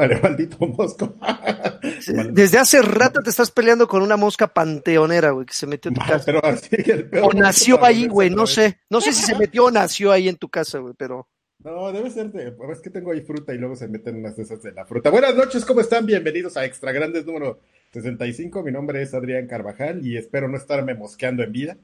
Órale, maldito mosco. Desde hace rato te estás peleando con una mosca panteonera, güey, que se metió en tu casa. Pero así que el peor O nació ahí, güey, no sé. No sé si se metió o nació ahí en tu casa, güey, pero... No, debe ser de. Es que tengo ahí fruta y luego se meten unas de esas de la fruta. Buenas noches, ¿cómo están? Bienvenidos a Extra Grandes número 65. Mi nombre es Adrián Carvajal y espero no estarme mosqueando en vida.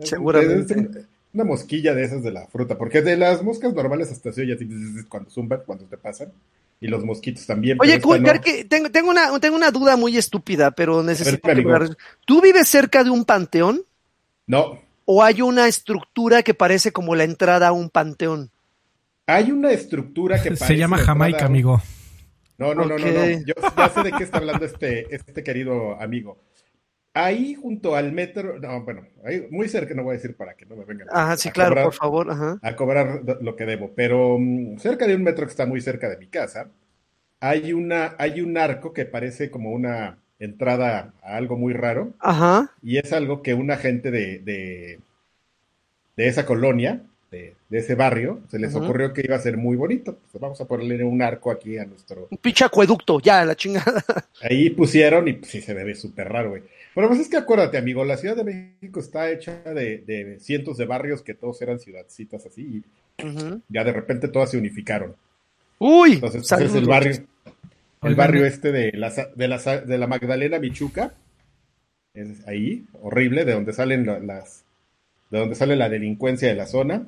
Seguramente. Una mosquilla de esas de la fruta, porque de las moscas normales hasta se oye así cuando zumban, cuando te pasan. Y los mosquitos también. Oye, no. Tengo, tengo, una, tengo una duda muy estúpida, pero necesito ver, que ¿Tú vives cerca de un panteón No, o hay una estructura que parece como la entrada a un panteón? hay una estructura que Se parece llama de Jamaica, amigo. No, no, no, no, no. Yo ya sé de qué está hablando este, este querido amigo. Ahí junto al metro, no, bueno, ahí muy cerca, no voy a decir para que no me vengan Ajá, sí, a claro, cobrar- por favor, ajá. a cobrar lo que debo, pero mm, cerca de un metro que está muy cerca de mi casa, hay una, hay un arco que parece como una entrada a algo muy raro, Ajá. y es algo que un agente de, de, de esa colonia, de, de ese barrio, se les ocurrió que iba a ser muy bonito. Pues vamos a ponerle un arco aquí a nuestro, Un pinche acueducto, ya, la chingada. Ahí pusieron y pues, sí se ve súper raro, güey. Pero pues es que acuérdate, amigo, la Ciudad de México está hecha de, de cientos de barrios que todos eran ciudadcitas así y ya de repente todas se unificaron. Uy, Entonces, pues, es el barrio, el barrio este de la, de la, Sa- de la Magdalena Michuca, es ahí, horrible, de donde salen la- las, de donde sale la delincuencia de la zona.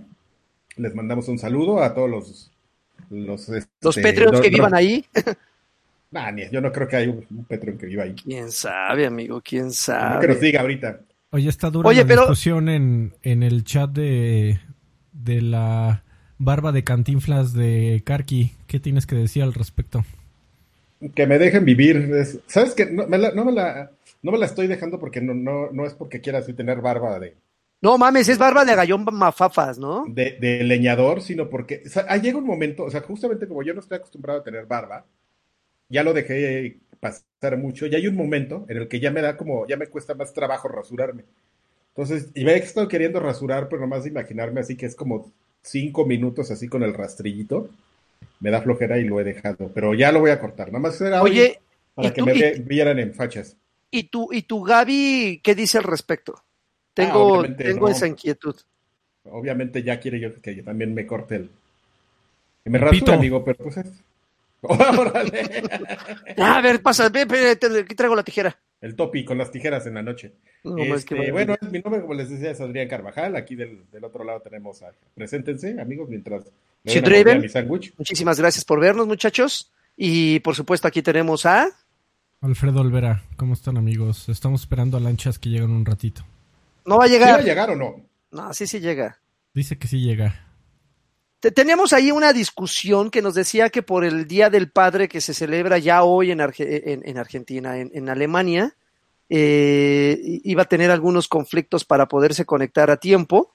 Les mandamos un saludo a todos los los, Los este, Patreons no- que vivan ahí. Nah, ni- yo no creo que haya un, un Patreon que viva ahí. Quién sabe, amigo, quién No que nos sabe. diga ahorita. Oye, está dura Oye, la pero- discusión en, en el chat de, de la barba de cantinflas de Karki. ¿Qué tienes que decir al respecto? Que me dejen vivir. es- ¿Sabes qué? No me la, no me la, no me la estoy dejando porque no, no, no es porque quiera así tener barba de, No mames, es barba de gallón mafafas, ¿no? de, de leñador, sino porque o sea, llega un momento, o sea, justamente como yo no estoy acostumbrado a tener barba, ya lo dejé pasar mucho, y hay un momento en el que ya me da como, ya me cuesta más trabajo rasurarme. Entonces, y me he estado queriendo rasurar, pero nomás de imaginarme así que es como cinco minutos así con el rastrillito, me da flojera y lo he dejado, pero ya lo voy a cortar, nada más era hoy Oye, para ¿y que tú- me y- vieran en fachas. ¿y tu, y tu Gaby qué dice al respecto? Ah, Tengo, tengo no. esa inquietud. Obviamente ya quiere yo que yo también me corte el. Que me rasure, amigo, pero pues es. ¡Órale! A ver, pasa, ve, ve, te- aquí traigo la tijera. El topi con las tijeras en la noche. No, Este, bueno, mi nombre, como les decía, es Adrián Carvajal. Aquí del, del otro lado tenemos a. Preséntense, amigos, mientras. Draven. a mi sándwich. Muchísimas gracias por vernos, muchachos. Y por supuesto, aquí tenemos a. Alfredo Olvera, ¿cómo están amigos? Estamos esperando a lanchas que llegan un ratito. No va a ¿Sí va llegar. a llegar o no? No, sí, sí llega. Dice que sí llega. Te- Teníamos ahí una discusión que nos decía que por el Día del Padre que se celebra ya hoy en, Arge- en- en Argentina, en, en Alemania, eh, iba a tener algunos conflictos para poderse conectar a tiempo.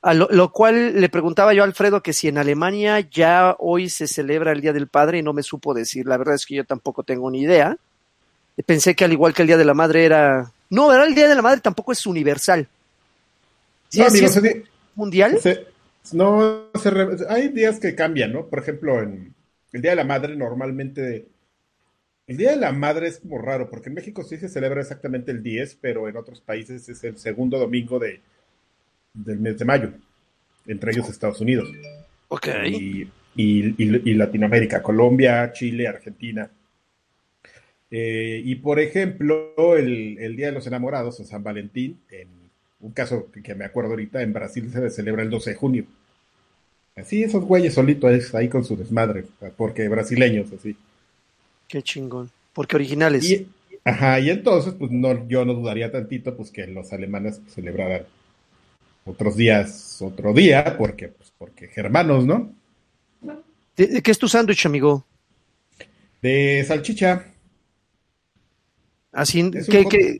A lo, lo cual le preguntaba yo a Alfredo que si en Alemania ya hoy se celebra el Día del Padre y no me supo decir. La verdad es que yo tampoco tengo ni idea. Pensé que al igual que el Día de la Madre era... No, ¿verdad? El Día de la Madre tampoco es universal. Sí, No, sí amigos, es se di- mundial. se- no, se re- hay días que cambian, ¿no? Por ejemplo, en el Día de la Madre normalmente... El Día de la Madre es como raro, porque en México sí se celebra exactamente el 10, pero en otros países es el segundo domingo de, del mes de mayo, entre ellos Estados Unidos Ok. y, y- y- y Latinoamérica, Colombia, Chile, Argentina. Eh, y por ejemplo, el, el Día de los Enamorados, o San Valentín, en un caso que, que me acuerdo ahorita, en Brasil se celebra el 12 de junio. Así, esos güeyes solitos ahí con su desmadre, porque brasileños, así. Qué chingón. Porque originales. Y, ajá, y entonces, pues no, yo no dudaría tantito, pues que los alemanes pues, celebraran otros días, otro día, porque, pues, porque germanos, ¿no? ¿De, de qué es tu sándwich, amigo? De salchicha. Así, ¿qué- qué-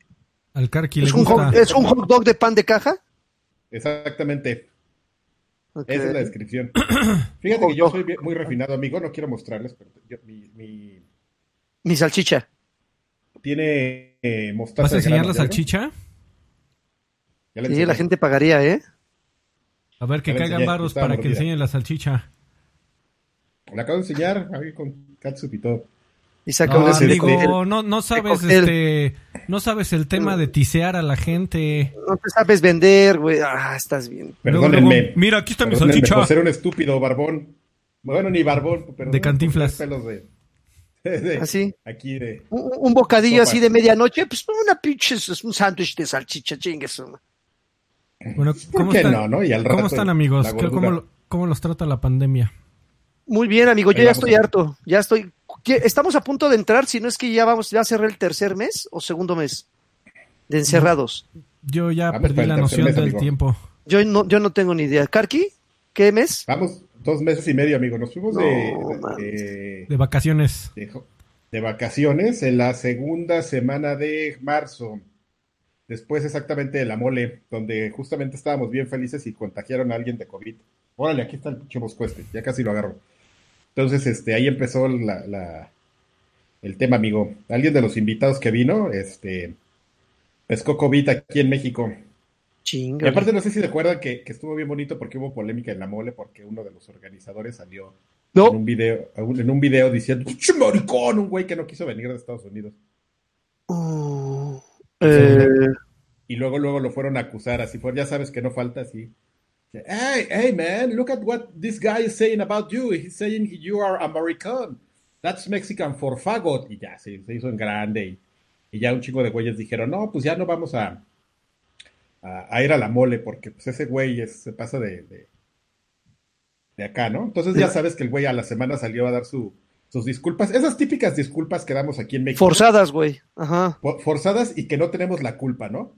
Al Karki le ¿Es, un gusta. hot, ¿Es un hot dog de pan de caja? Exactamente. Esa es la descripción. Fíjate que yo soy bien- muy refinado, amigo. No quiero mostrarles, pero yo- mi, mi- Mi salchicha. tiene eh, mostaza. ¿Vas a enseñar la salchicha? Ya la Sí, la gente pagaría, ¿eh? A ver, que la caigan estaba para que enseñen la salchicha. Le acabo de enseñar, ahí con catsup y todo. Y saca No, una amigo, no, no sabes este, no sabes el tema de tisear a la gente. No te sabes vender, güey. Ah, estás bien. Perdónenme. Luego, mira, aquí está mi salchicha. por ser un estúpido barbón. Bueno, ni barbón, pero De Cantinflas. pelos de, de- Así. Aquí de. Un, un bocadillo Sopa. así de medianoche, pues una pinche, un sándwich de salchicha, chingues. Bueno, ¿Por ¿cómo qué están, no, no? Y al ¿cómo están amigos? la ¿Qué- gordura. ¿Cómo, lo- cómo los trata la pandemia? Muy bien, amigo, yo ya estoy harto. Ya estoy. Estamos a punto de entrar, si no es que ya vamos, ya cerré el tercer mes o segundo mes de encerrados. Yo ya Vamos perdí la noción mes, del amigo. tiempo. Yo no, yo no tengo ni idea. ¿Karki? ¿Qué mes? Vamos, dos meses y medio, amigo. Nos fuimos No, de, de- vacaciones. de, de vacaciones en la segunda semana de marzo. Después exactamente de la mole, donde justamente estábamos bien felices y contagiaron a alguien de COVID. Órale, aquí está el pinche mosco este, ya casi lo agarro. Entonces, este, ahí empezó la, la- el tema, amigo. Alguien de los invitados que vino, este, pescó COVID aquí en México. Y Chinga. aparte no sé si recuerdan que, que estuvo bien bonito porque hubo polémica en la mole porque uno de los organizadores salió en un video, en un video diciendo, "Pinche maricón", un güey que no quiso venir de Estados Unidos. Oh, eh, Y luego, luego lo fueron a acusar, así por, ya sabes que no falta así. Hey, hey man, look at what this guy is saying about you. He's saying you are American. That's Mexican for fagot. Y ya, se, se hizo en grande. Y, y ya un chico de güeyes dijeron, no, pues ya no vamos a, a, a ir a la mole porque pues ese güey es- se pasa de, de, de acá, ¿no? Entonces ya sabes que el güey a la semana salió a dar su, sus disculpas. Esas típicas disculpas que damos aquí en México. forzadas, güey. Ajá. For- forzadas y que no tenemos la culpa, ¿no?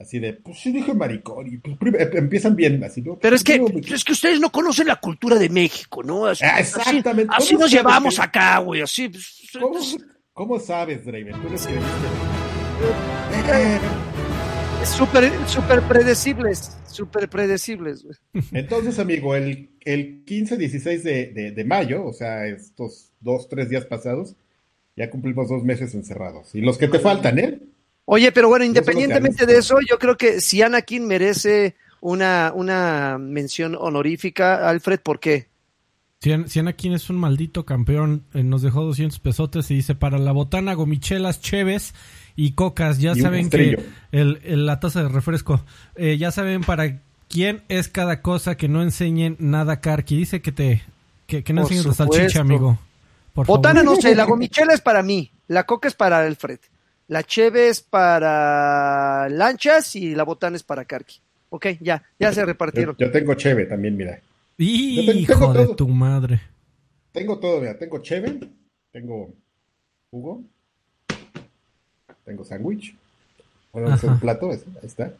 Así de, pues sí dije maricón, y pues, em- empiezan bien, así, ¿no? Pero es que, me- es que ustedes no conocen la cultura de México, ¿no? Así, Ah, exactamente. Así, así ¿Cómo nos llevamos que- acá, güey. Así. pues, ¿Cómo, cómo sabes, Draven? Tú eres que- súper, súper predecibles. Súper predecibles, güey. Entonces, amigo, el, el 15-16 de, de, de mayo, o sea, estos dos, tres días pasados, ya cumplimos dos meses encerrados. Y los que te faltan, ¿eh? Oye, pero bueno, independientemente de eso, yo creo que si Anakin merece una, una mención honorífica, Alfred, ¿por qué? Cien, Anakin es un maldito campeón. eh, nos dejó 200 pesotes y dice para la botana, gomichelas, cheves y cocas. Ya Y saben que el, el- la taza de refresco. eh, ya saben para quién es cada cosa que no enseñen nada Karki. Dice que te que, que no Por enseñes la salchicha, amigo. Por Botana favor. no sé, la gomichela es para mí, la coca es para Alfred, la cheve es para lanchas y la botana es para Karki. Ok, ya, ya se repartieron. yo tengo cheve también, mira. Hijo Yo tengo de todo. tu madre. Tengo todo, mira. Tengo cheve, tengo jugo, tengo sándwich. Bueno, es un plato, ahí está.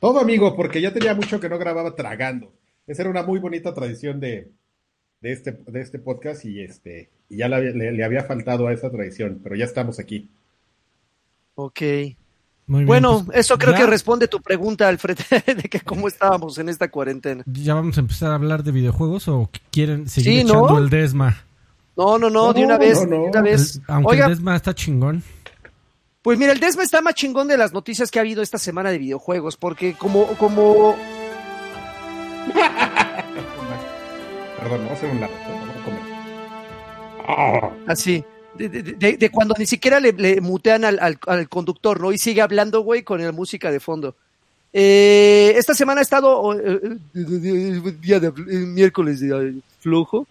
Todo, amigo, porque ya tenía mucho que no grababa tragando. Esa era una muy bonita tradición de, de, este, de este podcast y, este, y ya le había faltado a esa tradición, pero ya estamos aquí. Ok. Muy bien, Bueno, pues, eso creo ya- que responde tu pregunta, Alfred, de que cómo estábamos en esta cuarentena. ¿Ya vamos a empezar a hablar de videojuegos o quieren seguir Sí, ¿no? echando el desma? No, no, no, No, de una vez, no, no. de una vez. El- aunque Oiga, el desma está chingón. pues mira, el Desma está más chingón de las noticias que ha habido esta semana de videojuegos, porque como, como, Perdón, a hacer un lado. Vamos a comer. Ah, así, de, cuando ni siquiera le, mutean al, al- conductor, ¿no? Y sigue hablando, güey, con la música de fondo. Eh, esta semana ha estado eh, eh, día de eh, miércoles de flojo.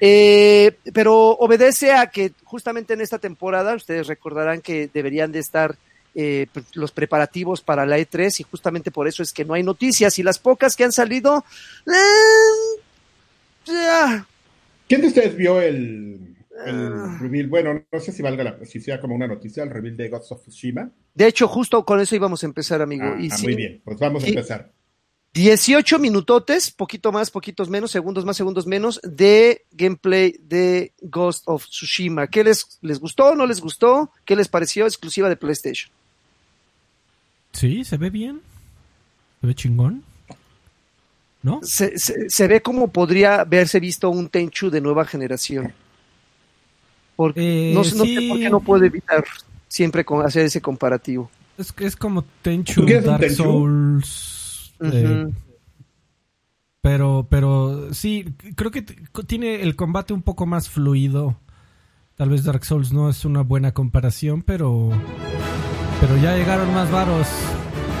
Eh, pero obedece a que justamente en esta temporada, ustedes recordarán que deberían de estar los preparativos para la E3 y justamente por eso es que no hay noticias y las pocas que han salido... ¿Quién de ustedes vio el, el Ah. reveal? Bueno, no sé si valga la, si sea como una noticia, el reveal de Ghost of Tsushima. de hecho, justo con eso íbamos a empezar, amigo. Ah, y ah, sí, muy bien, pues vamos a empezar. 18 minutotes, poquito más, poquitos menos, segundos más, segundos menos, de gameplay de Ghost of Tsushima. ¿Qué les, les gustó? ¿No les gustó? ¿Qué les pareció? Exclusiva de PlayStation. Sí, se ve bien. Se ve chingón. ¿No? Se, se- se ve como podría haberse visto un Tenchu de nueva generación. Porque Eh, no, sé- no sé por qué no puedo evitar siempre con- hacer ese comparativo. Es, que es como Tenchu, ¿Tú quieres un Dark Tenchu? Souls. eh. Pero, pero sí, creo que tiene el combate un poco más fluido. Tal vez Dark Souls no es una buena comparación, pero, pero ya llegaron más varos.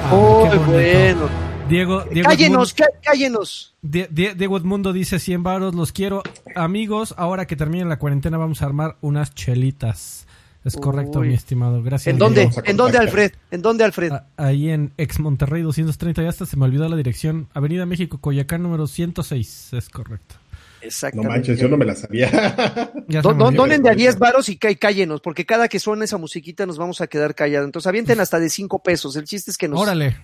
Ah, Oh, qué bueno. Diego, Diego Cállenos, cá- cállenos. Die- Die- Diego Edmundo dice 100 varos, los quiero. Amigos, ahora que termine la cuarentena vamos a armar unas chelitas. Es correcto, Uy. mi estimado. Gracias. ¿En dónde? ¿En dónde. Alfred? ¿En dónde, Alfred? A- Ahí en Ex Monterrey 230, ya hasta se me olvidó la dirección. Avenida México, Coyacán número 106, es correcto. No Exactamente. manches, yo no me la sabía. Donen de a 10 varos y cá- cállenos, porque cada que suena esa musiquita nos vamos a quedar callados. Entonces avienten hasta de 5 pesos. El chiste es que nos, Órale.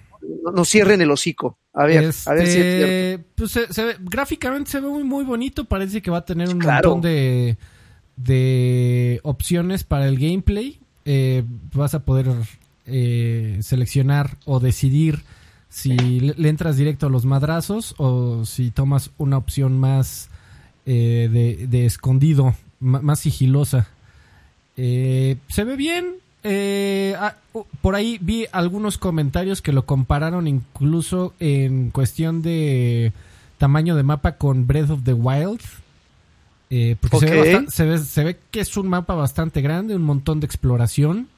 no- nos cierren el hocico. A ver, a ver si es cierto. Este, pues se- se ve- gráficamente se ve muy, muy bonito. Parece que va a tener un Claro. montón de, de opciones para el gameplay. Eh, vas a poder eh, seleccionar o decidir si le, le entras directo a los madrazos o si tomas una opción más eh, de, de escondido, más sigilosa. Eh, se ve bien. Eh, ah, por ahí vi algunos comentarios que lo compararon incluso en cuestión de tamaño de mapa con Breath of the Wild. Eh, porque se, ve se, ve, se ve que es un mapa bastante grande, un montón de exploración.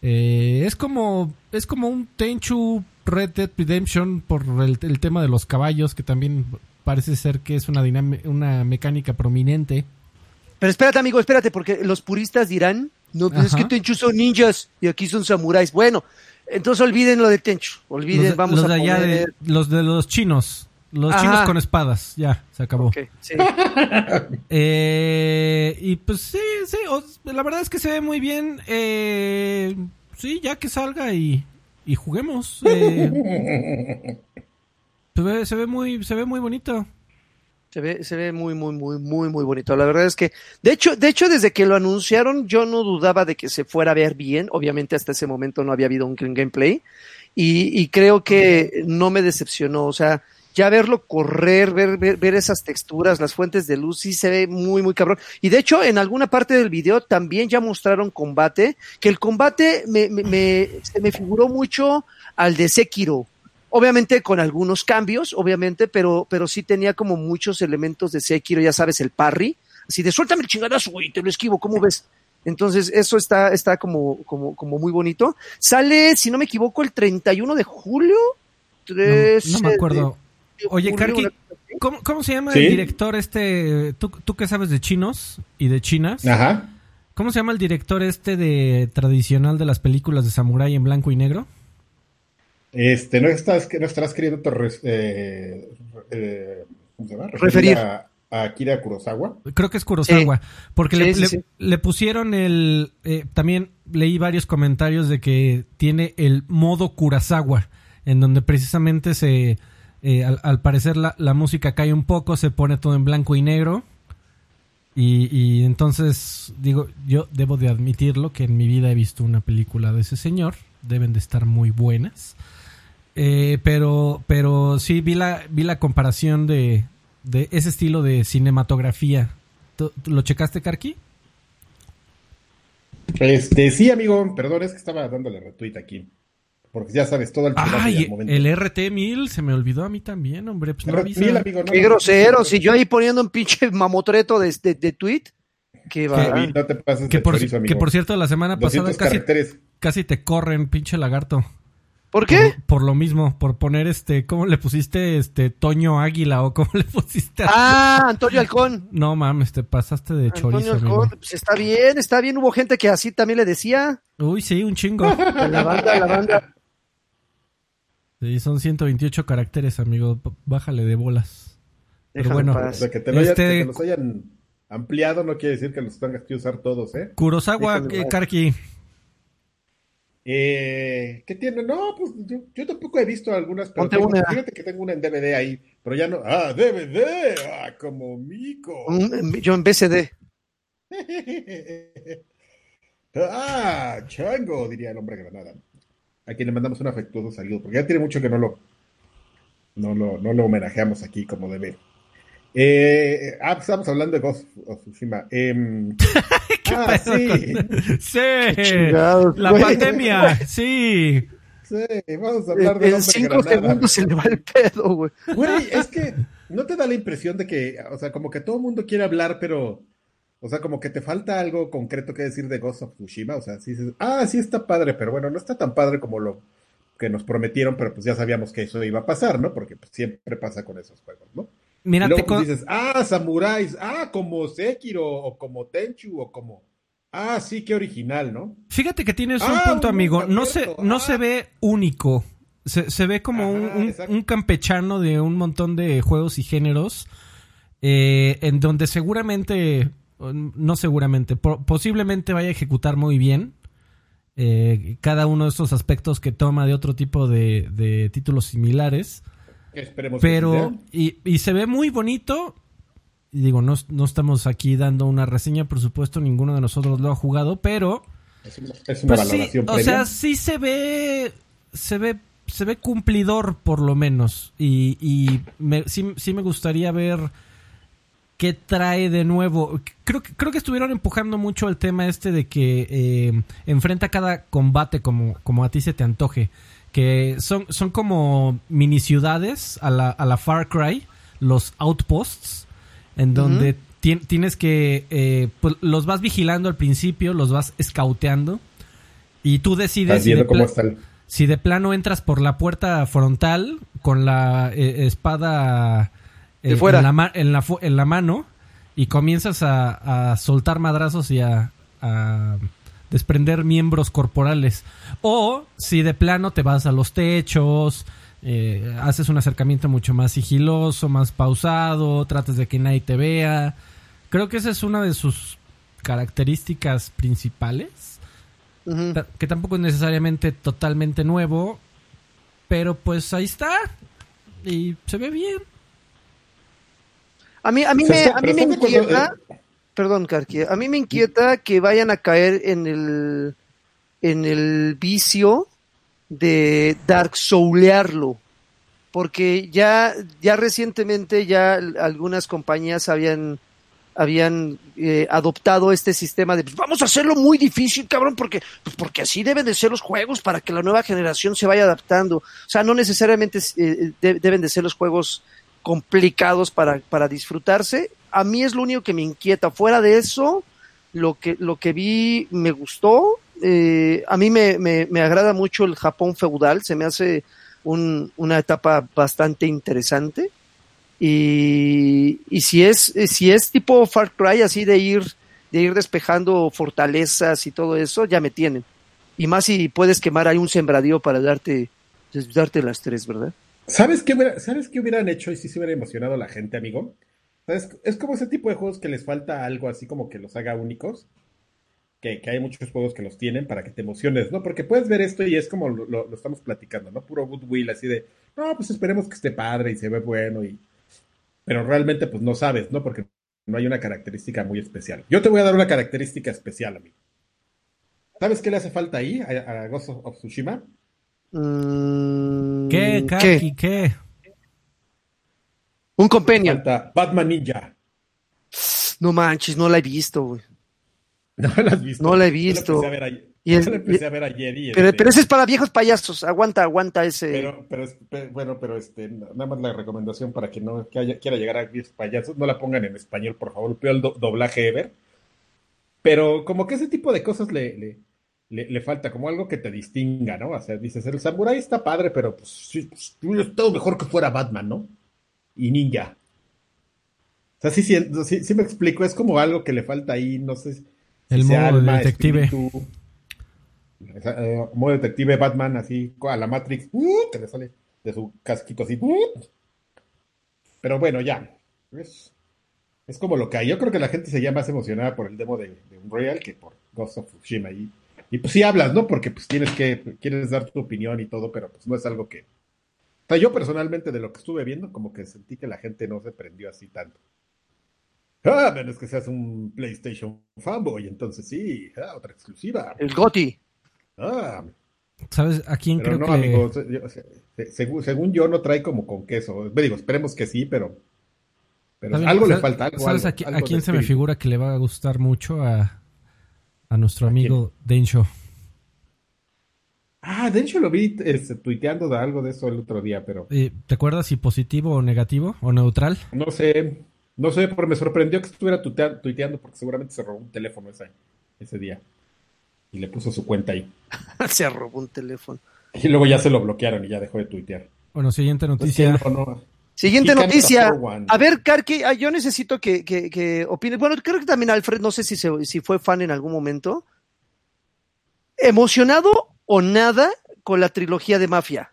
Es como es como un Tenchu Red Dead Redemption por el, el tema de los caballos, que también parece ser que es una, una mecánica prominente. Pero espérate, amigo, espérate, porque los puristas dirán, no, pues es que Tenchu son ninjas y aquí son samuráis. Bueno, entonces olviden lo de Tenchu. Olviden, los de, vamos los a de allá de- los de los chinos. Los Ajá. chinos con espadas. Ya, se acabó. Ok, sí. Eh, y pues sí, sí. la verdad es que se ve muy bien. Eh, sí, ya que salga y, y juguemos. eh, se, ve, se ve muy, se ve muy bonito. Se ve, se ve muy, muy, muy, muy, muy bonito. La verdad es que, de hecho, de hecho, desde que lo anunciaron, yo no dudaba de que se fuera a ver bien. Obviamente, hasta ese momento no había habido un gameplay. Y, y creo que no me decepcionó. O sea, ya verlo correr, ver, ver, ver esas texturas, las fuentes de luz, sí se ve muy, muy cabrón. Y de hecho, en alguna parte del video también ya mostraron combate, que el combate me, me, me- se me figuró mucho al de Sekiro. Obviamente con algunos cambios, obviamente, pero, pero sí tenía como muchos elementos de Sekiro, ya sabes, el parry. Así de suéltame el chingadazo, güey, te lo esquivo, ¿cómo ves? Entonces, eso está, está como, como, como muy bonito. Sale, si no me equivoco, el 31 de julio. No, 13 no me acuerdo. de Oye, Karki, una. ¿cómo, cómo se llama ¿Sí? el director este? ¿Tú, tú que sabes de chinos y de chinas? Ajá. ¿Cómo se llama el director este de tradicional de las películas de samurái en blanco y negro? Este, ¿no, estás, no estarás queriendo te res- eh, eh, ¿cómo se llama? Referir. A, a Akira Kurosawa. Creo que es Kurosawa. Porque le, Sí, sí, le- sí. le pusieron el. eh, también leí varios comentarios de que tiene el modo Kurosawa, en donde precisamente se. eh, al, al parecer la, la música cae un poco, se pone todo en blanco y negro. Y, y entonces, digo, yo debo de admitirlo que en mi vida he visto una película de ese señor. Deben de estar muy buenas. Eh, pero, pero sí vi la, vi la comparación de, de ese estilo de cinematografía. ¿Tú- tú ¿Lo checaste, Karki? Este, sí, amigo, perdón, es que estaba dándole retweet aquí. Porque ya sabes, todo el Ay, el RT1000 se me olvidó a mí también, hombre. Pues no R- avisa. mil, amigo, no, Qué no, grosero, no, si yo ahí poniendo un pinche mamotreto de, de, de tweet. Qué va. David, no te pases Que por, chorizo, amigo. que por cierto, la semana pasada 200 casi, caracteres. casi te corren, pinche lagarto. ¿Por qué? Por, por lo mismo, por poner este, ¿cómo le pusiste este Toño Águila o cómo le pusiste? a- Ah, Antonio Halcón. No mames, te pasaste de chorizo, Antonio. Halcón, pues está bien, está bien. Hubo gente que así también le decía. Uy, sí, un chingo. A la banda, a la banda. Sí, son 128 caracteres, amigo. Bájale de bolas. Pero Déjame en bueno, paz. que te, lo hayan- Este- que te los hayan ampliado no quiere decir que los tengas que usar todos, ¿eh? Kurosawa, eh. Karki. Eh, ¿Qué tiene? No, pues yo, yo tampoco he visto algunas, pero tengo- una. fíjate que tengo una en DVD ahí, pero ya no. ¡Ah, DVD! ¡Ah, como mico! Yo en BCD. ¡Ah, chango! Diría el hombre granada. A quien le mandamos un afectuoso saludo, porque ya tiene mucho que no lo, no lo, no lo homenajeamos aquí como debe. Eh, ah, pues estamos hablando de Ghost of Tsushima. Ah, sí. Sí, Chingados, la güey. pandemia, sí. Sí, vamos a hablar de En cinco segundos se le va el pedo, güey. Güey, es que no te da la impresión de que, o sea, como que todo el mundo quiere hablar, pero, o sea, como que te falta algo concreto que decir de Ghost of Tsushima. O sea, sí dices, ah, sí está padre, pero bueno, no está tan padre como lo que nos prometieron, pero pues ya sabíamos que eso iba a pasar, ¿no? Porque pues, siempre pasa con esos juegos, ¿no? Mira, y luego te dices, ah, samuráis, ah, como Sekiro, o como Tenchu, o como, ah, sí, qué original, ¿no? Fíjate que tienes un Ah, punto, un amigo. No se, no Ah. se ve único. Se, se ve como un, Ajá, un- campechano de un montón de juegos y géneros. eh, en donde seguramente, no seguramente, po- posiblemente vaya a ejecutar muy bien. eh, cada uno de estos aspectos que toma de otro tipo de, de títulos similares. Que esperemos que Pero, y, y se ve muy bonito. Y digo, no, no estamos aquí dando una reseña, por supuesto, ninguno de nosotros lo ha jugado, pero. Es una, es una pues sí, o sea, sí se ve, se ve, se ve cumplidor por lo menos. Y, y me- sí, sí me gustaría ver qué trae de nuevo. Creo, que- creo que estuvieron empujando mucho el tema este de que eh, enfrenta cada combate como, como a ti se te antoje. Que son, son como mini ciudades a la, a la Far Cry, los outposts, en donde tien- tienes que, eh, pues los vas vigilando al principio, los vas scouteando y tú decides si de, viendo cómo pla- está el... si de plano entras por la puerta frontal con la eh, espada eh, fuera. En, la en la en la mano y comienzas a, a soltar madrazos y a, a desprender miembros corporales. O si de plano te vas a los techos, eh, haces un acercamiento mucho más sigiloso, más pausado, tratas de que nadie te vea. Creo que esa es una de sus características principales que tampoco es necesariamente totalmente nuevo, pero pues ahí está y se ve bien. A mí, a mí me, a mí me perdón, Karki, a mí me inquieta que vayan a caer en el, en el vicio de Dark Soulearlo, porque ya, ya recientemente ya algunas compañías habían, habían eh, adoptado este sistema de pues, vamos a hacerlo muy difícil, cabrón, porque, pues, porque así deben de ser los juegos para que la nueva generación se vaya adaptando. O sea, no necesariamente eh, de- deben de ser los juegos complicados para, para disfrutarse. A mí es lo único que me inquieta. Fuera de eso, lo que, lo que vi me gustó. Eh, a mí me, me, me agrada mucho el Japón feudal. Se me hace un- una etapa bastante interesante. Y, y si es, si es tipo Far Cry, así de ir, de ir despejando fortalezas y todo eso, ya me tienen. Y más si puedes quemar ahí un sembradío para darte, darte las tres, ¿verdad? ¿Sabes qué, ¿Sabes qué hubieran hecho y sí se hubiera emocionado la gente, amigo? ¿Sabes? Es como ese tipo de juegos que les falta algo así como que los haga únicos. Que, que hay muchos juegos que los tienen para que te emociones, ¿no? Porque puedes ver esto y es como lo estamos platicando, ¿no? Puro goodwill, así de, no, pues esperemos que esté padre y se ve bueno y... Pero realmente pues no sabes, ¿no? Porque no hay una característica muy especial. Yo te voy a dar una característica especial, amigo. ¿Sabes qué le hace falta ahí a, a Ghost of Tsushima? Mm, ¿Qué, Kaki? ¿Qué? Un companion. Falta Batman Ninja. No manches, no la he visto, güey. No la has visto. No la he Yo visto. empecé a ver ayer, Y el- yo la empecé a ver ayer y Pero, este, pero ese es para viejos payasos. Aguanta, aguanta ese. pero, pero es- bueno, pero este, nada más la recomendación para que no que haya- quiera llegar a 10 payasos, no la pongan en español, por favor, peor el do- doblaje ever. Pero como que ese tipo de cosas le, le, le, le falta, como algo que te distinga, ¿no? O sea, dices, el samurái está padre, pero pues sí, pues, estado mejor que fuera Batman, ¿no? Y ninja. O sea, sí, sí, sí, sí me explico, es como algo que le falta ahí, no sé. El modo alma, detective. espíritu. Eh, modo detective Batman, así, a la Matrix, ¡uh! que le sale de su casquito así. ¡uh! Pero bueno, ya. Es, es como lo que hay. Yo creo que la gente seguía más emocionada por el demo de, de Unreal que por Ghost of Tsushima. Y, y pues sí hablas, ¿no? Porque pues tienes que, quieres dar tu opinión y todo, pero pues no es algo que... O sea, yo personalmente de lo que estuve viendo, como que sentí que la gente no se prendió así tanto. Ah, a menos que seas un PlayStation fanboy, entonces sí, ah, otra exclusiva. El Goti. Ah, ¿Sabes a quién pero creo no, que amigo, yo- se- se- según, según yo no trae como con queso. Me digo, esperemos que sí, pero, pero ¿Sabes- algo le falta. Algo, ¿Sabes algo- a, qui- algo quién se me figura que le va a gustar mucho a, a nuestro amigo Densho? Ah, de hecho lo vi este, tuiteando de algo de eso el otro día, pero Eh, ¿Te acuerdas si positivo o negativo o neutral? no sé, no sé, pero me sorprendió que estuviera tuitea- tuiteando porque seguramente se robó un teléfono ese, ese día y le puso su cuenta ahí. Se robó un teléfono. Y luego ya se lo bloquearon y ya dejó de tuitear. Bueno, siguiente noticia. sí, no, no. Siguiente noticia. A ver, Karki, ah, yo necesito que, que, que opine. Bueno, creo que también Alfred, no sé si, se- si fue fan en algún momento. ¿Emocionado o nada con la trilogía de Mafia?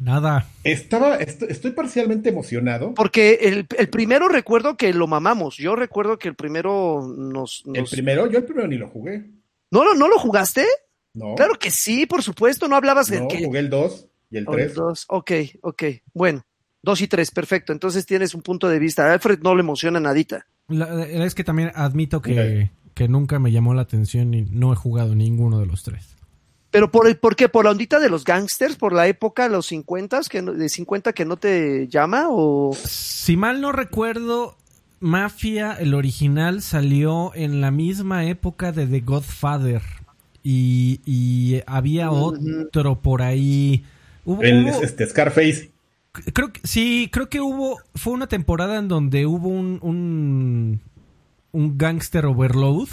Nada. Estaba, est- estoy parcialmente emocionado. Porque el, el primero recuerdo que lo mamamos. Yo recuerdo que el primero nos... El primero, yo el primero ni lo jugué. ¿No, lo- ¿No lo jugaste? No, Claro que sí, por supuesto. No hablabas de no, que... jugué el 2 y el o el 3. dos. Ok, ok. Bueno, dos y tres, perfecto. Entonces tienes un punto de vista. A Alfred no le emociona nadita. La- es que también admito que, que nunca me llamó la atención y no he jugado ninguno de los tres. Pero por el, ¿por qué? ¿Por la ondita de los gangsters? ¿Por la época, los 50, que no- de 50 que no te llama? ¿O Si mal no recuerdo, Mafia, el original, salió en la misma época de The Godfather. Y, y había otro por ahí. Hubo- El, hubo- este, Scarface. Creo que sí, creo que hubo. Fue una temporada en donde hubo un. un, un gangster overload.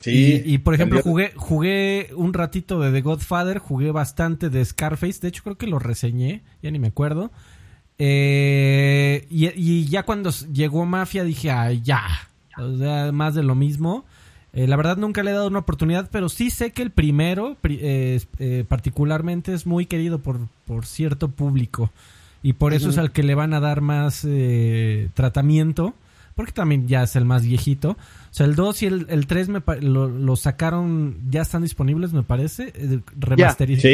Sí. Y, y, por ejemplo, jugué, jugué un ratito de The Godfather, jugué bastante de Scarface, de hecho creo que lo reseñé, ya ni me acuerdo. Eh, y, y ya cuando llegó Mafia dije, ay, ya, o sea, más de lo mismo. Eh, la verdad nunca le he dado una oportunidad, pero sí sé que el primero pri- eh, eh, particularmente es muy querido por, por cierto público. Y por eso es al que le van a dar más eh, tratamiento, porque también ya es el más viejito. O sea, el 2 y el, el 3 me pa- lo, lo sacaron, ya están disponibles, me parece, eh, remasteriz-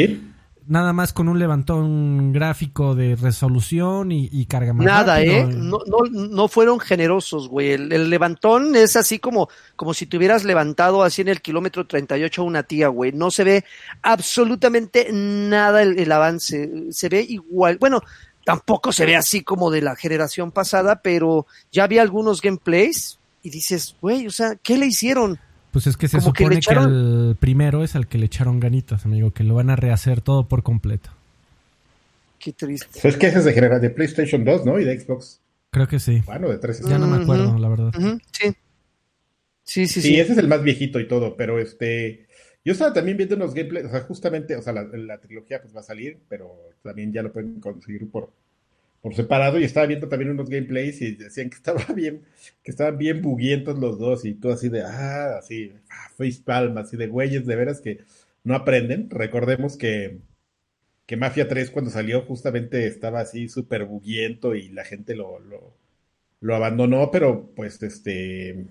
Sí. Nada más con un levantón gráfico de resolución y, y carga más nada, rápido. eh? No, no, no fueron generosos, güey. El, el levantón es así como, como si te hubieras levantado así en el kilómetro 38 a una tía, güey. No se ve absolutamente nada el, el avance. Se ve igual. Bueno, tampoco se ve así como de la generación pasada, pero ya vi algunos gameplays y dices, güey, o sea, ¿qué le hicieron? Pues es que se como que supone que, echaron- al primero es al que le echaron ganitas, amigo, que lo van a rehacer todo por completo. Qué triste. Pues que ese es de, genera- de PlayStation 2, ¿no? Y de Xbox. Creo que sí. Bueno, de 360. Ya no me acuerdo, la verdad. Sí. Sí, sí, Sí, sí. ese es el más viejito y todo, pero este. Yo estaba también viendo unos gameplays, o sea, justamente, o sea, la, la trilogía pues va a salir, pero también ya lo pueden conseguir por, por separado. Y estaba viendo también unos gameplays y decían que estaba bien, que estaban bien buguientos los dos, y tú así de, ah, así, ah, face palm, así de güeyes, de veras que no aprenden. Recordemos que, que Mafia 3 cuando salió justamente estaba así súper buguiento y la gente lo, lo, abandonó, pero pues este.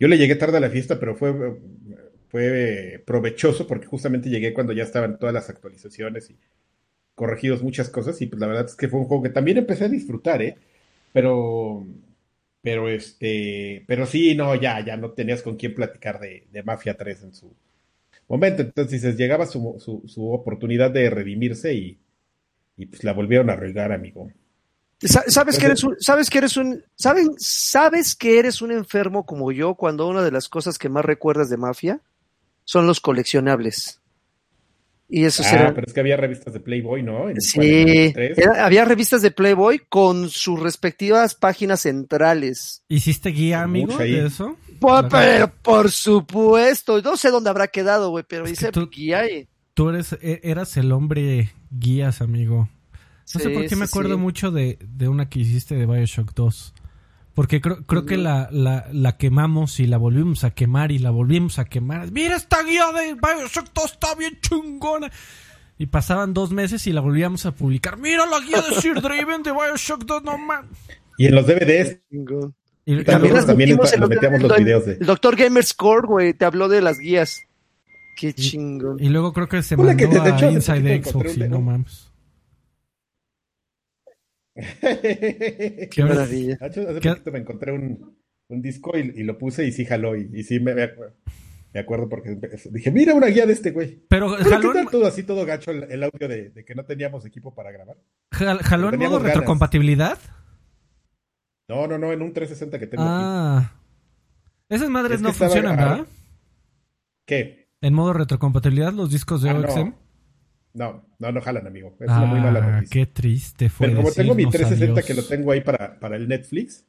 Yo le llegué tarde a la fiesta, pero fue, fue provechoso porque justamente llegué cuando ya estaban todas las actualizaciones y corregidos muchas cosas y pues la verdad es que fue un juego que también empecé a disfrutar, ¿eh? Pero, pero este, pero sí, no, ya, ya no tenías con quién platicar de, de Mafia 3 en su momento. Entonces dices, llegaba su, su, su oportunidad de redimirse y, y pues la volvieron a regar, amigo. Sa- ¿Sabes que eres un, sabes que eres un, saben, sabes que eres un enfermo como yo cuando una de las cosas que más recuerdas de Mafia son los coleccionables. Y eso Ah, será. pero es que había revistas de Playboy, ¿no? En- Sí, en el 3. era- había revistas de Playboy con sus respectivas páginas centrales. ¿Hiciste guía, amigo, Mucho ahí. de eso? Por, pero por supuesto, no sé dónde habrá quedado, güey, pero Es tú- guía y- Tú eres, e- eras el hombre guías, amigo. No sé por qué me acuerdo sí. mucho de, de una que hiciste de Bioshock 2. Porque creo, creo que la, la, la quemamos y la volvimos a quemar y la volvimos a quemar. Mira esta guía de Bioshock 2, está bien chungona. Y pasaban dos meses y la volvíamos a publicar. Mira la guía de Sir Draven de Bioshock 2, no man. Y en los DVDs. Y, Y También las también metíamos los videos de- El doctor Gamer Score, güey, te habló de las guías. Qué chingón. y luego creo que se mandó que a hecho, Inside Xbox y no mames. Qué maravilla. Hace hace ¿Qué? poquito me encontré un, un disco y, y lo puse y sí jaló. Y, y sí me, me acuerdo, me acuerdo porque dije, mira una guía de este güey. Pero Pero ¿qué jaló, tal todo así, todo gacho el, el audio de, de que no teníamos equipo para grabar? jal- jaló en modo ganas. retrocompatibilidad. No, no, no, en un 360 que tengo aquí. Ah. Esas madres Es no funcionan, ¿verdad? ¿Qué? En modo retrocompatibilidad, los discos de Ah, OXM. No, no, no jalan, amigo. Es una muy mala Ah, noticia. qué triste fue. Pero como tengo mi decirnos 360 adiós. que lo tengo ahí para, para el Netflix,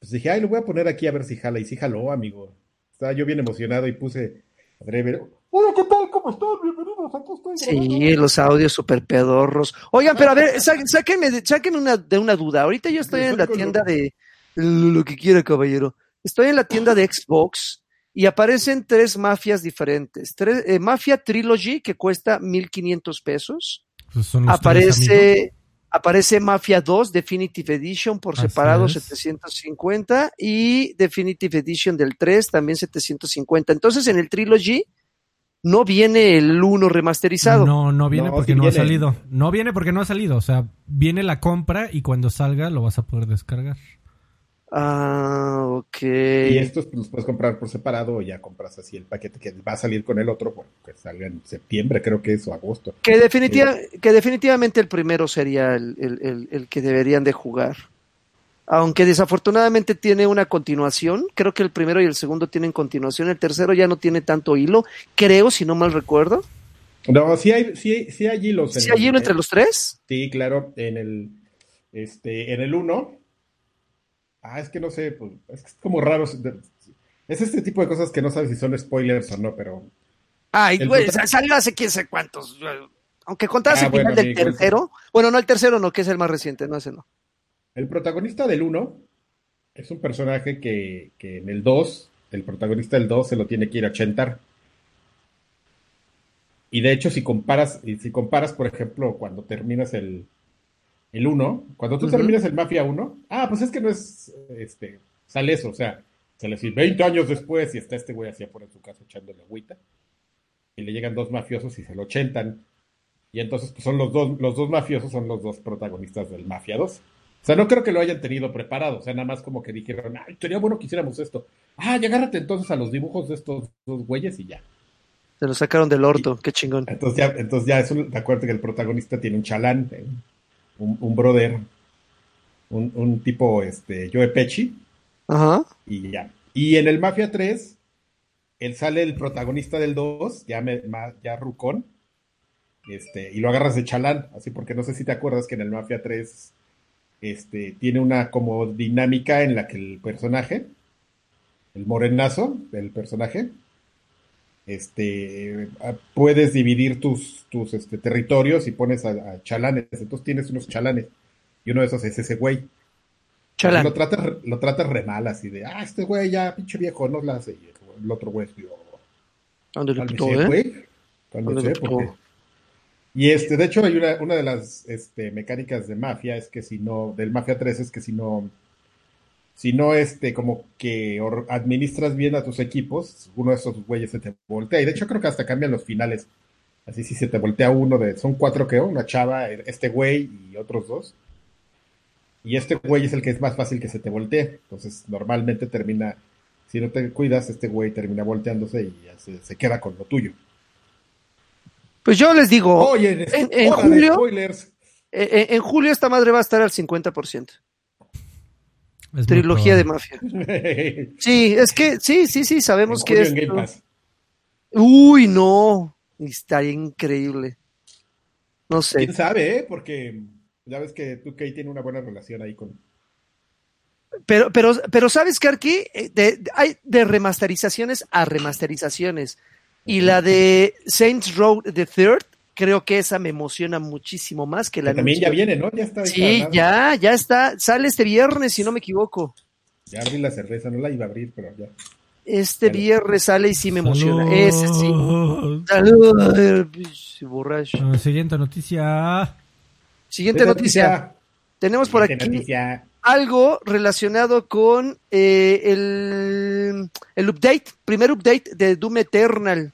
pues dije, ay, lo voy a poner aquí a ver si jala. Y sí jaló, amigo. Estaba yo bien emocionado y puse. Hola, ¿qué tal? ¿Cómo están? Bienvenidos. Aquí estoy. Sí, los audios super pedorros. Oigan, pero a ver, sá- sáquenme, sáquenme una, de una duda. Ahorita yo estoy en la tienda de lo que quiera, caballero. Estoy en la tienda de Xbox y aparecen tres mafias diferentes. Tres, eh, Mafia Trilogy, que cuesta 1500 pesos. Pues son los tres, amigo. Aparece, aparece Mafia 2 Definitive Edition por Así separado es. 750 y Definitive Edition del 3 también 750. Entonces en el Trilogy no viene el 1 remasterizado. No, no viene No, porque sí no ha salido. No viene porque no ha salido. O sea, viene la compra y cuando salga lo vas a poder descargar. Ah, ok. Y estos pues, los puedes comprar por separado o ya compras así el paquete que va a salir con el otro, bueno, que salga en septiembre, creo que es, o agosto. Que, definitiva, que definitivamente el primero sería el, el- el- el que deberían de jugar. Aunque desafortunadamente tiene una continuación, creo que el primero y el segundo tienen continuación, el tercero ya no tiene tanto hilo, creo, si no mal recuerdo. No, sí hay, sí, sí hay hilos. ¿Sí hay hilo entre los tres? Sí, claro, en el, este, en el 1. Ah, es que no sé, pues, es que es como raro. Es este tipo de cosas que no sabes si son spoilers o no, pero Ay, El güey, salió hace quién sé cuántos. Aunque contabas Ah, el final bueno, del tercero. Bueno, no el tercero, no, que es el más reciente, no ese no. el protagonista del 1 es un personaje que, que en el 2, el protagonista del 2 se lo tiene que ir a chentar. Y de hecho, si comparas, y si comparas, por ejemplo, cuando terminas el, el 1, cuando tú Ujú. terminas el Mafia 1, ah, pues es que no es, este, sale eso, o sea, sale así 20 años después y está este güey así por en su casa echándole agüita. Y le llegan dos mafiosos y se lo chentan. Y entonces, pues son los dos, los dos mafiosos son los dos protagonistas del Mafia 2. O sea, no creo que lo hayan tenido preparado. O sea, nada más como que dijeron, ay, sería bueno que hiciéramos esto. Ah, y agárrate entonces a los dibujos de estos dos güeyes y ya. Se lo sacaron del orto, qué chingón. Entonces ya, entonces ya es un, te acuerdas que el protagonista tiene un chalán, eh, un, un brother, un, un tipo, este, Joe Pesci, Ajá. y ya. Y en el Mafia 3, él sale el protagonista del 2, ya, me, ya rucón, este, y lo agarras de chalán, así porque no sé si te acuerdas que en el Mafia 3 este, tiene una como dinámica en la que el personaje, el morenazo del personaje, este, ah, puedes dividir tus, tus este, territorios y pones a, a chalanes, entonces tienes unos chalanes, y uno de esos es ese güey. Chalán. Lo tratas, lo tratas re mal, así de, ah, este güey ya, pinche viejo, no la hace. Y el, el otro güey es, "Yo, ¿Dónde cálmese, putó, eh? güey, ¿Dónde porque... putó? Y este, de hecho, hay una, una de las este, mecánicas de Mafia, es que si no, del Mafia 3 es que si no, si no, este, como que administras bien a tus equipos, uno de esos güeyes se te voltea. Y de hecho creo que hasta cambian los finales. Así si se te voltea uno de, son cuatro creo, una chava, este güey y otros dos. Y este güey es el que es más fácil que se te voltee. Entonces, normalmente termina, si no te cuidas, este güey termina volteándose y se, se queda con lo tuyo. Pues yo les digo, Oye, en- en de julio- spoilers. eh, eh, en julio esta madre va a estar al 50%. Es Trilogía de mafia. Sí, es que sí, sí, sí, sabemos En que es. en Game Pass. Uy, no. Estaría increíble. No sé. ¿Quién sabe, eh? Porque ya ves que 2K tiene una buena relación ahí con... Pero, pero, pero sabes que aquí eh, de- de- hay de remasterizaciones a remasterizaciones. Y la de Saints Row the Third, creo que esa me emociona muchísimo más que la que también ya viene, ¿no? Ya está. Sí, ya, ya está. Sale este viernes, si no me equivoco. Ya abrí la cerveza, no la iba a abrir, pero ya. Este viernes sale y sí me emociona. Salud. Ese sí. Salud, pinche borracho. Ah, siguiente noticia. Siguiente noticia. Tenemos por Siguiente aquí noticia. algo relacionado con eh, el, el update, primer update de Doom Eternal.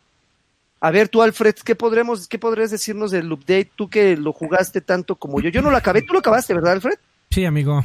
A ver, tú, Alfred, ¿qué podremos, qué podrías decirnos del update? Tú que lo jugaste tanto como yo. Yo no lo acabé, tú lo acabaste, ¿verdad, Alfred? Sí, amigo.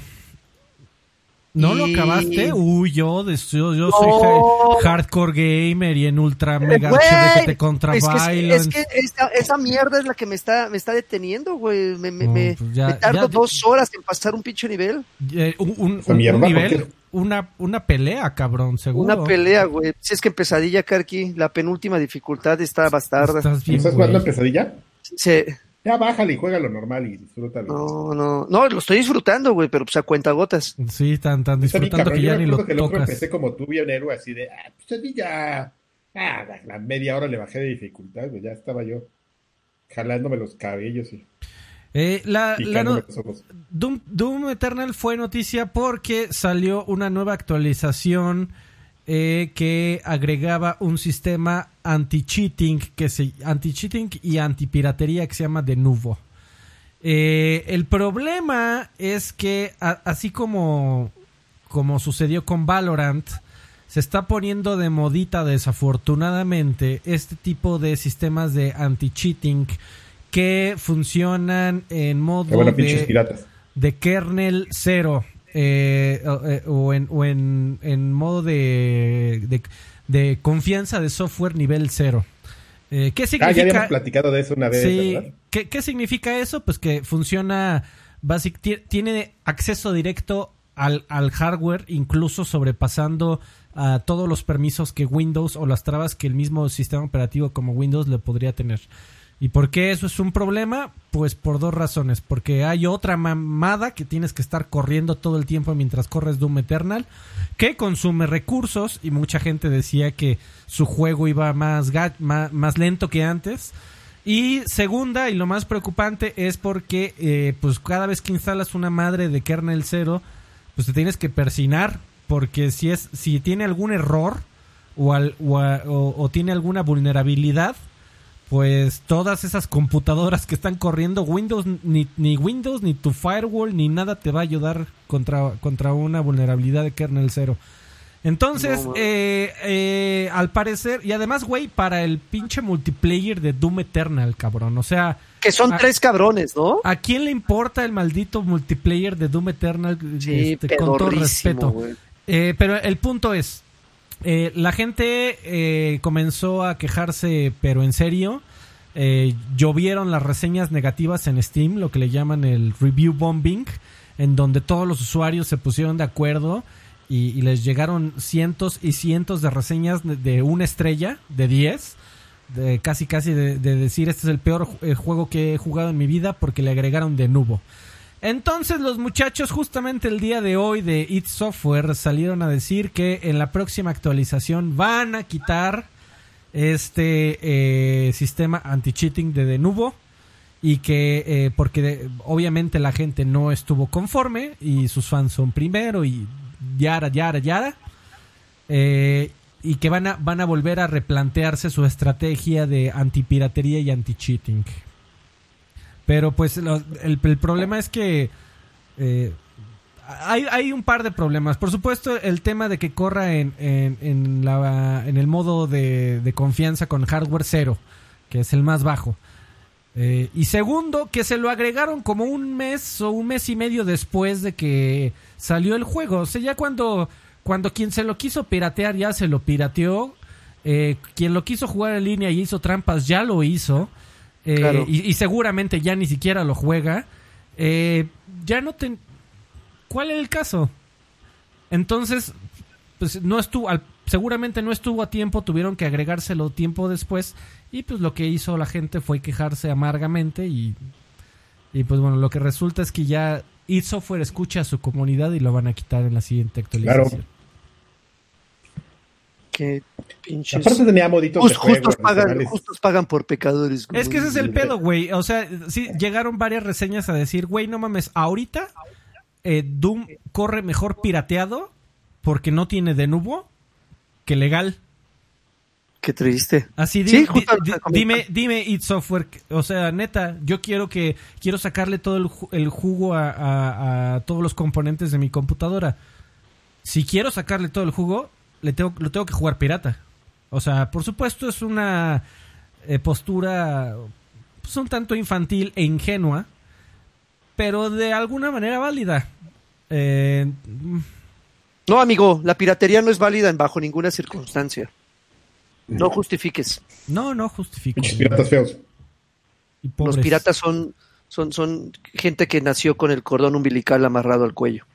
¿No lo acabaste? Uy, yo, de- yo, yo No. soy ha- hardcore gamer y en ultra mega Güey, HD contra es que, es que esa, esa mierda es la que me está, me está deteniendo, güey. Me, me, No, pues ya- me tardo ya- dos horas en pasar un pinche nivel. Eh, un, nivel. Una, una pelea, cabrón, seguro. Una pelea, güey. Si es que en Pesadilla, Karki, la penúltima dificultad está bastarda. Estás bien, ¿Estás jugando en pesadilla? Sí. Ya bájale y juega lo normal y disfrútalo. No, no, no, lo estoy disfrutando, güey, pero pues a cuenta gotas. Sí, tan, tan disfrutando que ya ni lo que el otro tocas. empecé como tú, bien héroe, así de, ah, pesadilla. Ah, la- la media hora le bajé de dificultad, güey. Ya estaba yo jalándome los cabellos y Eh, la, no-. Doom, Doom Eternal fue noticia porque salió una nueva actualización eh, que agregaba un sistema anti-cheating que se anti-cheating y anti-piratería que se llama de Nuvo. Eh, el problema es que a- así como como sucedió con Valorant se está poniendo de modita desafortunadamente este tipo de sistemas de anti-cheating que funcionan en modo bueno, de, kernel cero eh, o, eh, o en, o en, en modo de, de, de confianza de software nivel cero. Eh, ¿Qué Ah, ya significa? habíamos platicado de eso una vez, Sí, ¿verdad? ¿Qué, qué significa eso? Pues que funciona, basic, ti- tiene acceso directo al, al hardware, incluso sobrepasando a todos los permisos que Windows o las trabas que el mismo sistema operativo como Windows le podría tener. ¿Y por qué eso es un problema? Pues por dos razones. Porque hay otra mamada que tienes que estar corriendo todo el tiempo mientras corres Doom Eternal, que consume recursos y mucha gente decía que su juego iba más, más, lento que antes. Y segunda, y lo más preocupante, es porque pues pues cada vez que instalas una madre de kernel cero, pues te tienes que persinar, porque si es si tiene algún error o, al- o tiene alguna vulnerabilidad, pues todas esas computadoras que están corriendo Windows, ni, ni Windows, ni tu firewall, ni nada te va a ayudar contra, contra una vulnerabilidad de kernel cero. Entonces, No, man. eh, eh, al parecer, y además, güey, para el pinche multiplayer de Doom Eternal, cabrón. O sea, Que son tres cabrones, ¿no? ¿a quién le importa el maldito multiplayer de Doom Eternal? Sí, Este, con todo respeto. Eh, pero el punto es, eh, la gente eh, comenzó a quejarse, pero en serio. Eh, llovieron las reseñas negativas en Steam, lo que le llaman el review bombing, en donde todos los usuarios se pusieron de acuerdo y, les llegaron cientos y cientos de reseñas de, de una estrella, de 10, de casi casi de, de decir este es el peor eh, juego que he jugado en mi vida porque le agregaron de nubo. Entonces los muchachos justamente el día de hoy de It Software salieron a decir que en la próxima actualización van a quitar este eh, sistema anti-cheating de Denuvo y que eh, porque obviamente la gente no estuvo conforme y sus fans son primero y yara, yara, yara. Eh, y que van a, van a volver a replantearse su estrategia de antipiratería y anti-cheating. Pero pues el, el problema es que eh, hay, hay un par de problemas. Por supuesto, el tema de que corra en, en, en la, en el modo de, de confianza con hardware cero, que es el más bajo. Eh, y segundo, que se lo agregaron como un mes o un mes y medio después de que salió el juego. O sea, ya cuando, cuando quien se lo quiso piratear ya se lo pirateó. Eh, quien lo quiso jugar en línea y hizo trampas ya lo hizo. Eh, Claro. y, y seguramente ya ni siquiera lo juega. Eh, ya no te... ¿Cuál es el caso? Entonces, pues no estuvo, al- seguramente no estuvo a tiempo, tuvieron que agregárselo tiempo después y pues lo que hizo la gente fue quejarse amargamente y, y pues bueno, lo que resulta es que ya id Software escucha a su comunidad y lo van a quitar en la siguiente actualización. Claro. Qué pinches. Aparte tenía moditos de Just- juego. justos, pagan, justos pagan por pecadores. Es que ese es el pedo, güey. O sea, sí, llegaron varias reseñas a decir, güey, no mames, ahorita eh, Doom corre mejor pirateado porque no tiene de nubo que legal. Qué triste. Así Sí, justo di- que dime, dime id Software, o sea, neta, yo quiero que quiero sacarle todo el, ju- el jugo a, a- a todos los componentes de mi computadora. Si quiero sacarle todo el jugo, le tengo, lo tengo que jugar pirata. O sea, por supuesto es una eh, postura pues, un tanto infantil e ingenua, pero de alguna manera válida. Eh, No, amigo, la piratería no es válida en bajo ninguna circunstancia. No justifiques. no, no justifico. Pinches piratas feos. Y Los piratas son, son, son gente que nació con el cordón umbilical amarrado al cuello.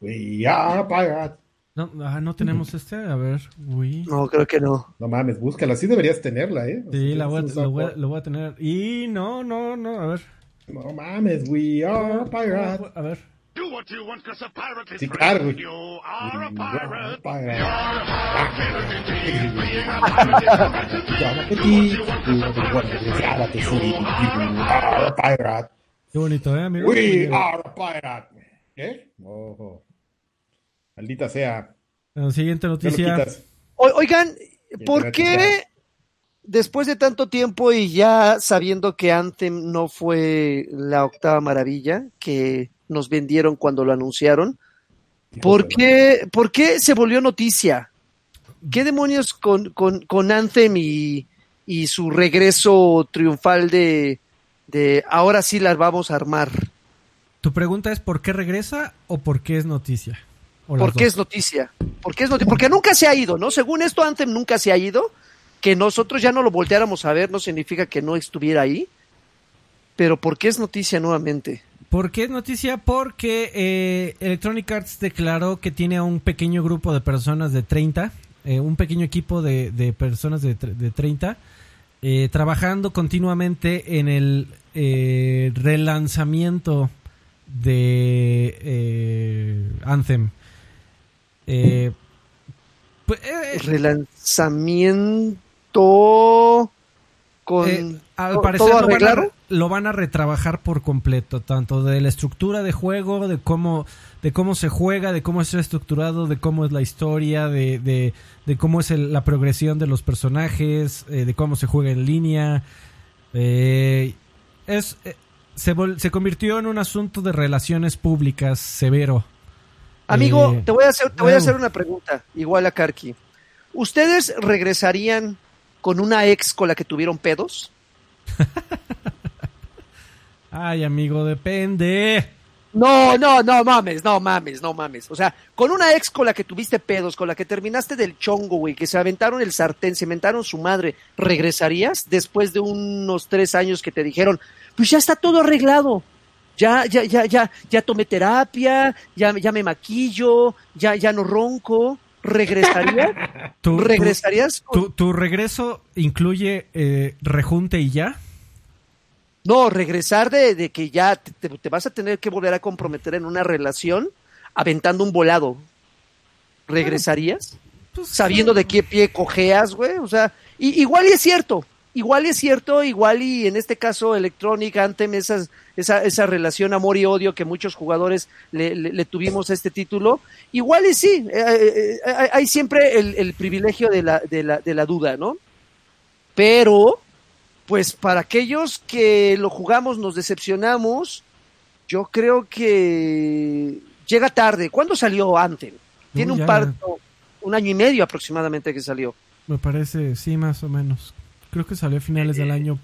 We are pirates. No, ah, no tenemos este, a ver, uy. No, creo que no. No mames, búscala. Sí deberías tenerla, ¿eh? Sí, la voy a- lo, voy a, sapo. lo voy a tener. Y no, no, no, a ver. No mames, we are pirates. A ver. Do what you want, cause a pirate is Sí, claro. You are a We pirate. pirates. You're a pirate. Being a pirate is a do. What you want, pirate a pirate. Qué bonito, ¿eh, amigo? We are a pirate. ¿Qué? Ojo. Maldita sea. La siguiente noticia. O- oigan, ¿por qué después de tanto tiempo y ya sabiendo que Anthem no fue la octava maravilla que nos vendieron cuando lo anunciaron, ¿por qué, por qué se volvió noticia? ¿Qué demonios con, con, con Anthem y, y su regreso triunfal de, de ahora sí las vamos a armar? ¿Tu pregunta es por qué regresa o por qué es noticia? ¿Por qué es noticia? ¿Por qué es noticia? Porque nunca se ha ido, ¿no? Según esto, Anthem nunca se ha ido. Que nosotros ya no lo volteáramos a ver no significa que no estuviera ahí. Pero ¿por qué es noticia nuevamente? ¿Por qué es noticia? Porque eh, Electronic Arts declaró que tiene a un pequeño grupo de personas de 30, eh, un pequeño equipo de, de personas de, de 30, eh, trabajando continuamente en el relanzamiento de Anthem. Eh, pues, eh, Relanzamiento con Eh, al parecer todo lo van, a, lo van a retrabajar por completo, tanto de la estructura de juego, de cómo, de cómo se juega, de cómo está estructurado, de cómo es la historia, de, de, de cómo es el- la progresión de los personajes, eh, de cómo se juega en línea. Eh, es, eh, se, vol- se convirtió en un asunto de relaciones públicas severo. Amigo, Eh, te voy a hacer, te voy a hacer una pregunta, igual a Karki. ¿Ustedes regresarían con una ex con la que tuvieron pedos? Ay, amigo, depende. No, no, no mames, no mames, no mames. O sea, con una ex con la que tuviste pedos, con la que terminaste del chongo, güey, que se aventaron el sartén, se inventaron su madre, ¿regresarías después de unos tres años que te dijeron, pues ya está todo arreglado? Ya, ya, ya, ya, ya tomé terapia, ya, ya me maquillo, ya, ya no ronco. ¿Regresarías? ¿Tu, tu- ¿Regresarías? tu- tu regreso incluye eh, rejunte y ya? No, regresar de, de que ya te, te- te vas a tener que volver a comprometer en una relación aventando un volado. ¿Regresarías? Pues, Sabiendo de qué pie cojeas, güey. O sea, y, igual y es cierto. Igual es cierto, igual y en este caso Electronic Anthem, esas, esa, esa relación amor y odio que muchos jugadores le, le- le tuvimos a este título, igual y sí, eh, eh, eh, hay- siempre el, el privilegio de la, de, la, de la duda, ¿no? Pero, pues para aquellos que lo jugamos, nos decepcionamos, yo creo que llega tarde. ¿Cuándo salió Anthem? Tiene No, un ya. par, un año y medio aproximadamente que salió. Me parece, sí, más o menos. Creo que salió a finales del año.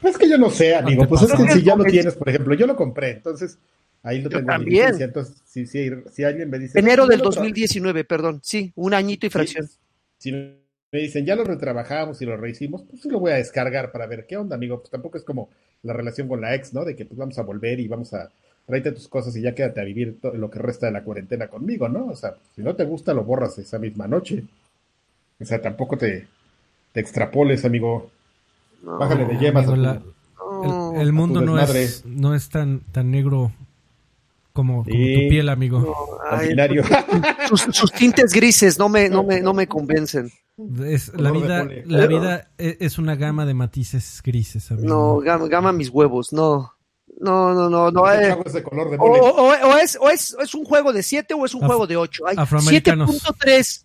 Pues que yo no sé, amigo. Pues es que si ya lo tienes, por ejemplo, yo lo compré, entonces ahí lo Yo tengo en también. licencia. Entonces, si, si, si alguien me dice. Enero "No, del no lo tra- 2019, perdón. Sí, un añito y fracción. Si, si me dicen, ya lo retrabajamos y lo rehicimos, pues sí lo voy a descargar para ver qué onda, amigo. Pues tampoco es como la relación con la ex, ¿no? De que pues vamos a volver y vamos a tráete tus cosas y ya quédate a vivir todo lo que resta de la cuarentena conmigo, ¿no? O sea, si no te gusta, lo borras esa misma noche. O sea, tampoco te, te extrapoles, amigo. No, Bájale de yemas. Amigo, a tu- la- no, el, el mundo no es, no es tan, tan negro como, como Sí. tu piel, amigo. no, ay, binario. sus, sus tintes grises no me, no me, no me convencen. Es, la vida, la vida e- es una gama de matices grises, amigo. No, gama, gama mis huevos, no. No, no, no, no. Eh, es de color de o, o- o es, o, es, o es un juego de 7 o es un Af- juego de 8. afroamericanos. 7.3.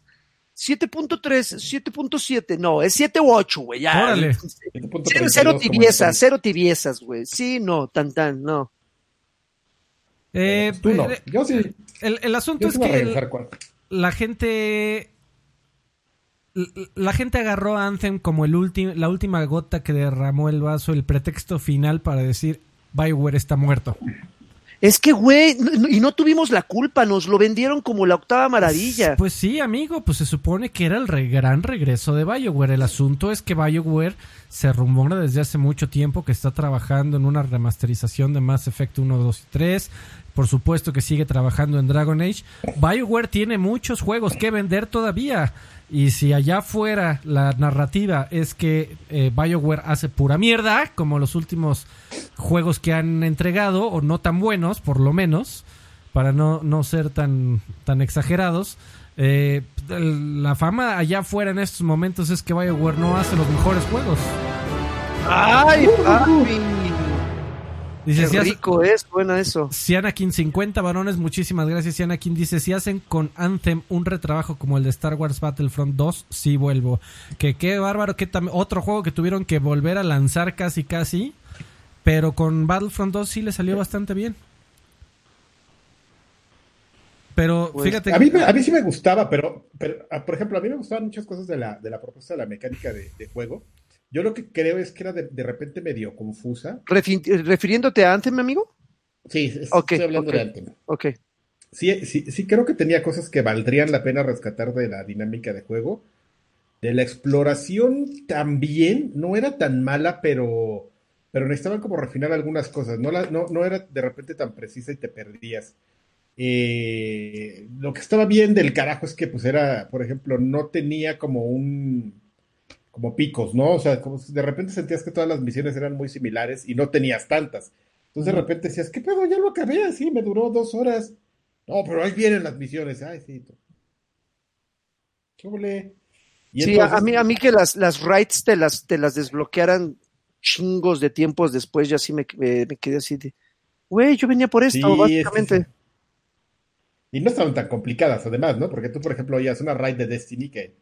7.3, 7.7. No, es 7 u 8, güey. Ya. Órale. Cero, 7.32 cero tibiezas, cero tibiezas, güey. Sí, no, tan, tan, no. Eh, Pues tú no. eh, Yo sí. el, el asunto Yo es sí que la gente la gente agarró a Anthem como el último la última gota que derramó el vaso, el pretexto final para decir Bioware está muerto. Es que, güey, y no tuvimos la culpa, nos lo vendieron como la octava maravilla. Pues sí, amigo, pues se supone que era el re- gran regreso de BioWare. El asunto es que BioWare se rumora desde hace mucho tiempo que está trabajando en una remasterización de Mass Effect 1, 2 y 3. Por supuesto que sigue trabajando en Dragon Age. BioWare tiene muchos juegos que vender todavía. Y si allá afuera la narrativa es que eh, BioWare hace pura mierda, como los últimos juegos que han entregado, o no tan buenos, por lo menos, para no, no ser tan, tan exagerados, eh, la fama allá afuera en estos momentos es que BioWare no hace los mejores juegos. ¡Ay! Dice, Qué si, rico es, buena eso. si Anakin 50 varones, muchísimas gracias. Si Anakin dice, si hacen con Anthem un retrabajo como el de Star Wars Battlefront 2, sí vuelvo. Que qué bárbaro, que otro juego que tuvieron que volver a lanzar casi casi, pero con Battlefront 2 sí le salió bastante bien. Pero Pues, fíjate, A mí, me- a mí sí me gustaba, pero, pero ah, por ejemplo, a mí me gustaban muchas cosas de la, de la propuesta de la mecánica de, de juego. Yo lo que creo es que era de, de repente medio confusa. Refi- refiriéndote a Anthem, amigo. Sí, estoy hablando de Anthem. Ok. Sí, sí, sí creo que tenía cosas que valdrían la pena rescatar de la dinámica de juego. De la exploración también, no era tan mala, pero, pero necesitaban como refinar algunas cosas. No, la- no, no era de repente tan precisa y te perdías. Eh, lo que estaba bien del carajo es que pues era, por ejemplo, no tenía como un como picos, ¿no? O sea, como si de repente sentías que todas las misiones eran muy similares y no tenías tantas. Entonces de repente decías, ¿qué pedo? Ya lo acabé así, me duró dos horas. No, pero ahí vienen las misiones. Ay, sí. ¿Qué? Y Sí, entonces- a, mí, a mí que las, las raids te las, te las desbloquearan chingos de tiempos después, ya sí me, me- me quedé así de, güey, yo venía por esto, Sí, básicamente. es que sí. Y no estaban tan complicadas, además, ¿no? Porque tú, por ejemplo, oías una raid de Destiny que,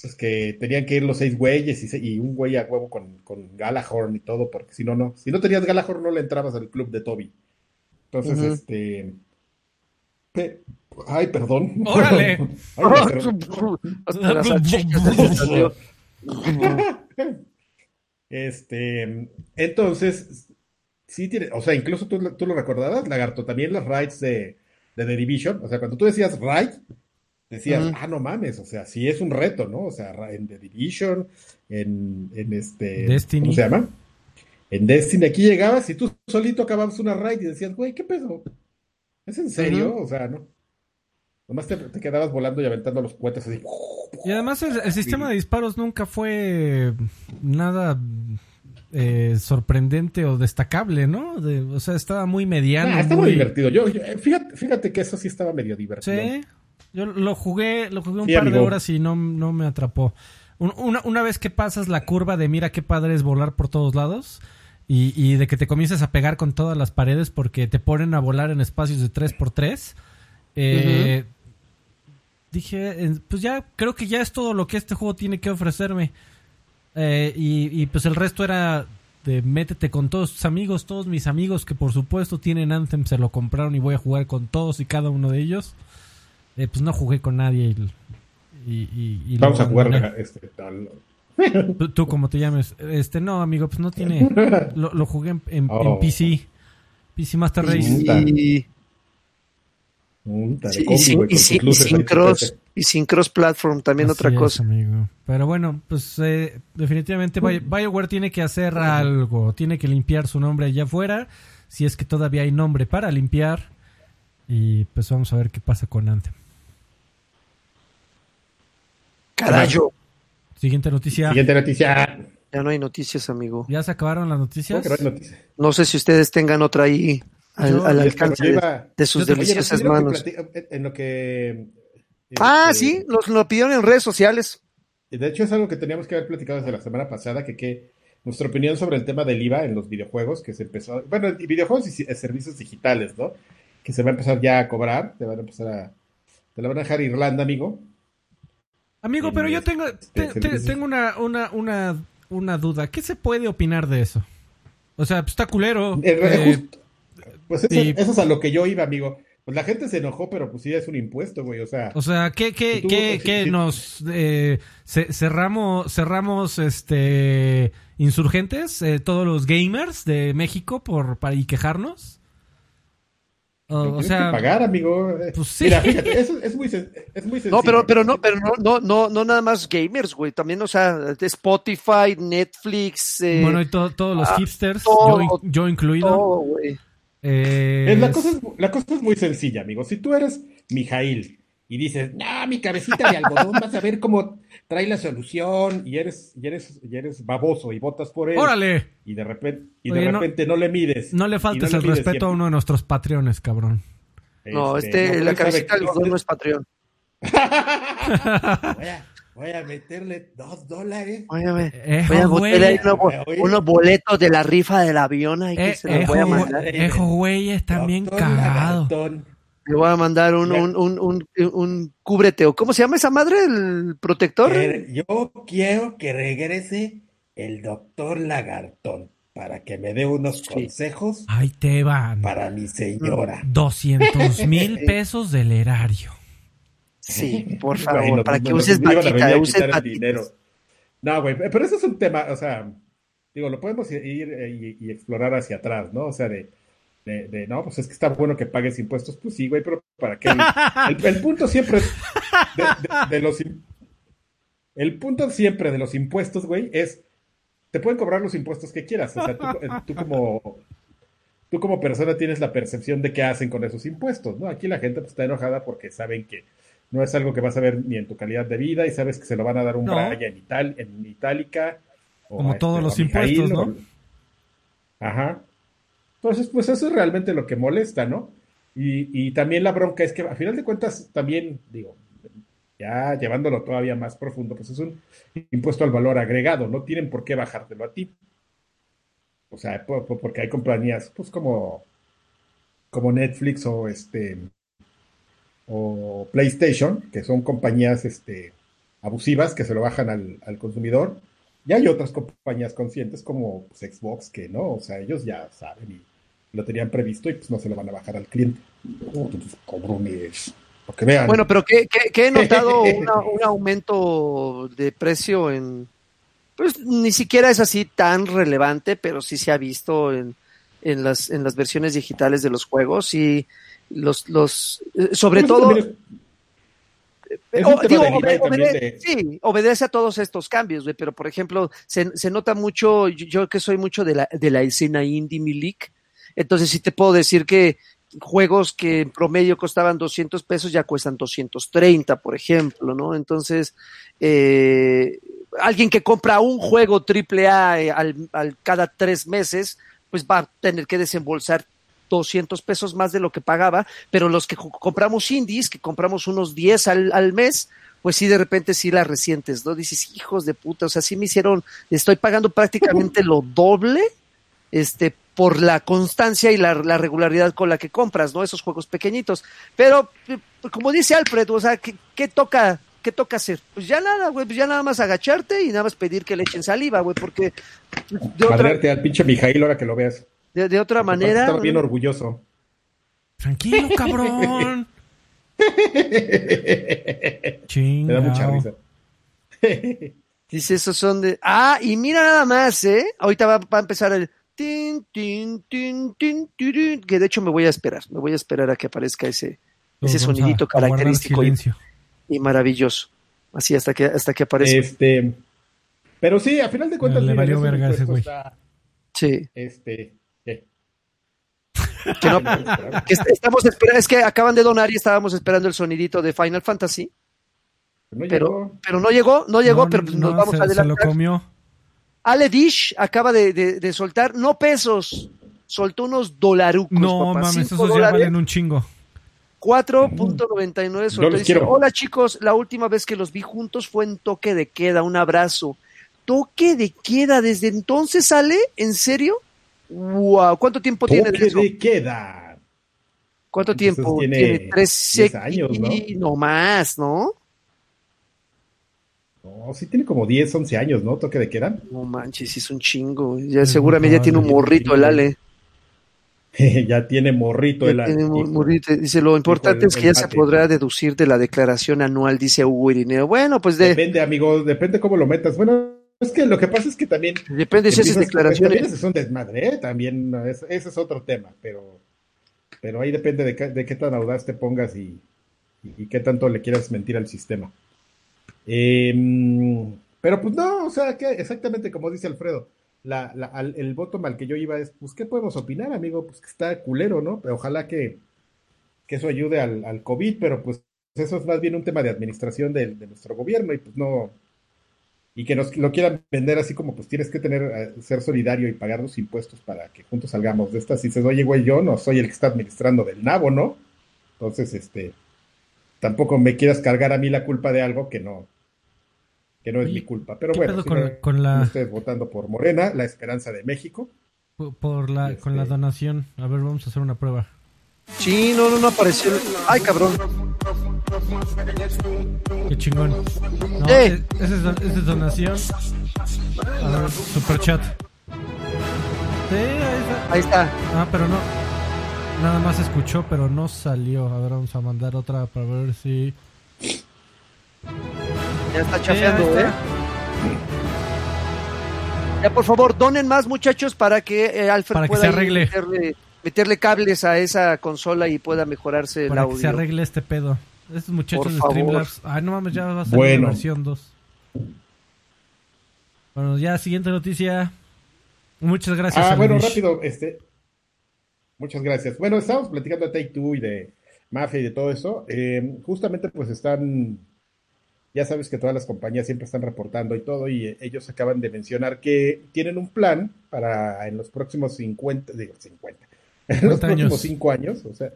pues, que tenían que ir los seis güeyes y, se- y un güey a huevo con, con Galahorn y todo, porque si no, no. Si no tenías Galahorn, no le entrabas al club de Toby. Entonces, este. pe- Ay, perdón. ¡Órale! Ay. Este, entonces, sí tiene, o sea, incluso tú, tú lo recordabas, Lagarto, también las raids de, de The Division, o sea, cuando tú decías raid, decías, ah, no mames, o sea, sí es un reto, ¿no? O sea, en The Division, en, en este, Destiny. ¿cómo se llama? En Destiny, aquí llegabas y tú solito acababas una raid y decías, güey, ¿qué pedo? ¿Es en serio? O sea, ¿no? Nomás te, te quedabas volando y aventando los cohetes así. Y además el, el sistema de disparos nunca fue nada eh, sorprendente o destacable, ¿no? De- o sea, estaba muy mediano. Ah, estaba muy- divertido. Yo, yo- eh, fíjate, fíjate que eso sí estaba medio divertido. Sí, yo lo jugué, lo jugué un Sí, par de horas y no, no me atrapó. Un- una, una vez que pasas la curva de mira qué padre es volar por todos lados y, y de que te comienzas a pegar con todas las paredes porque te ponen a volar en espacios de 3x3, eh, dije, pues ya creo que ya es todo lo que este juego tiene que ofrecerme. Eh, y, y, pues el resto era de métete con todos tus amigos, todos mis amigos que por supuesto tienen Anthem, se lo compraron y voy a jugar con todos y cada uno de ellos. Eh, pues no jugué con nadie y, y- y- y lo Vamos a jugar abandoné. este, tal. Tú, tú como te llames. Este, no, amigo, pues no tiene. Lo, lo jugué en, en- en Oh. PC. PC Master Race. Y, sí, sin, y sin- y sin cross, y sin cross platform, también Así otra es, cosa. amigo. Pero bueno, pues eh, definitivamente Bio- BioWare tiene que hacer algo. Tiene que limpiar su nombre allá afuera. Si es que todavía hay nombre para limpiar. Y pues vamos a ver qué pasa con Anthem. Carayo, Siguiente noticia. Siguiente noticia. ya no hay noticias, amigo. ¿Ya se acabaron las ¿Cómo noticias? no hay noticia? No sé si ustedes tengan otra ahí al, Yo- al Yo alcance de, iba- de sus deliciosas ¿no manos. En lo que. Ah, este, sí, nos lo pidieron en redes sociales. De hecho, es algo que teníamos que haber platicado desde la semana pasada, que, que nuestra opinión sobre el tema del IVA en los videojuegos, que se empezó, bueno, y videojuegos y eh, servicios digitales, ¿no? Que se va a empezar ya a cobrar, te van a empezar a, te la van a dejar Irlanda, amigo. Amigo, en pero yo tengo, te- te- servicio. tengo una, una, una, una duda. ¿Qué se puede opinar de eso? O sea, pues está culero. Eh, Eh, justo- pues eso, y- eso es a lo que yo iba, amigo. Pues la gente se enojó, pero pues sí es un impuesto, güey, o sea, O sea, ¿qué, qué, Si tú- qué, si- qué si- nos eh, ce- cerramos, cerramos este insurgentes, eh, todos los gamers de México por para y quejarnos? O, o sea, que pagar, amigo. Pues sí. Mira, fíjate, eso es muy, es muy sencillo. No, pero, pero no, pero no, no, no, no nada más gamers, güey. También, o sea, Spotify, Netflix, eh, bueno, y to- todos los ah, hipsters, todo- yo, in- yo incluido. todo, güey. Eh, La, cosa es, la cosa es muy sencilla, amigo. Si tú eres Mijail y dices, no, mi cabecita de algodón, vas a ver cómo trae la solución y eres, y eres, y eres baboso y votas por él. ¡Órale! Y de repente, y Oye, de no- repente no, le mides. No le faltes no el respeto a uno de nuestros patreones, cabrón. No, este, no, la cabecita del algodón no es Patreon. voy, a, voy a meterle dos dólares. Óyeme, Eh, voy a botarle ahí unos, Oye. unos boletos de la rifa del avión ahí que Eh, se los voy a mandar. ejo, güeyes, también Doctor Le voy a mandar un, un, un, un, un cúbrete. ¿o ¿Cómo se llama esa madre? ¿El protector? Yo quiero que regrese el doctor Lagartón para que me dé unos consejos Ahí te van. para mi señora. 200 mil pesos del erario. Sí, por favor, para que uses iban a venir vaquita, a uses dinero. No, güey, pero eso es un tema, o sea, digo, lo podemos ir eh, y, y explorar hacia atrás, ¿no? O sea, de, de, de, no, pues es que está bueno que pagues impuestos, pues sí, güey, pero ¿para qué? El, el punto siempre es de, de- de los el punto siempre de los impuestos, güey, es te pueden cobrar los impuestos que quieras, o sea, tú, eh, tú como tú como persona tienes la percepción de qué hacen con esos impuestos, ¿no? Aquí la gente pues, está enojada porque saben que no es algo que vas a ver ni en tu calidad de vida y sabes que se lo van a dar un No. En, Ital- en Itálica. o Como a todos este, los Mijail, impuestos, o- ¿no? Ajá. Entonces, pues eso es realmente lo que molesta, ¿no? Y, y también la bronca es que a final de cuentas también, digo, ya llevándolo todavía más profundo, pues es un impuesto al valor agregado, no tienen por qué bajártelo a ti. O sea, po- po- porque hay compañías, pues como, como Netflix o este o PlayStation, que son compañías este, abusivas que se lo bajan al, al consumidor. Y hay otras compañías conscientes como pues, Xbox que no, o sea, ellos ya saben y lo tenían previsto y pues no se lo van a bajar al cliente. Entonces, cabrones, porque vean. Bueno, pero que, que- que he notado una- un aumento de precio en... Pues ni siquiera es así tan relevante, pero sí se ha visto en, en, las, en las versiones digitales de los juegos y los... los sobre todo... es- es O- digo, del Ibai obede- también obede- de- Sí, obedece a todos estos cambios, güey, pero por ejemplo, se, se nota mucho, yo, yo que soy mucho de la, de la escena indie Milik, entonces sí te puedo decir que juegos que en promedio costaban 200 pesos ya cuestan 230, por ejemplo, ¿no? Entonces, eh, alguien que compra un juego triple A eh, al, al cada tres meses, pues va a tener que desembolsar 200 pesos más de lo que pagaba, pero los que compramos indies, que compramos unos 10 al, al mes, pues sí, de repente sí las recientes, ¿no? Dices, hijos de puta, o sea, sí me hicieron, estoy pagando prácticamente lo doble, este, por la constancia y la, la regularidad con la que compras, ¿no? Esos juegos pequeñitos. Pero, eh, como dice Alfred, o sea, ¿qué, qué toca? ¿Qué toca hacer? Pues ya nada, güey, pues ya nada más agacharte y nada más pedir que le echen saliva, güey, porque de otra, al pinche Mijail ahora que lo veas. de, de otra manera, Estaba bien orgulloso. Tranquilo, cabrón. Me da mucha risa. Dice, esos son de. Ah, y mira nada más, ¿eh? Ahorita va, va a empezar el. Tin, tin, tin, tin, tirin, que de hecho me voy a esperar. Me voy a esperar a que aparezca ese, ese a- sonidito a característico y, maravilloso. Así hasta que, hasta que aparezca. Este, pero sí, a final de cuentas, Le valió verga ese güey. está, sí. este, ¿qué? Que no- que est- estamos esperando. Es que acaban de donar y estábamos esperando el sonidito de Final Fantasy. No Pero, llegó. pero no llegó, no llegó, No, pero pues nos no, vamos se, a se lo adelantar. comió. Ale Dish acaba de, de- de soltar, no pesos, soltó unos dolarucos. No papá, mames, esos ya dólares. valen un chingo. 4.99 Yo soltó. Dice. Hola chicos, la última vez que los vi juntos fue en toque de queda. Un abrazo. ¿Toque de queda desde entonces sale? ¿En serio? Wow, ¿cuánto tiempo tiene de Toque de queda. ¿Cuánto Entonces tiempo? tiene Tiene, 13 10 años, ¿no? no más, ¿no? No, sí tiene como 10, 11 años, ¿no? Toque de queda. No manches, es un chingo. Ya seguramente ya tiene un morrito el Ale. ya tiene morrito Ya el tiene morrito. Dice, lo importante es que ya se podrá deducir de la declaración anual, dice Hugo Irineo. Bueno, pues de, Depende, amigo, depende cómo lo metas. Bueno, es que lo que pasa es que también depende si empiezas- declaraciones. También es un desmadre, ¿eh? También es- ese es otro tema, pero, pero ahí depende de, qué- de qué tan audaz te pongas y, y, y qué tanto le quieras mentir al sistema. Em, pero pues no, o sea, que exactamente como dice Alfredo, el voto mal que yo iba es, pues, ¿qué podemos opinar, amigo? Pues que está culero, ¿no? Pero ojalá que, que eso ayude al, al COVID, pero pues eso es más bien un tema de administración del- de, nuestro gobierno y pues no, y que nos lo quieran vender así como pues tienes que tener, eh, ser solidario y pagar los impuestos para que juntos salgamos de estas. Y dices, oye, güey, yo no soy el que está administrando del nabo, ¿no? Entonces, este, tampoco me quieras cargar a mí la culpa de algo que no, que no es mi culpa. Pero ¿qué bueno, pedo si con- no- con la- ustedes votando por Morena, la esperanza de México. Por, por la, con la Este- donación. A ver, vamos a hacer una prueba. Sí, no, no, no apareció. Ay, cabrón. Qué chingón. No, ¡Eh! e- esa es, don- es donación. A ver, super chat. Sí, ahí está. Ahí está. Ah, pero no. Nada más escuchó, pero no salió. A ver, vamos a mandar otra para ver si. Ya está Sí, chafeando, ahí ¿eh? Ya, por favor, donen más, muchachos, para que eh, Alfred Para que pueda se arregle. Meterle, meterle cables a esa consola y pueda mejorarse el Para audio. que se arregle este pedo. Estos muchachos Por de. Streamlabs. Ay, no mames, ya va a salir Bueno. la versión 2. Bueno, ya, siguiente noticia. Muchas gracias. Ah, bueno, rápido, este. Muchas gracias. Bueno, estábamos platicando de Take Two y de Mafia y de todo eso. Eh, justamente, pues están. Ya sabes que todas las compañías siempre están reportando y todo, y eh, ellos acaban de mencionar que tienen un plan para en los próximos 50, digo 50, en los 50 años. próximos 5 años, o sea,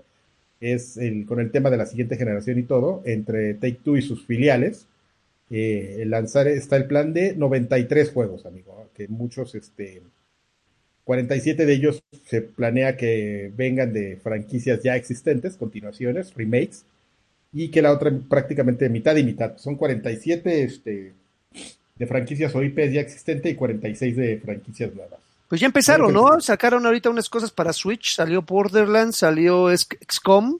es el, con el tema de la siguiente generación y todo, entre Take Two y sus filiales, eh, lanzar está el plan de 93 juegos, amigo, que muchos, este, 47 de ellos se planea que vengan de franquicias ya existentes, continuaciones, remakes, y que la otra prácticamente mitad y mitad. Son 47 este, de franquicias o IPs ya existentes y 46 de franquicias nuevas. Pues ya empezaron, ¿no? Sacaron ahorita unas cosas para Switch, salió Borderlands, salió XCOM,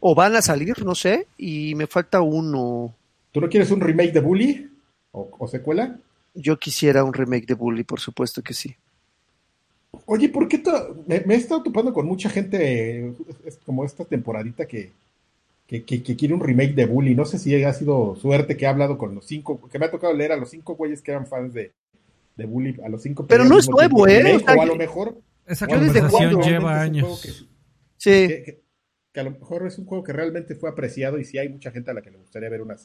o van a salir, no sé, y me falta uno. ¿Tú no quieres un remake de Bully o, o secuela? Yo quisiera un remake de Bully, por supuesto que sí. Oye, ¿por qué me, me he estado topando con mucha gente es como esta temporadita que, que, que- que quiere un remake de Bully? No sé si ha sido suerte que ha hablado con los cinco, que me ha tocado leer a los cinco güeyes que eran fans de, de Bully, a los cinco Pero no es nuevo, ¿eh? remake, O sea, o a lo mejor Esa conversación lleva realmente es un años. juego que- Sí, que, que- que a lo mejor es un juego que realmente fue apreciado y sí hay mucha gente a la que le gustaría ver una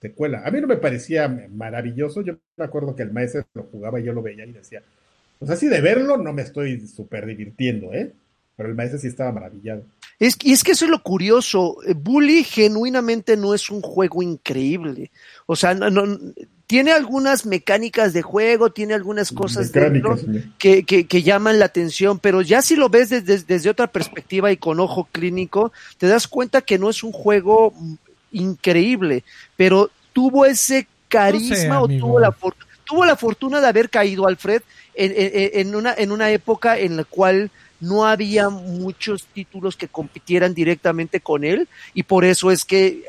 secuela. A mí no me parecía maravilloso, yo me acuerdo que el maestro lo jugaba y yo lo veía y decía, pues así de verlo no me estoy súper divirtiendo, ¿eh? Pero el maestro sí estaba maravillado. Es, y es que eso es lo curioso. eh, Bully genuinamente no es un juego increíble. O sea, no, no- tiene algunas mecánicas de juego, tiene algunas cosas dentro que, que, que llaman la atención, pero ya si lo ves desde, desde otra perspectiva y con ojo clínico, te das cuenta que no es un juego increíble, pero tuvo ese carisma o tuvo la, tuvo la fortuna de haber caído Alfred en, en- en una, en una época en la cual no había muchos títulos que compitieran directamente con él y por eso es que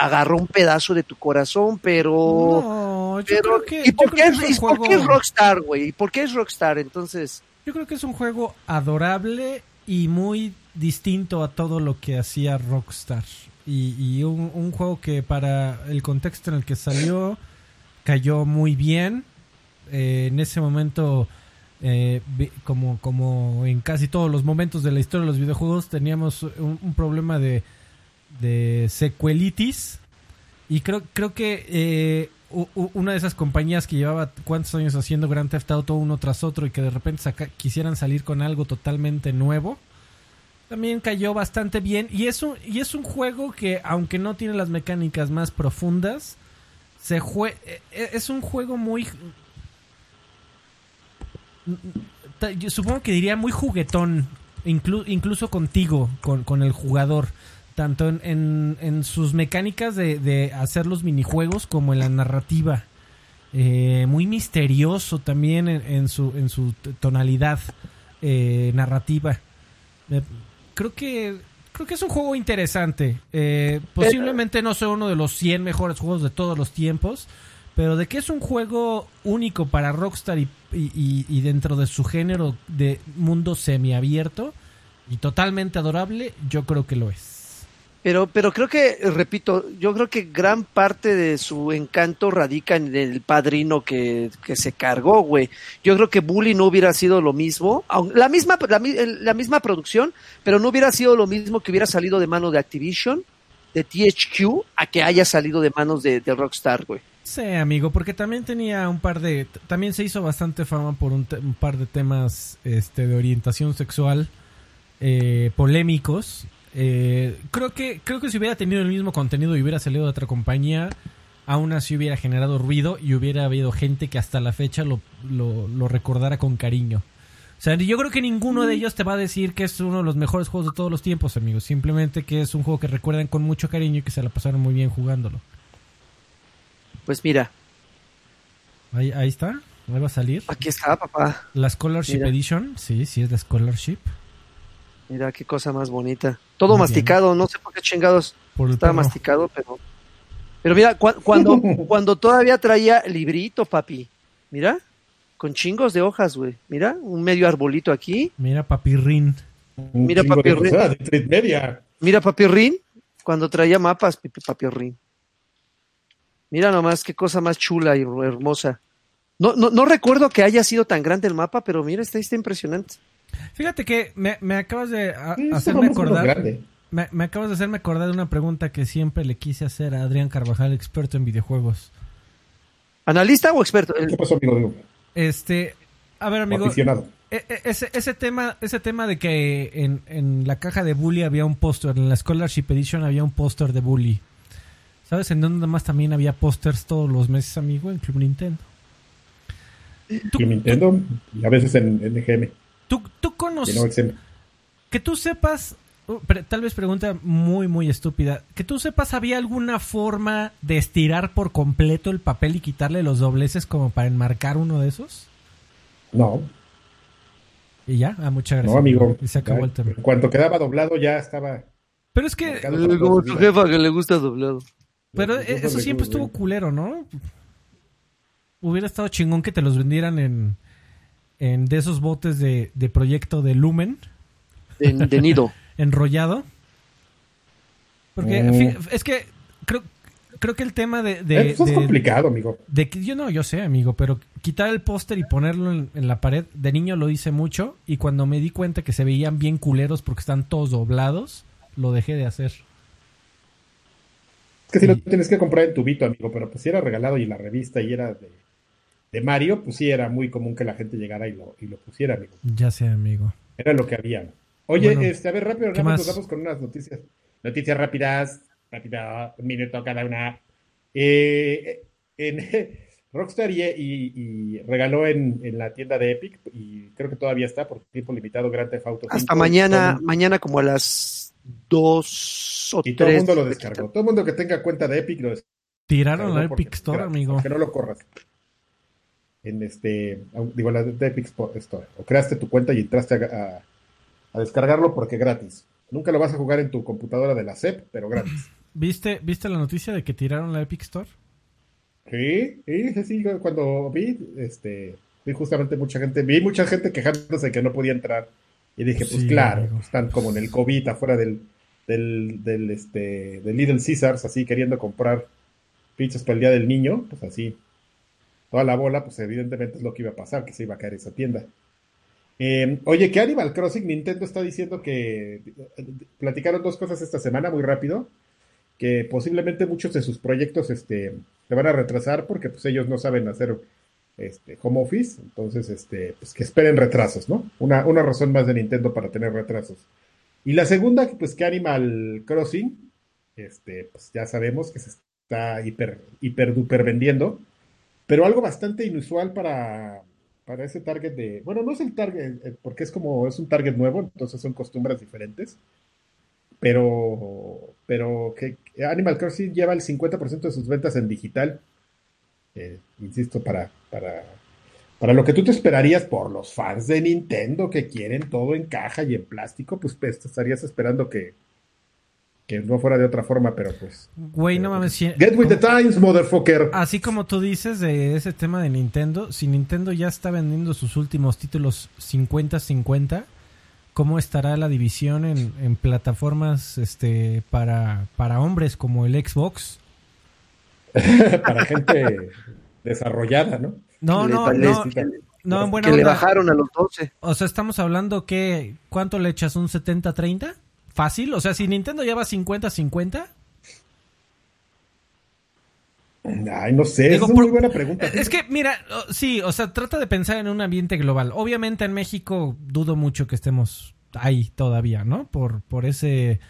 agarró un pedazo de tu corazón, pero... No, yo pero creo que. ¿Y por qué, es, es un ¿y por qué es juego- Rockstar, güey? ¿Y por qué es Rockstar? Entonces... Yo creo que es un juego adorable y muy distinto a todo lo que hacía Rockstar. Y, y un, un juego que para el contexto en el que salió cayó muy bien. Eh, en ese momento, eh, como, como en casi todos los momentos de la historia de los videojuegos, teníamos un, problema de, de secuelitis. Y creo, creo que eh, una de esas compañías que llevaba cuántos años haciendo Grand Theft Auto uno tras otro y que de repente quisieran salir con algo totalmente nuevo, también cayó bastante bien. Y es un, y es un juego que, aunque no tiene las mecánicas más profundas, se jue- e- e- es un juego muy... Yo supongo que diría muy juguetón, inclu- incluso contigo, con, con el jugador, tanto en, en- sus mecánicas de, de hacer los minijuegos como en la narrativa. Eh, muy misterioso también en, su, en su tonalidad eh, narrativa. Me- creo que creo que es un juego interesante. Eh, posiblemente no sea uno de los 100 mejores juegos de todos los tiempos, pero de que es un juego único para Rockstar y, dentro de su género de mundo semiabierto y totalmente adorable, yo creo que lo es. Pero, pero creo que, eh, repito, yo creo que gran parte de su encanto radica en el padrino que, que se cargó, güey. Yo creo que Bully no hubiera sido lo mismo, la misma, la, la misma producción, pero no hubiera sido lo mismo que hubiera salido de mano de Activision, de THQ, a que haya salido de manos de, de Rockstar, güey. Sí, amigo, porque también tenía un par de... También se hizo bastante fama por un, par de temas este, de orientación sexual eh, polémicos. Eh, creo que creo que si hubiera tenido el mismo contenido y hubiera salido de otra compañía, aún así hubiera generado ruido y hubiera habido gente que hasta la fecha lo, lo, lo recordara con cariño. O sea, yo creo que ninguno de ellos te va a decir que es uno de los mejores juegos de todos los tiempos, amigos. Simplemente que es un juego que recuerdan con mucho cariño y que se la pasaron muy bien jugándolo. Pues mira, Ahí, ahí está, ahí va a salir. aquí está, papá. La Scholarship Mira. Edition, sí, sí es la Scholarship. Mira qué cosa más bonita. Todo Muy masticado, no sé por qué chingados Por el estaba perro. masticado, pero. Pero mira, cu- cuando, cuando todavía traía librito, papi. Mira, con chingos de hojas, güey. Mira, un medio arbolito aquí. Mira, papirrín. Mira, chingo de papi, Rin. cosas, de Street Media. Mira, papi Rin, cuando traía mapas, papi, papi Rin. Mira nomás qué cosa más chula y hermosa. No, no, no recuerdo que haya sido tan grande el mapa, pero mira, está, está impresionante. Fíjate que me, me acabas de a- hacerme acordar. grande. Me, me acabas de hacerme acordar de una pregunta que siempre le quise hacer a Adrián Carvajal, experto en videojuegos. ¿Analista o experto? ¿Qué pasó, amigo? Digo, Este, a ver, amigo, aficionado. e- e- ese, ese tema, ese tema de que en, en la caja de Bully había un póster, en la Scholarship Edition había un póster de Bully. ¿Sabes en dónde más también había pósters todos los meses, amigo? En Club Nintendo. Tú- Club Nintendo y a veces en, en EGM, ¿Tú, tú que conoces, no que tú sepas, pre- tal vez pregunta muy, muy estúpida, que tú sepas, ¿había alguna forma de estirar por completo el papel y quitarle los dobleces como para enmarcar uno de esos? No, Y ya, ah, muchas gracias. no, amigo. Y se acabó Ya, el tema. En cuanto quedaba doblado ya estaba Pero es que, vida. jefa que le gusta doblado. Pero eso siempre estuvo culero, ¿no? Hubiera estado chingón que te los vendieran en, en de esos botes de, de proyecto de Lumen. De, de nido. enrollado. Porque Mm. es que creo, creo que el tema de, de, pues es de- complicado, amigo. de yo no, yo sé, amigo, pero quitar el póster y ponerlo en, en la pared, de niño lo hice mucho y cuando me di cuenta que se veían bien culeros porque están todos doblados, lo dejé de hacer. Es que si lo Y- tienes que comprar en tubito, amigo, pero pues si era regalado y la revista y era de, de Mario, pues sí era muy común que la gente llegara y lo, y lo pusiera, amigo. Ya sé, amigo. Era lo que había. Oye, Bueno, este, a ver, rápido, ¿qué nada más nos vamos con unas noticias. Noticias rápidas, rápido, un minuto cada una. Eh, en, Rockstar y, y- y regaló en, en la tienda de Epic, y creo que todavía está por tiempo limitado Grand Theft Auto Hasta 5, mañana, mañana como a las dos o Y todo el tres. mundo lo descargó. Todo el mundo que tenga cuenta de Epic lo descargó. Tiraron la Epic Store, amigo. Aunque no lo corras. En este, digo, la de Epic Store. O creaste tu cuenta y entraste a, a- a descargarlo porque gratis. Nunca lo vas a jugar en tu computadora de la SEP, pero gratis. ¿Viste, ¿Viste la noticia de que tiraron la Epic Store? Sí, sí, sí, sí, cuando vi, este, vi justamente mucha gente, vi mucha gente quejándose que no podía entrar. Y dije, pues Sí, claro, amigo. están como en el COVID afuera del, del, del, este, del Little Caesars, así queriendo comprar pizzas para el Día del Niño, pues así, toda la bola, pues evidentemente es lo que iba a pasar, que se iba a caer esa tienda. Eh, oye, que Animal Crossing, Nintendo está diciendo que platicaron dos cosas esta semana muy rápido, que posiblemente muchos de sus proyectos este, se van a retrasar porque pues ellos no saben hacer este, home office, entonces este, pues que esperen retrasos, ¿no? Una, una razón más de Nintendo para tener retrasos. Y la segunda, pues que Animal Crossing, este, pues ya sabemos que se está hiper, hiper duper vendiendo, pero algo bastante inusual para, para ese target de, bueno, no es el target, eh, porque es como, es un target nuevo, entonces son costumbres diferentes, pero, pero que Animal Crossing lleva el 50% de sus ventas en digital, eh, insisto, para, para, para lo que tú te esperarías por los fans de Nintendo que quieren todo en caja y en plástico, pues, pues te estarías esperando que, que no fuera de otra forma, pero pues... Güey, no mames. si- Get with the times, motherfucker. Así como tú dices de ese tema de Nintendo, si Nintendo ya está vendiendo sus últimos títulos 50-50, cómo estará la división en, en plataformas este para, para hombres como el Xbox. Para gente desarrollada, ¿no? No, le- no, le- no, que le- no, en buena que le onda. bajaron a los 12. O sea, estamos hablando que ¿cuánto le echas un 70-30? Fácil, o sea, si Nintendo ya va 50-50, Ay, no sé, Digo, es una por- muy buena pregunta. Es que, mira, sí, o sea, trata de pensar en un ambiente global. Obviamente en México dudo mucho que estemos ahí todavía, ¿no? Por, por ese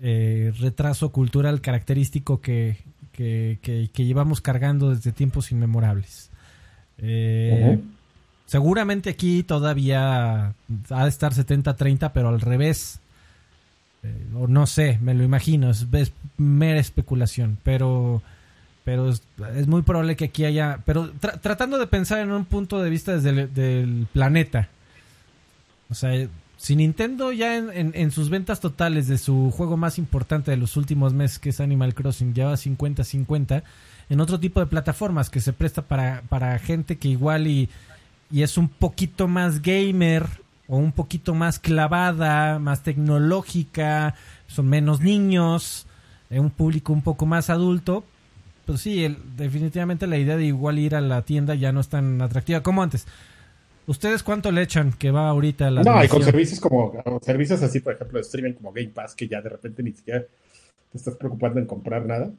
eh, retraso cultural característico que, que, que- que llevamos cargando desde tiempos inmemorables. Eh. Seguramente aquí todavía ha de estar 70-30, pero al revés. Eh, o no sé, me lo imagino, es, es mera especulación, pero pero es, es muy probable que aquí haya, pero tra- tratando de pensar en un punto de vista desde el del planeta. O sea, si Nintendo ya en, en- en sus ventas totales de su juego más importante de los últimos meses, que es Animal Crossing, lleva 50-50, en otro tipo de plataformas que se presta para, para gente que igual y, y es un poquito más gamer o un poquito más clavada, más tecnológica, son menos niños, eh, un público un poco más adulto, pues sí, el- definitivamente la idea de igual ir a la tienda ya no es tan atractiva como antes. ¿Ustedes cuánto le echan que va ahorita la No, y con servicios como servicios así, por ejemplo, de streaming como Game Pass, que ya de repente ni siquiera te estás preocupando en comprar nada.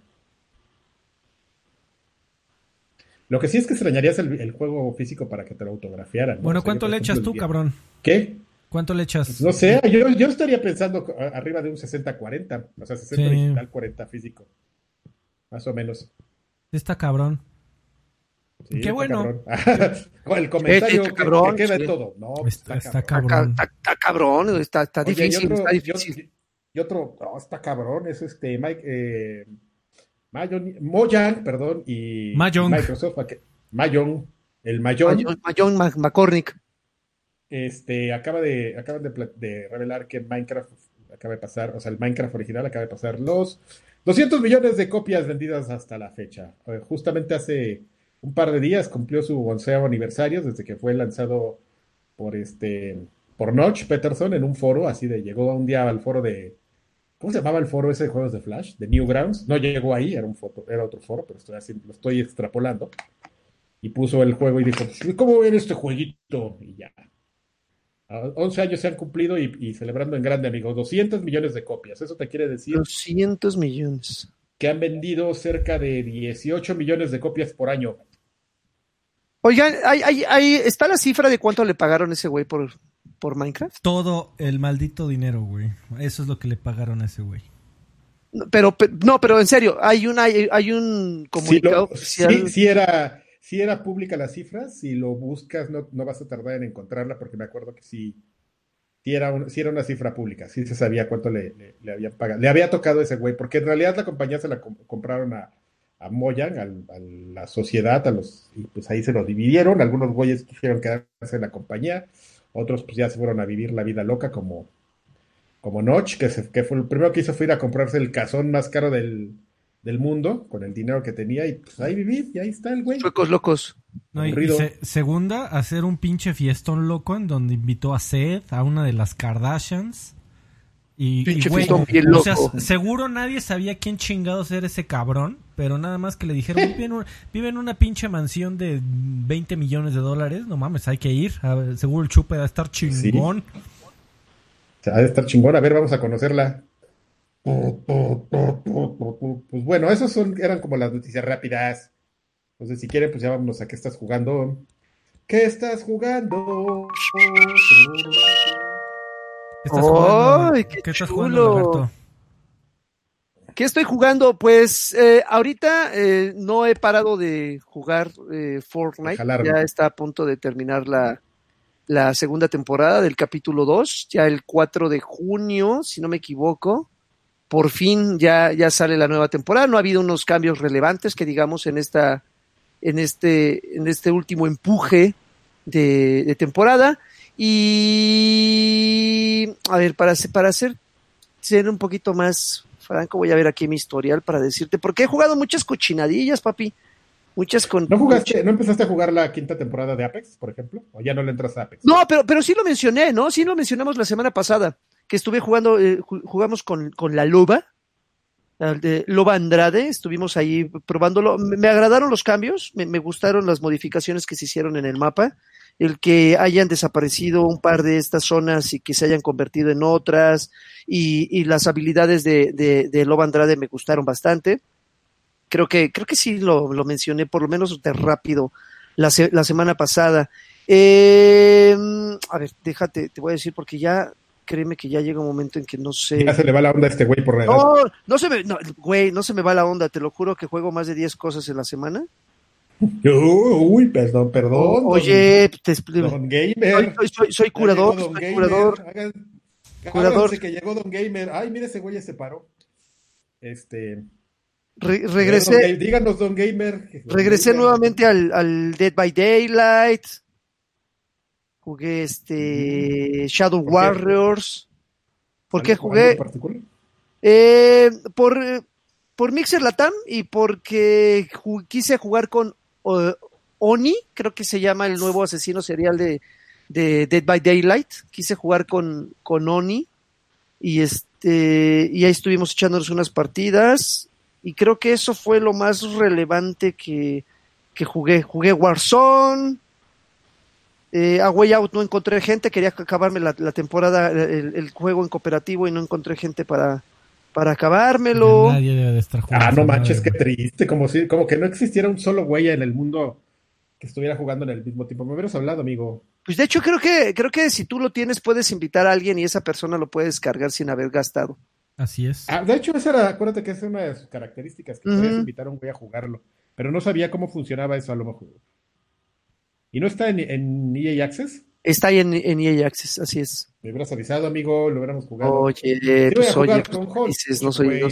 Lo que sí es que extrañarías el, el juego físico para que te lo autografiaran. ¿no? Bueno, O sea, ¿cuánto le echas tú, cabrón? ¿Qué? ¿Cuánto le echas? No sé, yo, yo estaría pensando arriba de un 60-40, o sea, 60 Sí. digital, 40 físico. Más o menos. Está cabrón. Sí, Qué bueno. el comentario está cabrón, que queda sí. todo. No, Está, cabrón. Está, está cabrón, está, está Oye, y difícil, otro, está y difícil. otro- y otro, no, está cabrón, es este Mike, eh, Mayon- Mojang, perdón, y, Mahjong. y Microsoft. Mahjong, el John Mac- McCormick. este, acaba de, acaban de, de revelar que Minecraft acaba de pasar, o sea, el Minecraft original acaba de pasar los 200 millones de copias vendidas hasta la fecha. Eh, justamente hace un par de días cumplió su onceavo aniversario desde que fue lanzado por este, por Notch Peterson en un foro, así de, llegó un día al foro de, ¿cómo se llamaba el foro ese de juegos de Flash? De Newgrounds. No llegó ahí, era un foto, era otro foro, pero estoy haciendo, lo estoy extrapolando. Y puso el juego y dijo, "Pues, ¿cómo ven este jueguito? Y ya. Ah, 11 años se han cumplido y, y celebrando en grande, amigos. 200 millones de copias. Eso te quiere decir 200 millones. que han vendido cerca de 18 millones de copias por año. Oigan, ahí, ahí- ahí está la cifra de cuánto le pagaron a ese güey por, por Minecraft. Todo el maldito dinero, güey. Eso es lo que le pagaron a ese güey. Pero, pe- no, pero en serio, hay un, hay, hay un Sí, comunicado lo- oficial. sí- sí era, sí era pública la cifra. Si lo buscas, no, no vas a tardar en encontrarla, porque me acuerdo que sí, sí era, un- sí era una cifra pública. Sí se sabía cuánto le, le- le habían pagado. Le había tocado a ese güey, porque en realidad la compañía se la com- compraron a, a Mojang, al- a la sociedad, a los, y pues ahí se los dividieron. Algunos güeyes quisieron quedarse en la compañía, otros pues ya se fueron a vivir la vida loca como, como Notch, que, se- que fue el primero que hizo fue ir a comprarse el cazón más caro del, del mundo con el dinero que tenía y pues ahí vivir y ahí está el güey. Suecos locos. No, y- y Aburrido. se- segunda, hacer un pinche fiestón loco en donde invitó a Seth, a una de las Kardashians. Y, y, Pinche fiestón bien o sea, loco. seguro nadie sabía quién chingados era ese cabrón, pero nada más que le dijeron, vive en, un- vive en una pinche mansión de 20 millones de dólares, no mames, hay que ir, a ver, seguro el chupe va a estar chingón. O sea, ha de estar chingón, a ver, vamos a conocerla. Pues bueno, son, eran como las noticias rápidas. Entonces, si quieren, pues ya vámonos a qué estás jugando. ¿Qué estás jugando? ¿Qué estás jugando? ¡Ay, qué estás chulo! jugando, Alberto? ¿Qué estoy jugando? Pues eh, ahorita eh, no he parado de jugar eh, Fortnite. jalarme. Ya está a punto de terminar la, la segunda temporada del capítulo 2. Ya el 4 de junio, si no me equivoco. Por fin ya, ya sale la nueva temporada. No ha habido unos cambios relevantes que digamos en esta, en este, en este último empuje de, de temporada. Y a ver, para, ser- para ser, ser un poquito más franco, voy a ver aquí mi historial para decirte, porque he jugado muchas cochinadillas, papi. Muchas con. ¿No jugaste, no empezaste a jugar la quinta temporada de Apex, por ejemplo? ¿O ya no le entras a Apex? No, pero, pero sí lo mencioné, ¿no? Sí lo mencionamos la semana pasada, que estuve jugando, eh, ju- jugamos con, con la Loba, de Loba Andrade, estuvimos ahí probándolo. Me, me agradaron los cambios, me, me gustaron las modificaciones que se hicieron en el mapa, el que hayan desaparecido un par de estas zonas y que se hayan convertido en otras, y, y las habilidades de, de, de Loba Andrade me gustaron bastante. Creo que, creo que sí lo, lo mencioné, por lo menos de rápido, la, se- la semana pasada. Eh, a ver, déjate, te voy a decir porque ya, créeme que ya llega un momento en que no sé. Ya se le va la onda a este güey por la edad. No, no se me, no, güey, no se me va la onda, te lo juro que juego más de 10 cosas en la semana. Uy, perdón, perdón. Oye, te Don, explico. don Gamer. Soy, curador, soy Gamer. curador. Hagan- Curador. que llegó Don Gamer. Ay, mire ese güey ya se paró. Este. Re- regresé, Ga- Díganos, Don Gamer. Regresé Gamer. nuevamente al, al Dead by Daylight. Jugué este Shadow. Warriors. ¿Por qué ¿Algo- algo jugué? en particular? Eh, por, por Mixer Latam y porque ju- quise jugar con Oni, creo que se llama el nuevo asesino serial de, de Dead by Daylight. Quise jugar con, con Oni y este y ahí estuvimos echándonos unas partidas y creo que eso fue lo más relevante que, que jugué. Jugué Warzone. Eh, a Way Out no encontré gente, quería acabarme la, la temporada, el, el juego en cooperativo y no encontré gente para, para acabármelo. Nadie debe de estar jugando. Ah, no esa manches, qué triste. Como si, como que no existiera un solo güey en el mundo que estuviera jugando en el mismo tiempo. Me hubieras hablado, amigo. Pues de hecho creo que, creo que si tú lo tienes puedes invitar a alguien y esa persona lo puede descargar sin haber gastado. Así es. Ah, de hecho, esa era, acuérdate que es una de sus características, que Ujú. podías invitar a un güey a jugarlo. Pero no sabía cómo funcionaba eso a lo mejor. ¿Y no está en, en EA Access? Está ahí en, en EA Access, así es. Me hubieras avisado, amigo, lo hubiéramos jugado. Oye, Sí voy a pues jugar oye, pues, dices, no soy, no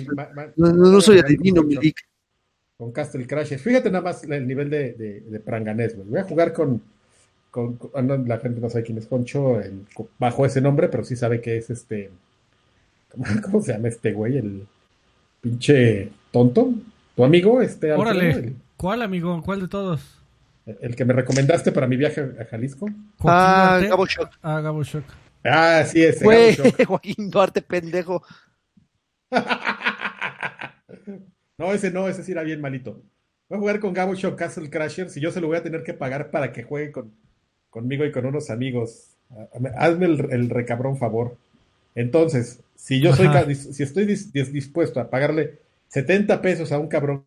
no- no- no soy adivino, con mi Hulk, Dick. Con Castle Crashes. Fíjate nada más el nivel de, de, de pranganés, güey. Voy a jugar con, con, con- ah, no, la gente no sabe quién es Concho el- bajo ese nombre, pero sí sabe que es este, ¿cómo, cómo se llama este güey? El pinche tonto. ¿Tu amigo? Este, Alfredo? Órale. El, ¿Cuál, amigo? ¿Cuál de todos? El que me recomendaste para mi viaje a Jalisco. Ah. Gabo Shock. Ah, Gabo Shock. Ah, sí, ese. Güey. Joaquín Duarte, pendejo. No, ese no, ese sí era bien malito. Voy a jugar con Gabo Shock Castle Crashers y yo se lo voy a tener que pagar para que juegue con, conmigo y con unos amigos. Ah, Hazme el, el recabrón favor. Entonces, si yo soy, Ajá. si estoy dis- dis- dispuesto a pagarle 70 pesos a un cabrón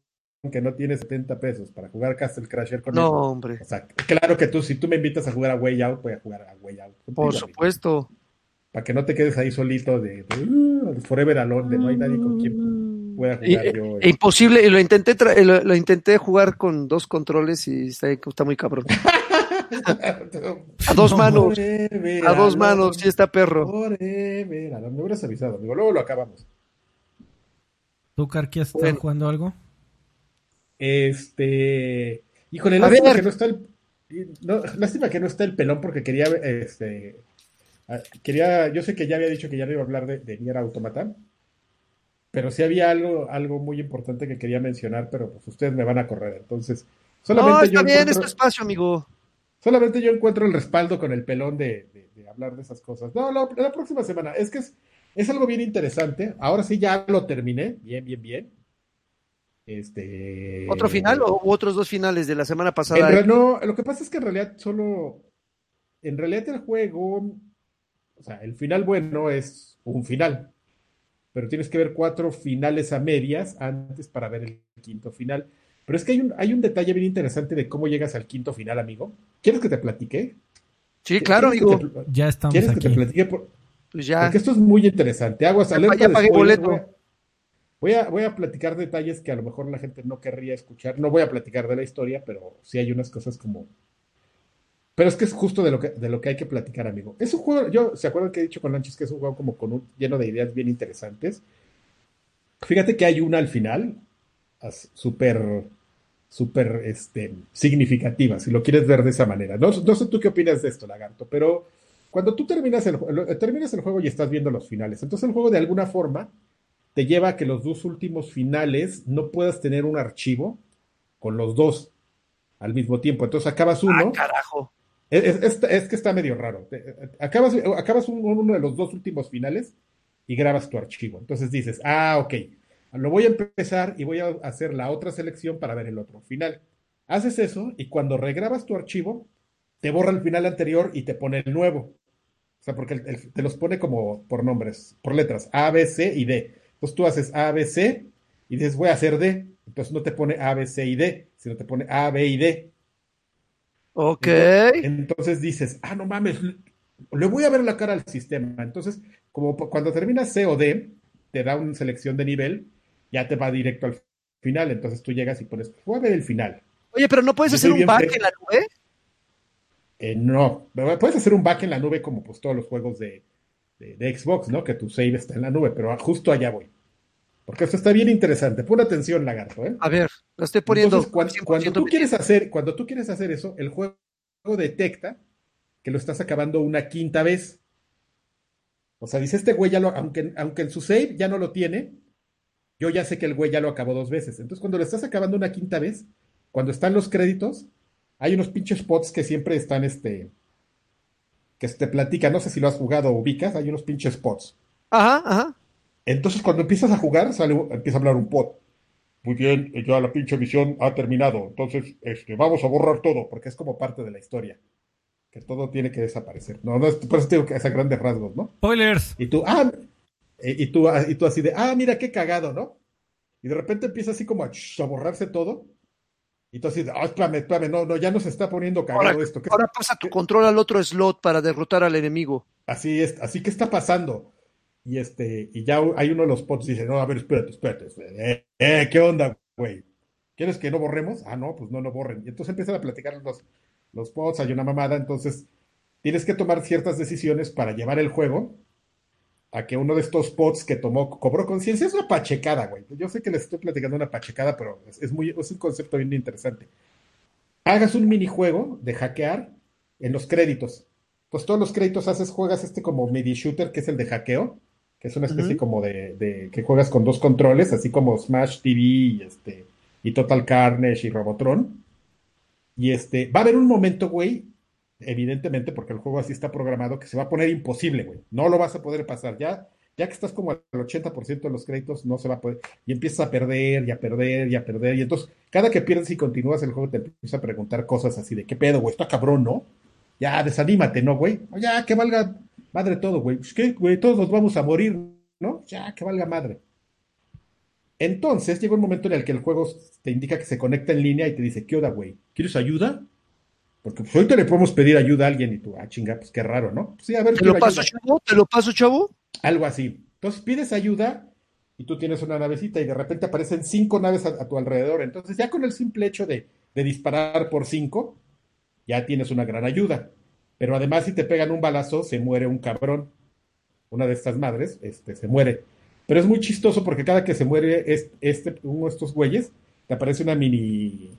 que no tiene 70 pesos para jugar Castle Crasher con No, hombre, o sea, claro que tú, si tú me invitas a jugar a Way Out, voy a jugar a Way Out. contigo, por amigo. supuesto. Para que no te quedes ahí solito de, de, "Uh, Forever Alone, de no hay nadie con quien pueda Y- jugar yo. e imposible, y lo intenté, tra- lo, lo intenté jugar con dos controles y está, está muy cabrón. A dos manos, Forever a dos manos, sí está perro. Forever Alone. Me hubieras avisado, amigo. Luego lo acabamos. ¿Tú, Carqui, estás Bueno. jugando algo? Este. Híjole, A lástima ver. que no está el. no, lástima que no está el pelón porque quería. Este. Quería. Yo sé que ya había dicho que ya no iba a hablar de, de Nier Automata. Pero sí había algo, algo muy importante que quería mencionar, pero pues ustedes me van a correr. Entonces, solamente No, yo está bien, es encuentro- espacio, amigo. Solamente yo encuentro el respaldo con el pelón de, de- de hablar de esas cosas. No, la, la próxima semana. Es que es, es algo bien interesante. Ahora sí ya lo terminé. Bien, bien, bien. Este. ¿Otro final o otros dos finales de la semana pasada? no, lo que pasa es que en realidad solo. En realidad el juego. O sea, el final bueno es un final. Pero tienes que ver cuatro finales a medias antes para ver el quinto final. Pero es que hay un, hay un detalle bien interesante de cómo llegas al quinto final, amigo. ¿Quieres que te platique? Sí, claro, ¿Quieres que amigo. te Ya estamos ¿Quieres que aquí. te platique? Por- Pues ya. Porque esto es muy interesante. Aguas, alerta ya de pagué spoiler. boleto. Voy a, voy a, voy a platicar detalles que a lo mejor la gente no querría escuchar. No voy a platicar de la historia, pero sí hay unas cosas como. Pero es que es justo de lo que, de lo que hay que platicar, amigo. Es un juego, yo, ¿se acuerdan que he dicho con Lanchis que es un juego como con un, lleno de ideas bien interesantes? Fíjate que hay una al final, súper, súper, este, significativa, si lo quieres ver de esa manera. No, no sé tú qué opinas de esto, Lagarto, pero cuando tú terminas el, terminas el juego y estás viendo los finales, entonces el juego de alguna forma te lleva a que los dos últimos finales no puedas tener un archivo con los dos. al mismo tiempo. Entonces acabas uno. Ah, carajo. Es, es- es- es que está medio raro. Acabas, acabas un- uno de los dos últimos finales y grabas tu archivo. Entonces dices, ah, ok, lo voy a empezar y voy a hacer la otra selección para ver el otro final. Haces eso y cuando regrabas tu archivo, te borra el final anterior y te pone el nuevo. O sea, porque el- el- te los pone como por nombres, por letras, A, B, C y D. Entonces tú haces A, B, C y dices, voy a hacer D. Entonces no te pone A, B, C y D, sino te pone A, B y D. Ok. Entonces dices, ah, no mames, le- voy a ver la cara al sistema. Entonces, como cuando terminas C o D, te da una selección de nivel, ya te va directo al final. Entonces tú llegas y pones, voy a ver el final. Oye, pero no puedes Yo hacer un back en la nube. Eh, no, puedes hacer un back en la nube como pues todos los juegos de, de- de Xbox, ¿no? Que tu save está en la nube, pero justo allá voy. Porque esto está bien interesante. Pon atención, lagarto, ¿eh? A ver, lo estoy poniendo. Entonces, cuando, 100% cuando tú quieres hacer, cuando tú quieres hacer eso, el juego detecta que lo estás acabando una quinta vez. O sea, dice este güey ya lo, aunque, aunque en su save ya no lo tiene, yo ya sé que el güey ya lo acabó dos veces. Entonces, cuando lo estás acabando una quinta vez, cuando están los créditos, hay unos pinches spots que siempre están, este, que te platican, no sé si lo has jugado o ubicas, hay unos pinches spots. Ajá, ajá. Entonces, cuando empiezas a jugar, sale, empieza a hablar un pod. Muy bien, ya la pinche misión ha terminado. Entonces, este, vamos a borrar todo, porque es como parte de la historia. Que todo tiene que desaparecer. No, no, es- por eso te digo que es a grandes rasgos, ¿no? Spoilers. Y tú, ah, y, y tú, ah, y tú así de, ah, mira qué cagado, ¿no? Y de repente empieza así como a, a borrarse todo. Y de, ah, espérame, espérame, no, no, ya no se está poniendo cagado Ahora, esto. ¿qué- ahora pasa tu control al otro slot para derrotar al enemigo. Así es, así que está pasando. Y este, y ya hay uno de los pods dice, no, a ver, espérate, espérate, eh, eh, ¿qué onda, güey? ¿Quieres que no borremos? Ah, no, pues no lo borren. Y entonces empiezan a platicar los, los pods, hay una mamada, entonces tienes que tomar ciertas decisiones para llevar el juego a que uno de estos pods que tomó, cobró conciencia, es una pachecada, güey. Yo sé que les estoy platicando una pachecada, pero es, es muy, es un concepto bien interesante. Hagas un minijuego de hackear en los créditos. Pues todos los créditos haces, juegas este como midi shooter, que es el de hackeo, que es una especie como de, de- que juegas con dos controles, así como Smash TV y este y Total Carnage y Robotron. Y este, va a haber un momento, güey, evidentemente, porque el juego así está programado, que se va a poner imposible, güey. No lo vas a poder pasar. Ya, ya que estás como al 80% de los créditos, no se va a poder. Y empiezas a perder, y a perder, y a perder. Y entonces, cada que pierdes y continúas el juego, te empieza a preguntar cosas así de qué pedo, güey, está cabrón, ¿no? Ya, desanímate, ¿no, güey? Ya, que valga madre todo, güey. Pues, ¿qué, güey? Todos nos vamos a morir, ¿no? Ya, que valga madre. Entonces llega un momento en el que el juego te indica que se conecta en línea y te dice, ¿qué onda, güey? ¿Quieres ayuda? Porque pues ahorita le podemos pedir ayuda a alguien y tú, ah, chinga, pues qué raro, ¿no? Pues sí, a ver, ¿Te lo paso, ayuda. chavo? ¿Te lo paso, chavo? Algo así. Entonces pides ayuda y tú tienes una navecita y de repente aparecen cinco naves a, a tu alrededor. Entonces ya con el simple hecho de, de disparar por cinco, ya tienes una gran ayuda. Pero además si te pegan un balazo, se muere un cabrón. Una de estas madres, este, se muere. Pero es muy chistoso porque cada que se muere es- este, uno de estos güeyes, te aparece una mini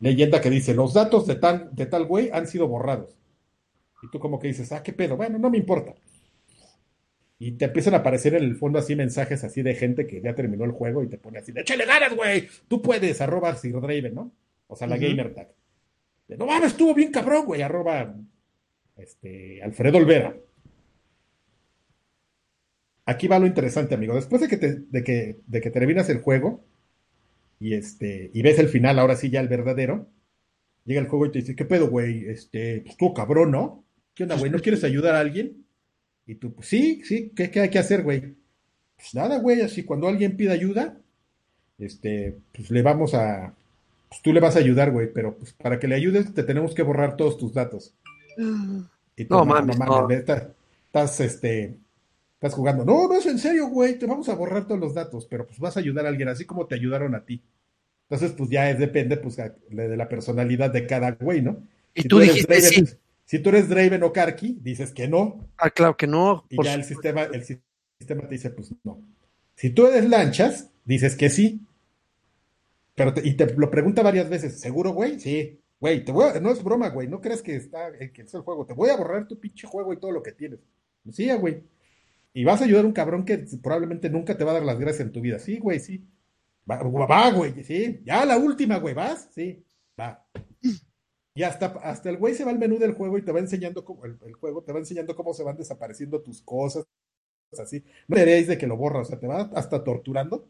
leyenda que dice, los datos de tal, de tal güey han sido borrados. Y tú como que dices, ah, qué pedo, bueno, no me importa. Y te empiezan a aparecer en el fondo así mensajes así de gente que ya terminó el juego y te pone así de ¡Échale ganas, güey! Tú puedes, arroba Sir Draven, ¿no? O sea, la gamer tag. De, no mames, estuvo bien cabrón, güey, arroba este, Alfredo Olvera. Aquí va lo interesante, amigo. Después de que, te- de que, de que terminas el juego y, este, y ves el final, ahora sí ya el verdadero, llega el juego y te dice, ¿qué pedo, güey? Este, pues estuvo cabrón, ¿no? ¿Qué onda, güey? ¿No quieres ayudar a alguien? Y tú, pues sí, sí, ¿qué, qué hay que hacer, güey? Pues nada, güey, así cuando alguien pida ayuda, este, pues le vamos a, pues tú le vas a ayudar, güey, pero pues para que le ayudes te tenemos que borrar todos tus datos. Y tú, No mames, no. estás, este, estás jugando. No, no es en serio, güey, te vamos a borrar todos los datos, pero pues vas a ayudar a alguien, así como te ayudaron a ti. Entonces, pues ya es, depende, pues, a- de la personalidad de cada güey, ¿no? Y Si tú eres dijiste Draven- sí. Si tú eres Draven o Karki, dices que no, Ah, claro que no. y ya el sistema, el si- sistema te dice, pues no. Si tú eres lanchas, dices que sí. Pero te- y te lo pregunta varias veces, ¿seguro, güey? Sí. Güey, te voy a- no es broma, güey. No crees que está eh, que es el juego. Te voy a borrar tu pinche juego y todo lo que tienes. Sí, güey. Y vas a ayudar a un cabrón que probablemente nunca te va a dar las gracias en tu vida. Sí, güey, sí. Va, güey, sí. Ya la última, güey, ¿vas? Sí, va. Y hasta, hasta el güey se va al menú del juego y te va enseñando cómo, el, juego te va enseñando cómo se van desapareciendo tus cosas, así. No de que lo borra, o sea, te va hasta torturando,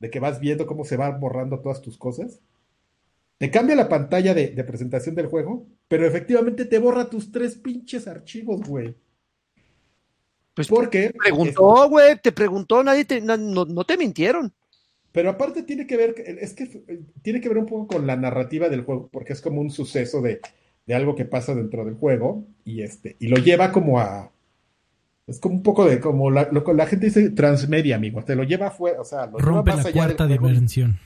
de que vas viendo cómo se van borrando todas tus cosas. Te cambia la pantalla de, de presentación del juego, pero efectivamente te borra tus tres pinches archivos, güey. Pues Porque preguntó, güey, te preguntó, nadie te, no, no- no te mintieron. Pero aparte tiene que ver, es que tiene que ver un poco con la narrativa del juego, porque es como un suceso de, de algo que pasa dentro del juego y este, y lo lleva como a, es como un poco de, como la, lo que la gente dice transmedia, amigo, te lo lleva fuera, o sea, lo lleva Rompe más la allá cuarta dimensión.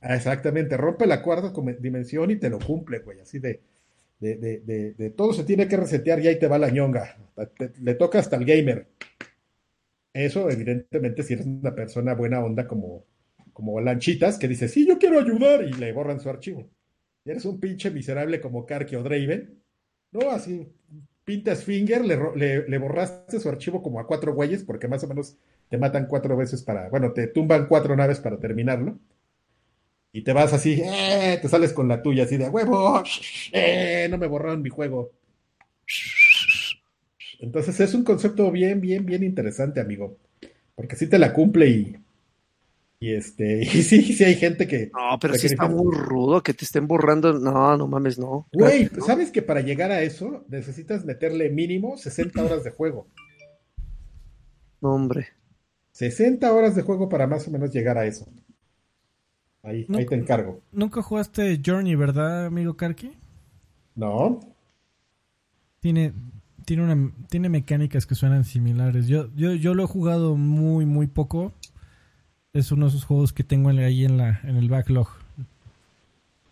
Ah, Exactamente, rompe la cuarta dimensión y te lo cumple, güey, así de, de, de, de, de todo se tiene que resetear y ahí te va la ñonga, le toca hasta el gamer. Eso, evidentemente, si eres una persona buena onda como, como Lanchitas, que dice, sí, yo quiero ayudar, y le borran su archivo. Y eres un pinche miserable como Karki o Draven, ¿no? Así, pintas finger, le, le borraste su archivo como a cuatro güeyes, porque más o menos te matan cuatro veces para, bueno, te tumban cuatro naves para terminarlo. Y te vas así, eh, te sales con la tuya, así de huevo, eh, no me borraron mi juego. Entonces es un concepto bien, bien, bien interesante, amigo. Porque sí te la cumple y, y este, y sí, sí hay gente que. No, pero sí está muy rudo que te estén borrando. No, no mames, no. Güey, ¿sabes que para llegar a eso necesitas meterle mínimo 60 horas de juego? No, hombre. 60 horas de juego para más o menos llegar a eso. Ahí, te encargo. Nunca jugaste Journey, ¿verdad, amigo Karki? ¿No? Tiene, tiene, una, tiene mecánicas que suenan similares. Yo, yo, yo lo he jugado muy, muy poco. Es uno de esos juegos que tengo en- ahí en, la, en el backlog.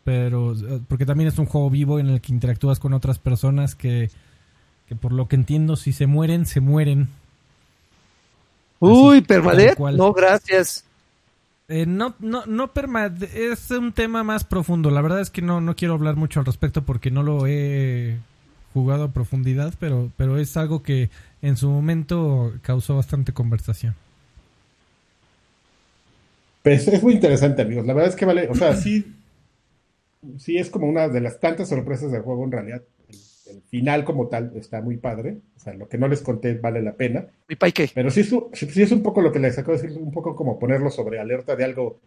Pero, eh, porque también es un juego vivo en el que interactúas con otras personas que, que por lo que entiendo, si se mueren, se mueren. Uy, cual. No, gracias. Eh, no, no, no es un tema más profundo. La verdad es que no, no quiero hablar mucho al respecto porque no lo he jugado a profundidad, pero, pero es algo que en su momento causó bastante conversación. Pues es muy interesante, amigos. La verdad es que vale, o sea, sí, sí es como una de las tantas sorpresas del juego en realidad. El, final como tal está muy padre. O sea, lo que no les conté vale la pena. Mi pai, ¿qué? Pero sí es, un- sí es un poco lo que les acabo de decir, un poco como ponerlo sobre alerta de algo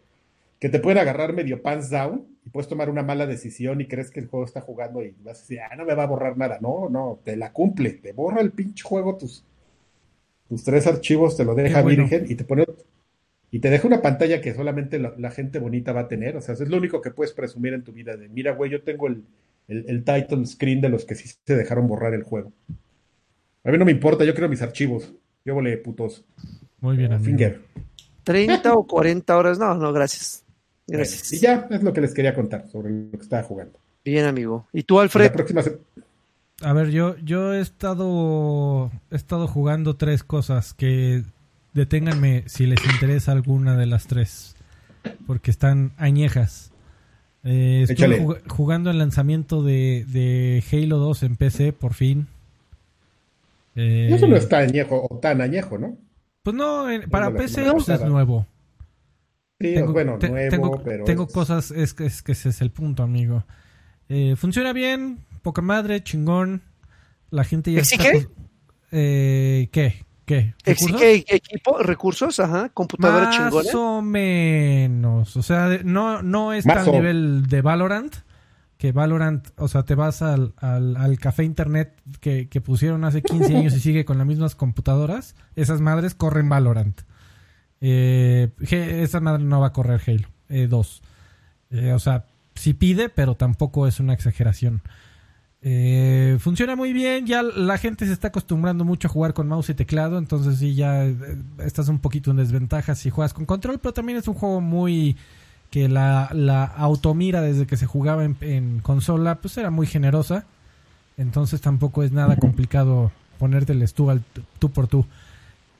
que te pueden agarrar medio pants down y puedes tomar una mala decisión y crees que el juego está jugando y vas a decir, ah, no me va a borrar nada. No, no, te la cumple, te borra el pinche juego tus, tus tres archivos, te lo deja bueno. virgen y te pone y te deja una pantalla que solamente la, la gente bonita va a tener. O sea, eso es lo único que puedes presumir en tu vida de, mira, güey, yo tengo el, el, el title screen de los que sí se dejaron borrar el juego. A mí no me importa, yo quiero mis archivos. Yo volé putos. Muy bien, amigo. Finger. 30 o 40 horas. No, no, gracias. Gracias. y ya es lo que les quería contar sobre lo que estaba jugando. Bien, amigo. ¿Y tú, La Alfred? próxima se- A ver, yo, yo he estado he estado jugando tres cosas que deténganme si les interesa alguna de las tres, porque están añejas. Eh, estuve jug- jugando el lanzamiento de, de Halo 2 en PC, por fin. Eh, Eso no está añejo o tan añejo, ¿no? Pues no, en- para PC pues, es nuevo. Sí, Tengo, bueno, te- nuevo, tengo, pero. tengo es- cosas, es que, es que ese es el punto, amigo. Eh, funciona bien, poca madre, chingón. La gente ya ¿Exige? está... Eh, ¿Qué? ¿Qué? ¿Recursos? ¿Exige equipo, recursos? Ajá. Computadora Más chingona. o menos. O sea, no, no es Más o- nivel de Valorant. Que Valorant, o sea, te vas al, al, al café internet que, que pusieron hace 15 años y sigue con las mismas computadoras. Esas madres corren Valorant. Eh, esa madre no va a correr Halo 2. o sea, sí pide, pero tampoco es una exageración. Eh, funciona muy bien, ya la gente se está acostumbrando mucho a jugar con mouse y teclado, entonces sí, ya eh, estás un poquito en desventaja si juegas con control, pero también es un juego muy que la, la automira desde que se jugaba en, en consola, pues era muy generosa, entonces tampoco es nada complicado ponérteles tú, al, tú por tú.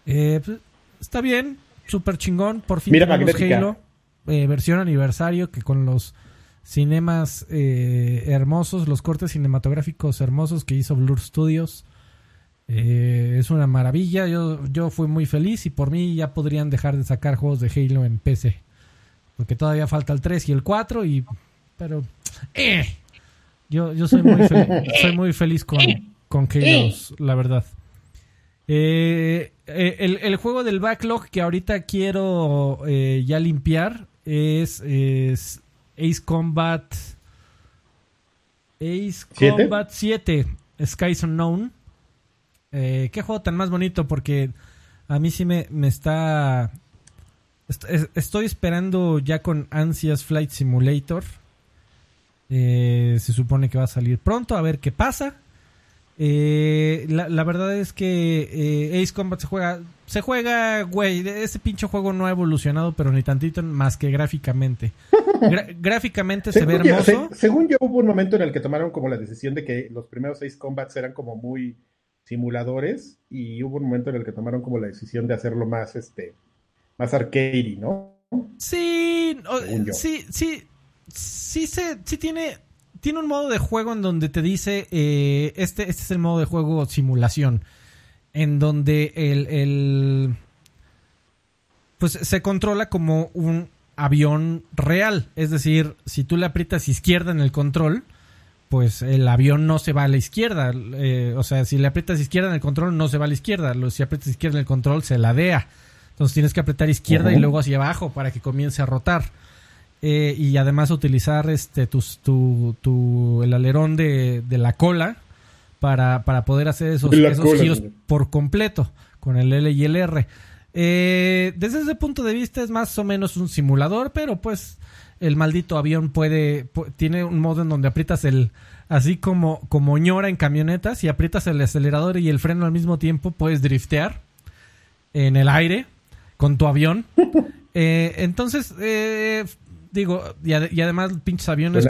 Eh, pues, está bien, súper chingón, por fin Mira, tenemos. Halo, eh, versión aniversario, que con los cinemas eh, hermosos, los cortes cinematográficos hermosos que hizo Blur Studios. Eh, es una maravilla. Yo, yo fui muy feliz y por mí ya podrían dejar de sacar juegos de Halo en PC. Porque todavía falta el 3 y el 4 y... Pero... eh, Yo, yo soy, muy fel- soy muy feliz con, con Chaos, la verdad. Eh, eh, el, el juego del backlog que ahorita quiero eh, ya limpiar es, es Ace Combat Ace ¿Siete? Combat 7 Skies Unknown. Eh, qué juego tan más bonito porque a mí sí me, me está... est- es- Estoy esperando ya con ansias Flight Simulator. Eh, se supone que va a salir pronto, a ver qué pasa. Eh, la, la verdad es que eh, Ace Combat se juega, se juega, güey, ese pinche juego no ha evolucionado, pero ni tantito más que gráficamente. Gra- gráficamente se ve yo, hermoso. se- según yo, hubo un momento en el que tomaron como la decisión de que los primeros seis combats eran como muy simuladores y hubo un momento en el que tomaron como la decisión de hacerlo más, este, más arcade, ¿no? Sí, o- sí, sí, sí, se, sí tiene, tiene un modo de juego en donde te dice, eh, este, este es el modo de juego simulación, en donde el, el, pues se controla como un avión real, es decir, si tú le aprietas izquierda en el control, pues el avión no se va a la izquierda, eh, o sea, si le aprietas izquierda en el control no se va a la izquierda, si aprietas izquierda en el control se ladea. Entonces tienes que apretar izquierda y luego hacia abajo para que comience a rotar. Eh, y además utilizar este tus- tu, tu- el alerón de, de la cola para, para poder hacer esos, esos cola, giros por completo con el L y el R. Eh, desde ese punto de vista es más o menos un simulador, pero pues el maldito avión puede pu- tiene un modo en donde aprietas el así como como ñora en camionetas y aprietas el acelerador y el freno al mismo tiempo puedes driftear en el aire con tu avión. Eh, entonces, eh, digo, y, ade- y además pinches aviones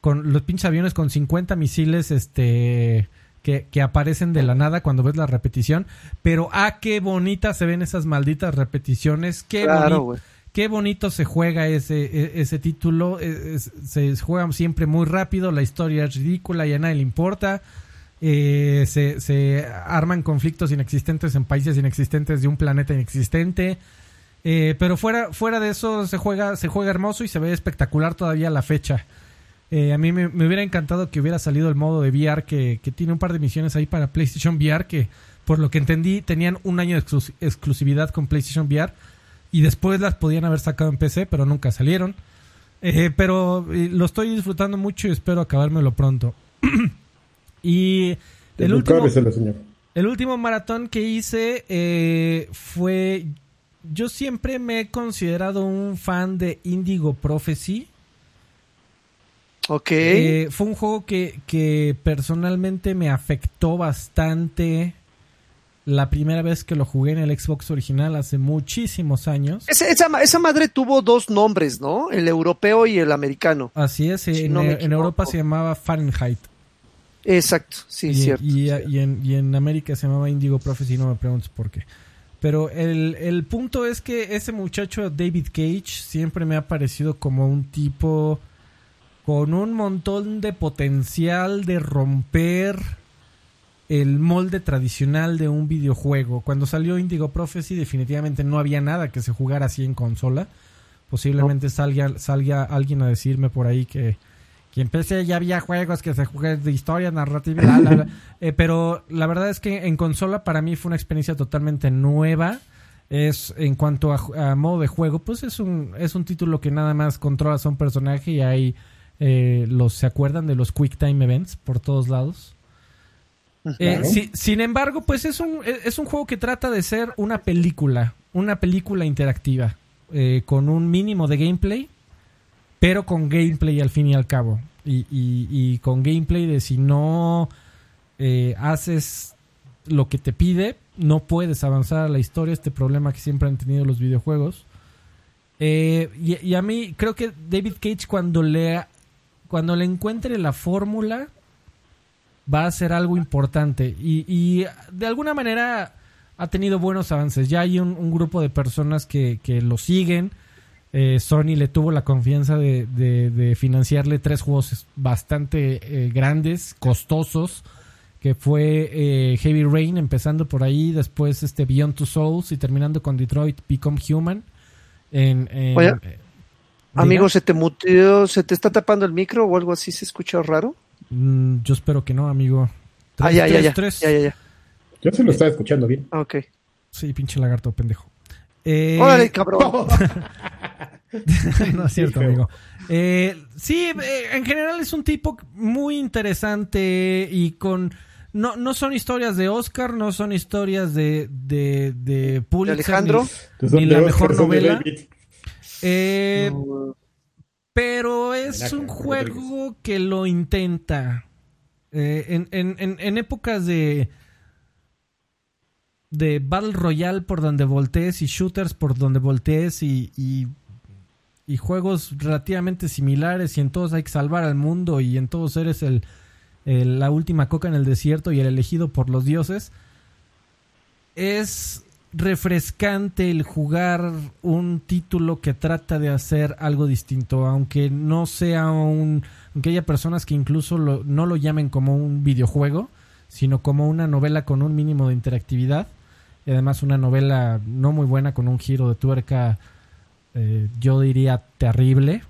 con, los pinches aviones con 50 misiles este que, que aparecen de la nada cuando ves la repetición. Pero ah, qué bonitas se ven esas malditas repeticiones. Qué, Claro, boni- güey. qué bonito se juega ese, e- ese título. Es- es- se juega siempre muy rápido, la historia es ridícula y a nadie le importa. Eh, se, se arman conflictos inexistentes en países inexistentes de un planeta inexistente. Eh, pero fuera, fuera de eso se juega, se juega hermoso y se ve espectacular todavía la fecha. Eh, a mí me, me hubiera encantado que hubiera salido el modo de VR que, que tiene un par de misiones ahí para PlayStation VR que por lo que entendí tenían un año de exclus- exclusividad con PlayStation VR y después las podían haber sacado en PC pero nunca salieron. Eh, pero lo estoy disfrutando mucho y espero acabármelo pronto. y el último, el último maratón que hice eh, fue. Yo siempre me he considerado un fan de Indigo Prophecy. Ok. Eh, fue un juego que, que personalmente me afectó bastante la primera vez que lo jugué en el Xbox original hace muchísimos años. Esa, esa, ma- esa madre tuvo dos nombres, ¿no? El europeo y el americano. Así es, Si en, no en Europa se llamaba Fahrenheit. Exacto, sí, y, cierto. y- cierto. y en, y en América se llamaba Indigo Prophecy, no me preguntes por qué. Pero el, el punto es que ese muchacho David Cage siempre me ha parecido como un tipo con un montón de potencial de romper el molde tradicional de un videojuego. Cuando salió Indigo Prophecy definitivamente no había nada que se jugara así en consola. Posiblemente salga, salga alguien a decirme por ahí que, que en PC ya había juegos que se juegan de historia, narrativa, bla, bla, bla. Eh, pero la verdad es que en consola para mí fue una experiencia totalmente nueva. Es en cuanto a, modo de juego, pues es un, es un título que nada más controlas a un personaje y hay eh, los, ¿se acuerdan de los Quick Time Events por todos lados? Eh, Claro. si- sin embargo, pues es un, es un juego que trata de ser una película, una película interactiva, eh, con un mínimo de gameplay, pero con gameplay al fin y al cabo. Y, y- y con gameplay de si no eh, haces lo que te pide, no puedes avanzar a la historia, este problema que siempre han tenido los videojuegos. Eh, y, a mí creo que David Cage cuando le, cuando le encuentre la fórmula va a ser algo importante. Y, y de alguna manera ha tenido buenos avances. Ya hay un, un grupo de personas que, que lo siguen. Eh, Sony le tuvo la confianza de, de- de financiarle tres juegos bastante eh, grandes, costosos, que fue eh, Heavy Rain, empezando por ahí, después este Beyond Two Souls y terminando con Detroit Become Human. En, en- Oye. eh, Amigo, ¿se te muteó, se te está tapando el micro o algo así? ¿Se escucha raro? Mm, yo espero que no, amigo. Ah, Tres, ya, ya, tres, ya, tres. ya, ya, ya. Yo se lo estaba escuchando bien. Ah, Ok. Sí, pinche lagarto pendejo. Eh, Órale, cabrón. no es cierto, Sí, amigo. Eh, sí, eh, en general es un tipo muy interesante y con... No, no son historias de Oscar, no son historias de, de, de Pulitzer. Alejandro? ni- Ni de la Oscar, mejor novela. Eh, No, pero es un juego que lo intenta. Eh, en, en- en- en épocas de de Battle Royale por donde voltees y shooters por donde voltees y, y, juegos relativamente similares y en todos hay que salvar al mundo y en todos eres el, el- la última coca en el desierto y el elegido por los dioses. Es refrescante el jugar un título que trata de hacer algo distinto, aunque no sea un... aunque haya personas que incluso lo- no lo llamen como un videojuego, sino como una novela con un mínimo de interactividad y además una novela no muy buena con un giro de tuerca, eh, yo diría terrible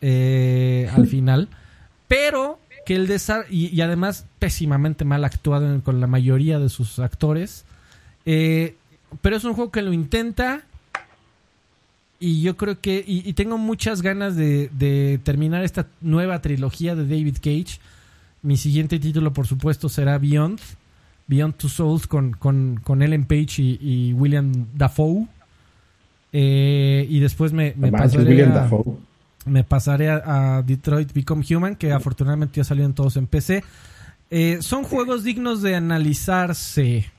eh, al final, pero que el desa- y, y además pésimamente mal actuado en- con la mayoría de sus actores. Eh, pero es un juego que lo intenta. Y yo creo que. Y, y tengo muchas ganas de, de terminar esta nueva trilogía de David Cage. Mi siguiente título, por supuesto, será Beyond. Beyond Two Souls con, con, con Ellen Page y, y William Dafoe. Eh, y después me, me pasaré, William a, me pasaré a, a Detroit Become Human, que afortunadamente ya salieron todos en PC. Eh, son juegos dignos de analizarse.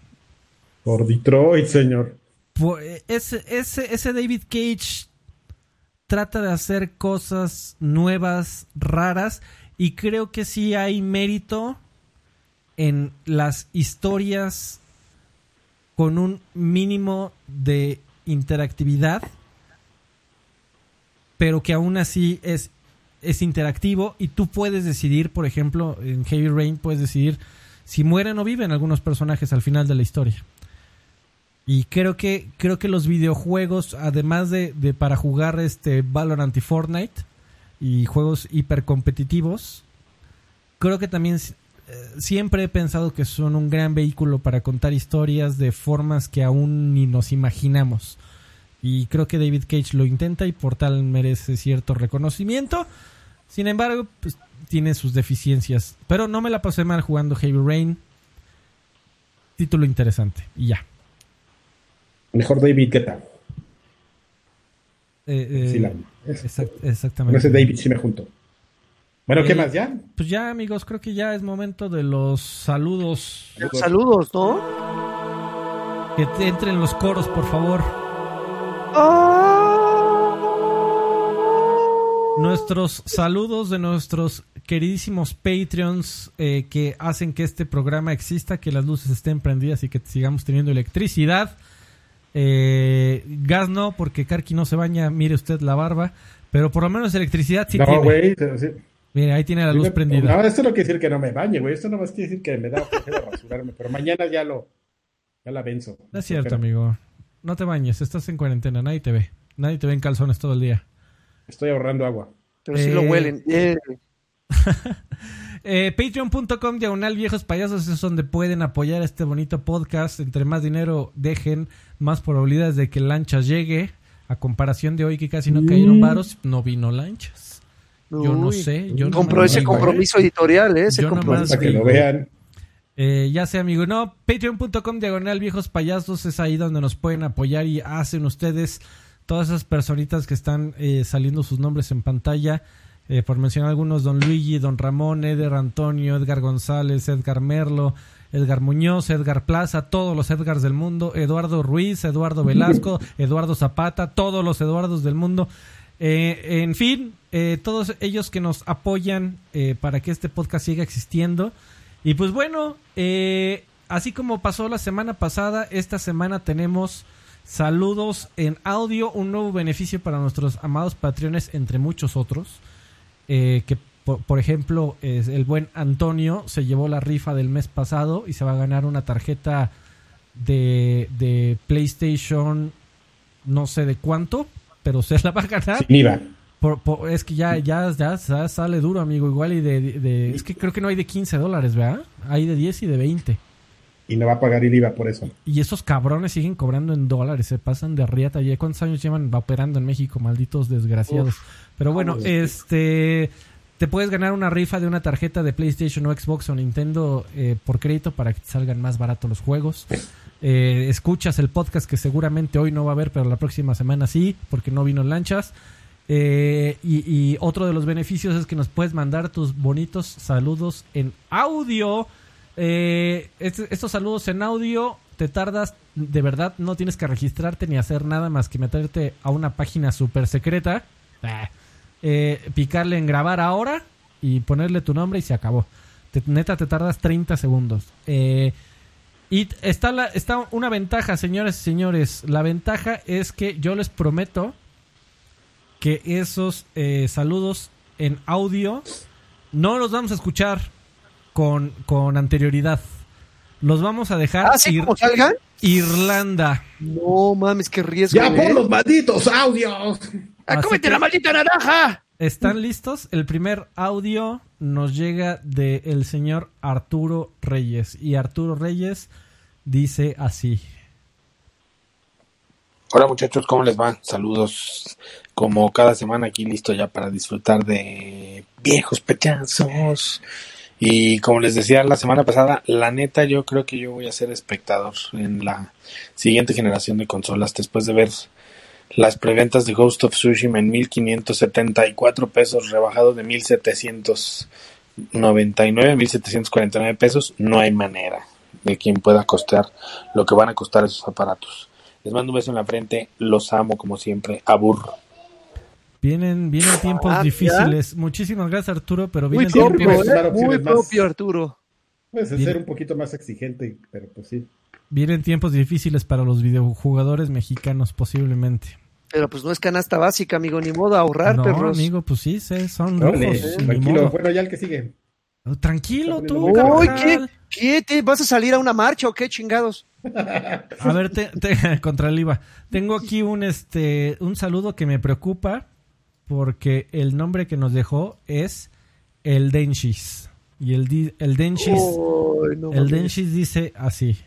Por Detroit, señor. Po- ese, ese, ese David Cage trata de hacer cosas nuevas, raras, y creo que sí hay mérito en las historias con un mínimo de interactividad, pero que aún así es, es interactivo y tú puedes decidir, por ejemplo, en Heavy Rain puedes decidir si mueren o viven algunos personajes al final de la historia. Y creo que, creo que los videojuegos, además de, de para jugar este Valorant y Fortnite y juegos hipercompetitivos, creo que también siempre he pensado que son un gran vehículo para contar historias de formas que aún ni nos imaginamos. Y creo que David Cage lo intenta y por tal merece cierto reconocimiento. Sin embargo, pues, tiene sus deficiencias. Pero no me la pasé mal jugando Heavy Rain. Título interesante. Y ya. Mejor David Guetta. Eh, eh, Sí, la- es- exact- con exactamente. ese David sí me junto. Bueno, ¿qué Eh, más ya? Pues ya, amigos, creo que ya es momento de los saludos. Saludos, ¿no? Que te entren los coros, por favor. Nuestros saludos de nuestros queridísimos Patreons eh, que hacen que este programa exista, que las luces estén prendidas y que sigamos teniendo electricidad. Eh, gas no, porque Karki no se baña, mire usted la barba. Pero por lo menos electricidad sí no, tiene. sí. Mire, ahí tiene la luz Sí me- prendida. No, esto no quiere decir que no me bañe, güey. Esto nomás quiere decir que me da flojera rasurarme. Pero mañana ya lo. Ya la venzo. No es cierto, amigo. No te bañes, estás en cuarentena, nadie te ve. Nadie te ve en calzones todo el día. Estoy ahorrando agua. Pero sí Eh, lo huelen. Eh, Eh, Patreon.com diagonal viejos payasos es donde pueden apoyar este bonito podcast. Entre más dinero dejen, más probabilidades de que lanchas llegue. A comparación de hoy que casi no cayeron varos, no vino lanchas. Yo no sé. Yo Compró ese digo, ¿eh? compromiso editorial, ¿eh? Ese Yo compromiso. Para que digo. lo vean. Eh, ya sé, amigo. No, patreon.com diagonal viejos payasos es ahí donde nos pueden apoyar y hacen ustedes todas esas personitas que están eh, saliendo sus nombres en pantalla. Eh, por mencionar algunos, Don Luigi, Don Ramón, Eder Antonio, Edgar González, Edgar Merlo, Edgar Muñoz, Edgar Plaza, todos los Edgars del mundo, Eduardo Ruiz, Eduardo Velasco, Eduardo Zapata, todos los Eduardos del mundo. Eh, en fin, eh, todos ellos que nos apoyan eh, para que este podcast siga existiendo. Y pues bueno, eh, así como pasó la semana pasada, esta semana tenemos saludos en audio, un nuevo beneficio para nuestros amados patrones, entre muchos otros. Eh, que por, por ejemplo, el buen Antonio se llevó la rifa del mes pasado y se va a ganar una tarjeta de PlayStation, no sé de cuánto, pero se la va a ganar Sin IVA. Por- por- es que ya, ya, ya, ya sale duro, amigo. Igual y de, de- Es que creo que no hay de 15 dólares, ¿verdad? Hay de 10 y de 20. Y no va a pagar el IVA por eso. Y esos cabrones siguen cobrando en dólares, se pasan de riata. ¿Ya cuántos años llevan operando en México, malditos desgraciados? Pero bueno, este... Te puedes ganar una rifa de una tarjeta de PlayStation o Xbox o Nintendo eh, por crédito para que te salgan más baratos los juegos. Eh, escuchas el podcast que seguramente hoy no va a haber, pero la próxima semana sí, porque no vino lanchas. Eh, y, otro de los beneficios es que nos puedes mandar tus bonitos saludos en audio. Eh, este- estos saludos en audio te tardas, de verdad, no tienes que registrarte ni hacer nada más que meterte a una página súper secreta, eh, picarle en grabar ahora y ponerle tu nombre y se acabó. Te- neta, te tardas 30 segundos. Eh, y está, la, está una ventaja, señores y señores. La ventaja es que yo les prometo que esos eh, saludos en audio no los vamos a escuchar con, con anterioridad. Los vamos a dejar ir- Ah, como salgan. Irlanda. No mames, qué riesgo. ¡Ya ¿eh? por los malditos audios! ¡Ah, Así cómete que- la maldita naranja! ¿Están listos? El primer audio nos llega de el señor Arturo Reyes. Y Arturo Reyes dice así. Hola muchachos, ¿cómo les va? Saludos como cada semana aquí listo ya para disfrutar de viejos pechazos. Y como les decía la semana pasada, la neta yo creo que yo voy a ser espectador en la siguiente generación de consolas después de ver las preventas de Ghost of Tsushima en 1574 pesos rebajado de 1799, 1749 pesos, no hay manera de quien pueda costear lo que van a costar esos aparatos. Les mando un beso en la frente, los amo como siempre, abur. Vienen, vienen tiempos Ah, difíciles. Muchísimas gracias Arturo, pero Muy vienen propio, tiempos, ¿eh? Muy propio, Arturo. Puedes Bien. ser un poquito más exigente, pero pues sí. vienen tiempos difíciles para los videojugadores mexicanos posiblemente. Pero pues no es canasta básica, amigo, ni modo ahorrar, no, perros. amigo, pues sí, sí, son tranquilo. modo. Bueno, ya el que sigue. Tranquilo tú, Uy. ¿qué? ¿Qué? ¿Te vas a salir a una marcha o qué chingados? A ver, te, te- contra el IVA. Tengo aquí un este un saludo que me preocupa porque el nombre que nos dejó es el Denshis. Y el, el Denshis, Uy, no el. Denshis dice así.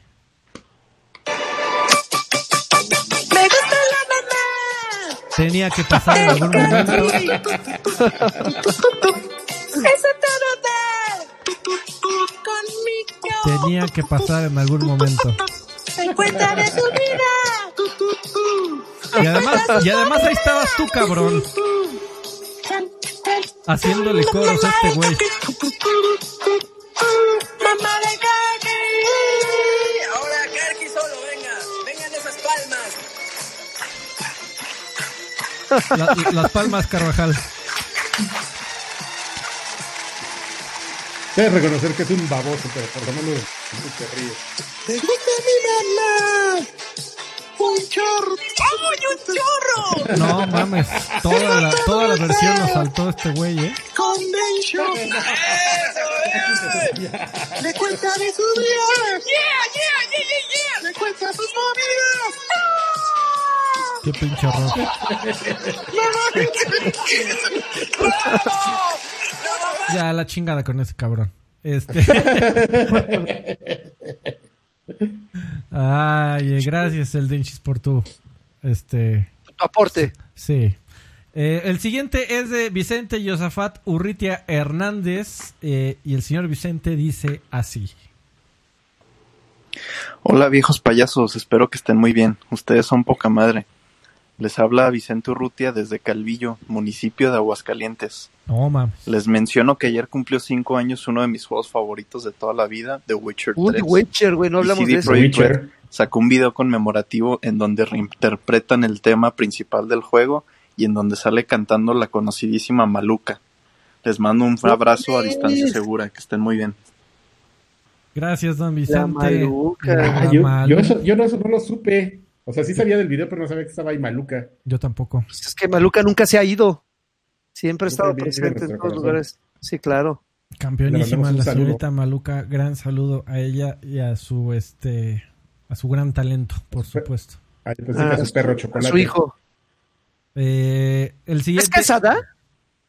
Tenía que pasar en algún momento. Tenía que pasar en algún momento. Y además, y además ahí estabas tú, cabrón. Haciéndole coros a este güey. Mamá de Kaki. Ahora Kaki solo, venga. Vengan esas palmas. La- las palmas, Carvajal. Debes reconocer que es un baboso, pero por lo menos no te ríes. ¿Te gusta mi mamá? Un chorro. ¡Ay, un chorro! No mames, toda la, toda la versión nos saltó este güey, ¿eh? Convention. ¡Eso es! Le cuenta de su vida. ¡Yeah, yeah, yeah, yeah, yeah! Le cuenta sus movidas. Qué pinche horror. Ya, la chingada con ese cabrón. Este. Ay, eh, gracias, el Denchis, por tu. Este. Tu aporte. Sí. Eh, el siguiente es de Vicente Yosafat Urritia Hernández. eh, y el señor Vicente dice así. Hola viejos payasos, espero que estén muy bien. Ustedes son poca madre. Les habla Vicente Urrutia desde Calvillo, municipio de Aguascalientes. No mames. Les menciono que ayer cumplió cinco años uno de mis juegos favoritos de toda la vida, The Witcher Uy, 3. Witcher, güey, no Y hablamos CD de eso. Witcher. Red sacó un video conmemorativo en donde reinterpretan el tema principal del juego y en donde sale cantando la conocidísima Maluca. Les mando un abrazo a distancia segura, que estén muy bien. Gracias, don Vicente. Maluca. La Ah, yo, yo eso, yo no, eso no lo supe. O sea, sí sabía del video, pero no sabía que estaba ahí Maluca. Yo tampoco. Pues es que Maluca nunca se ha ido. Siempre ha estado presente en todos corazón. lugares. Sí, claro. Campeonísima la saludo. señorita Maluca, gran saludo a ella y a su este a su gran talento, por supuesto. Ahí pensé Ah, que a su perro A chocolate. su hijo. Eh, el siguiente. ¿Es casada?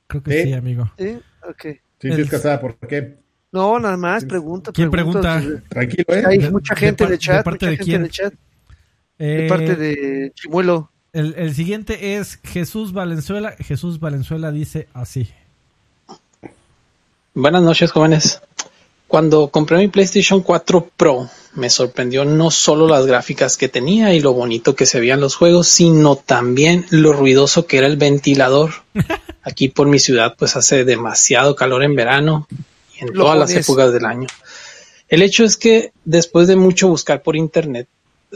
Creo que Sí. sí, amigo. Sí, ok. Sí, sí, El- es casada, ¿por qué? No, nada más, pregunta. ¿Quién pregunta? Tranquilo, ¿eh? Hay De- mucha de gente en par- el chat. ¿de parte mucha de gente quién? en el chat. Eh, De parte de Chimuelo. el, el siguiente es Jesús Valenzuela. Jesús Valenzuela dice así. Buenas noches, jóvenes. Cuando compré mi PlayStation 4 Pro, me sorprendió no solo las gráficas que tenía y lo bonito que se veían los juegos, sino también lo ruidoso que era el ventilador. Aquí por mi ciudad, pues hace demasiado calor en verano y en Lo todas las épocas del año. El hecho es que después de mucho buscar por internet,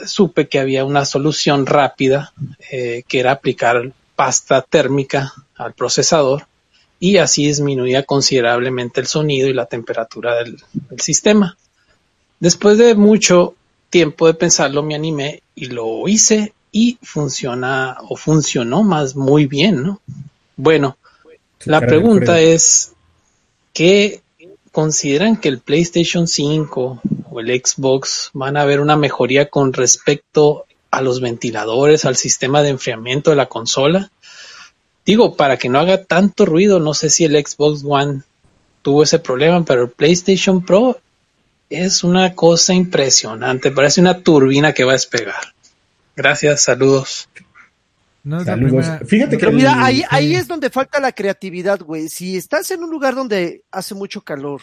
supe que había una solución rápida eh, que era aplicar pasta térmica al procesador y así disminuía considerablemente el sonido y la temperatura del, del sistema. Después de mucho tiempo de pensarlo, me animé y lo hice y funciona o funcionó más muy bien, ¿no? Bueno, la pregunta es, ¿qué consideran que el PlayStation 5 o el Xbox van a ver una mejoría con respecto a los ventiladores, al sistema de enfriamiento de la consola? Digo, para que no haga tanto ruido, no sé si el Xbox One tuvo ese problema, pero el PlayStation Pro es una cosa impresionante, parece una turbina que va a despegar. Gracias, saludos. No es la Saludos. primera- Fíjate que Pero mira, el- ahí, ahí es donde falta la creatividad, güey. Si estás en un lugar donde hace mucho calor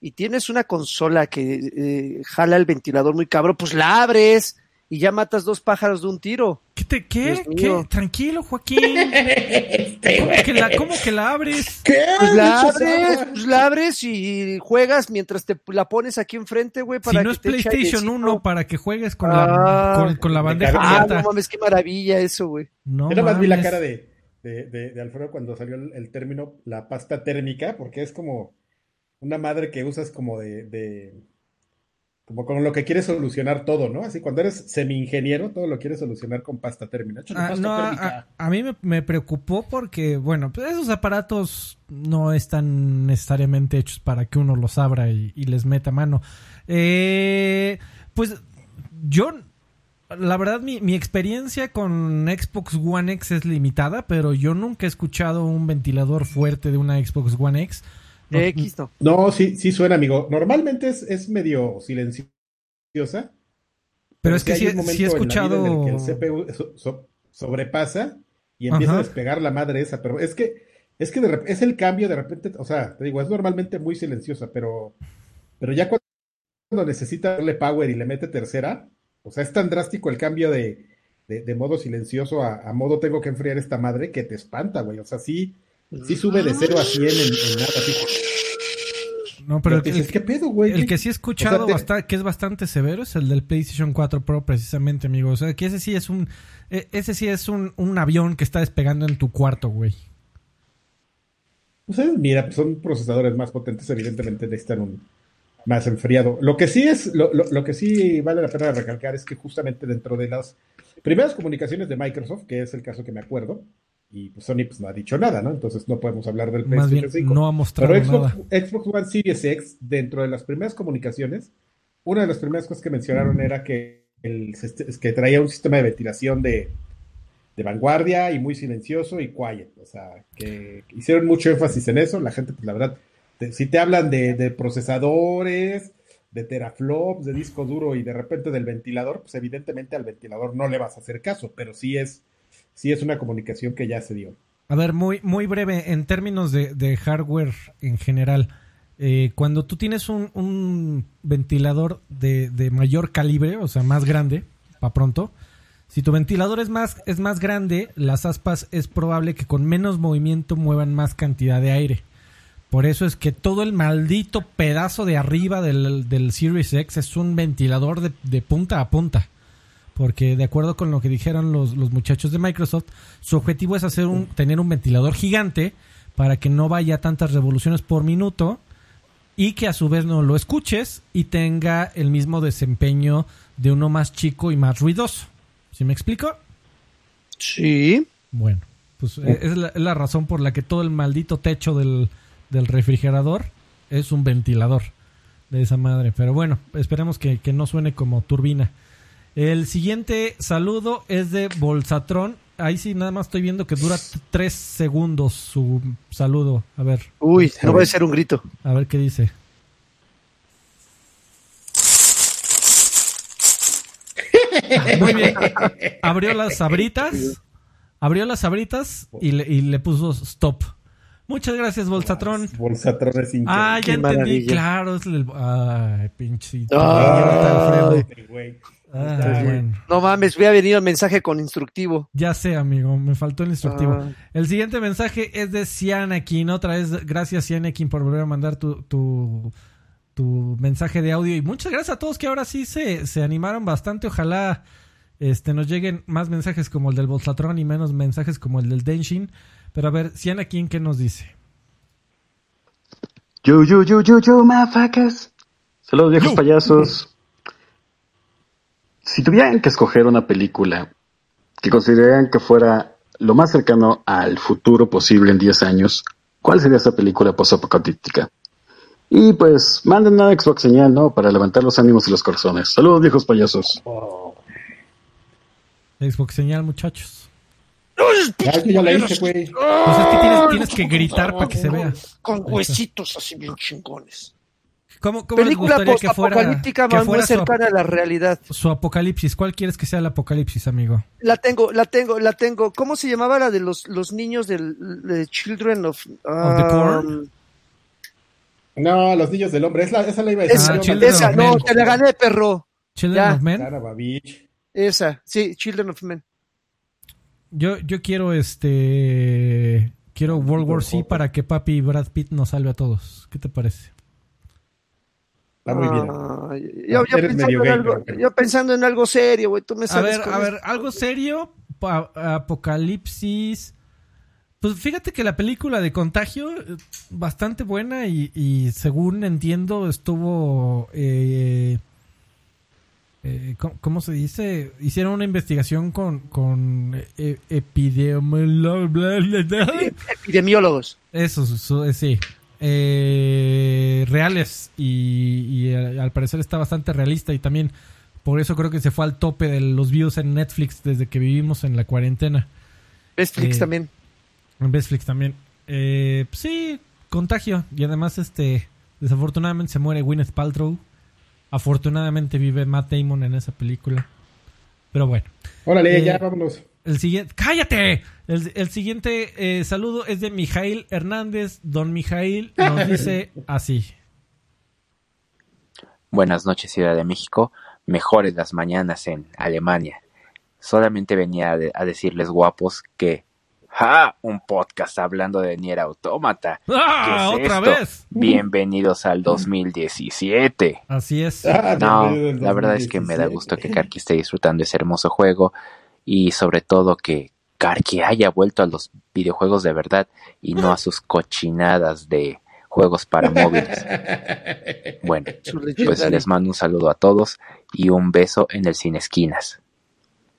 y tienes una consola que eh, jala el ventilador muy cabrón, pues la abres y ya matas dos pájaros de un tiro. ¿Qué? Te, qué? ¿Qué? Tranquilo, Joaquín. ¿Cómo que, la, ¿Cómo que la abres? ¿Qué? Pues la abres, pues la abres y juegas mientras te la pones aquí enfrente, güey, Si no que es te PlayStation airecito. 1 para que juegues con, Ah. la, con, con la bandeja. Ah, abierta. no mames, qué maravilla eso, güey. No Yo nada más vi la cara de, de, de- de Alfredo cuando salió el, el término la pasta térmica, porque es como una madre que usas como de, de- como con lo que quieres solucionar todo, ¿no? Así cuando eres semi-ingeniero, todo lo quieres solucionar con pasta térmica. Ah, pasta no, térmica. a, a mí me, me preocupó porque, bueno, pues esos aparatos no están necesariamente hechos para que uno los abra y, y les meta mano. Eh, pues yo, la verdad, mi, mi experiencia con Xbox One X es limitada, pero yo nunca he escuchado un ventilador fuerte de una Xbox One X. No- De X no. No, sí, sí suena, amigo. Normalmente es, es medio silenciosa. Pero es que sí- sí he escuchado- en el que el CPU so- so- sobrepasa y empieza Ajá. a despegar la madre esa. Pero es que, es que de es el cambio de repente, o sea, te digo, es normalmente muy silenciosa, pero, pero ya cuando cuando necesita darle power y le mete tercera, o sea, es tan drástico el cambio de, de, de modo silencioso a, a modo tengo que enfriar esta madre que te espanta, güey. O sea, sí, sí sube de 0 a 100 en, en nada. Así, No, pero el, te dices, ¿qué pedo, güey? el que sí he escuchado O sea, te- basta- que es bastante severo es el del PlayStation 4 Pro precisamente, amigo. O sea, que ese sí es un eh, ese sí es un, un avión que está despegando en tu cuarto, güey. Pues, mira, son procesadores más potentes, evidentemente necesitan un más enfriado. Lo que sí es, lo, lo- lo que sí vale la pena recalcar es que justamente dentro de las primeras comunicaciones de Microsoft, que es el caso que me acuerdo, y pues Sony pues no ha dicho nada, ¿no? Entonces no podemos hablar del Más bien, PlayStation 5. no ha mostrado Pero Xbox, nada. Xbox One Series X, dentro de las primeras comunicaciones, una de las primeras cosas que mencionaron era que, el, que traía un sistema de ventilación de, de vanguardia y muy silencioso y quiet. O sea, que hicieron mucho énfasis en eso. La gente, pues la verdad, te- si te hablan de, de procesadores, de teraflops, de disco duro y de repente del ventilador, pues evidentemente al ventilador no le vas a hacer caso, pero sí es, sí es una comunicación que ya se dio. A ver, muy, muy breve, en términos de, hardware en general, eh, cuando tú tienes un, ventilador de, mayor calibre, o sea, más grande, para pronto, si tu ventilador es más, es más grande, las aspas es probable que con menos movimiento muevan más cantidad de aire. Por eso es que todo el maldito pedazo de arriba del, del Series X es un ventilador de punta a punta. Porque de acuerdo con lo que dijeron los, los muchachos de Microsoft, su objetivo es hacer un, tener un ventilador gigante para que no vaya tantas revoluciones por minuto y que a su vez no lo escuches y tenga el mismo desempeño de uno más chico y más ruidoso. ¿Sí me explico? Sí. Bueno, pues eh, es la, es la razón por la que todo el maldito techo del, del refrigerador es un ventilador de esa madre. Pero bueno, esperemos que, que no suene como turbina. El siguiente saludo es de Bolsatron ahí sí nada más estoy viendo que dura tres segundos su saludo. A ver, Uy, no va a ser un grito. a ver qué dice. Muy bien. Abrió las sabritas. Abrió las sabritas y le, y le puso stop. Muchas gracias, Bolsatron. Bolsatron es increíble. Ah, ya Qué entendí. maravilla. Claro, es el. Ay, pinchito. Ay. Alfredo. güey. Ah, bueno. No mames, hubiera venido el mensaje con instructivo. Ya sé, amigo, me faltó el instructivo. Ah. El siguiente mensaje es de Cianakin. Otra vez, gracias Cianakin por volver a mandar tu, tu, tu mensaje de audio. Y muchas gracias a todos que ahora sí se, se animaron bastante. Ojalá este, nos lleguen más mensajes como el del Bolsatron y menos mensajes como el del Denshin. Pero a ver, Cianakin, ¿qué nos dice? Yo, yo, yo, yo, yo, mafacas. Saludos, viejos payasos. Si tuvieran que escoger una película que consideraran que fuera lo más cercano al futuro posible en 10 años, ¿cuál sería esa película posapocalíptica? Y pues, manden una Xbox señal, ¿no? Para levantar los ánimos y los corazones. Saludos, viejos payasos. Xbox señal, muchachos. Ya, yo ya la hice, güey. Pues es que tienes, tienes que gritar para que se vea. Con huesitos así bien chingones. ¿Cómo, cómo les Película gustaría que fuera, apocalíptica que muy fuera su, cercana a la realidad. su apocalipsis? ¿Cuál quieres que sea el apocalipsis, amigo? La tengo, la tengo, la tengo. ¿Cómo se llamaba la de los, los niños del de Children of... Of the Corn? um, No, los niños del hombre. Esa, esa la iba a decir. esa, Ah, esa, no, Men. te la gané, perro. Children Ya. of Men. Esa, sí, Children of Men. Yo, yo quiero este. Quiero World War C para que papi y Brad Pitt nos salve a todos. ¿Qué te parece? Está muy bien. Ah, yo, pensando en gay, algo, pero bueno. yo pensando en algo serio, güey, tú me A sabes ver, con a ver, esto. algo serio. apocalipsis. Pues fíjate que la película de Contagio, eh, bastante buena y, y según entiendo estuvo... eh, eh, ¿cómo, cómo se dice? Hicieron una investigación con, con eh, epidemiólogos. Epidemiólogos. Eso, su- eh, sí. Eh, reales y, y, eh, al parecer está bastante realista y también por eso creo que se fue al tope de los views en Netflix desde que vivimos en la cuarentena. Netflix Eh, también. En Netflix también. Eh, sí, contagio. Y además, este, desafortunadamente se muere Gwyneth Paltrow. Afortunadamente vive Matt Damon en esa película. Pero bueno. Órale, Eh, ya, vámonos. El siguiente, ¡cállate! El, el siguiente eh, saludo es de Mijail Hernández. Don Mijail nos dice así. Buenas noches, Ciudad de México. Mejores las mañanas en Alemania. Solamente venía a, de- a decirles guapos que... ¡Ja! Un podcast hablando de Nier Automata. ¡Ah! ¿Qué es ¡Otra esto? vez! Bienvenidos al 2017. Así es. Ah, No, la verdad es que me da 2017. gusto que Karki esté disfrutando ese hermoso juego y sobre todo que Karki haya vuelto a los videojuegos de verdad y no a sus cochinadas de juegos para móviles. Bueno, pues les mando un saludo a todos y un beso en el Sin Esquinas.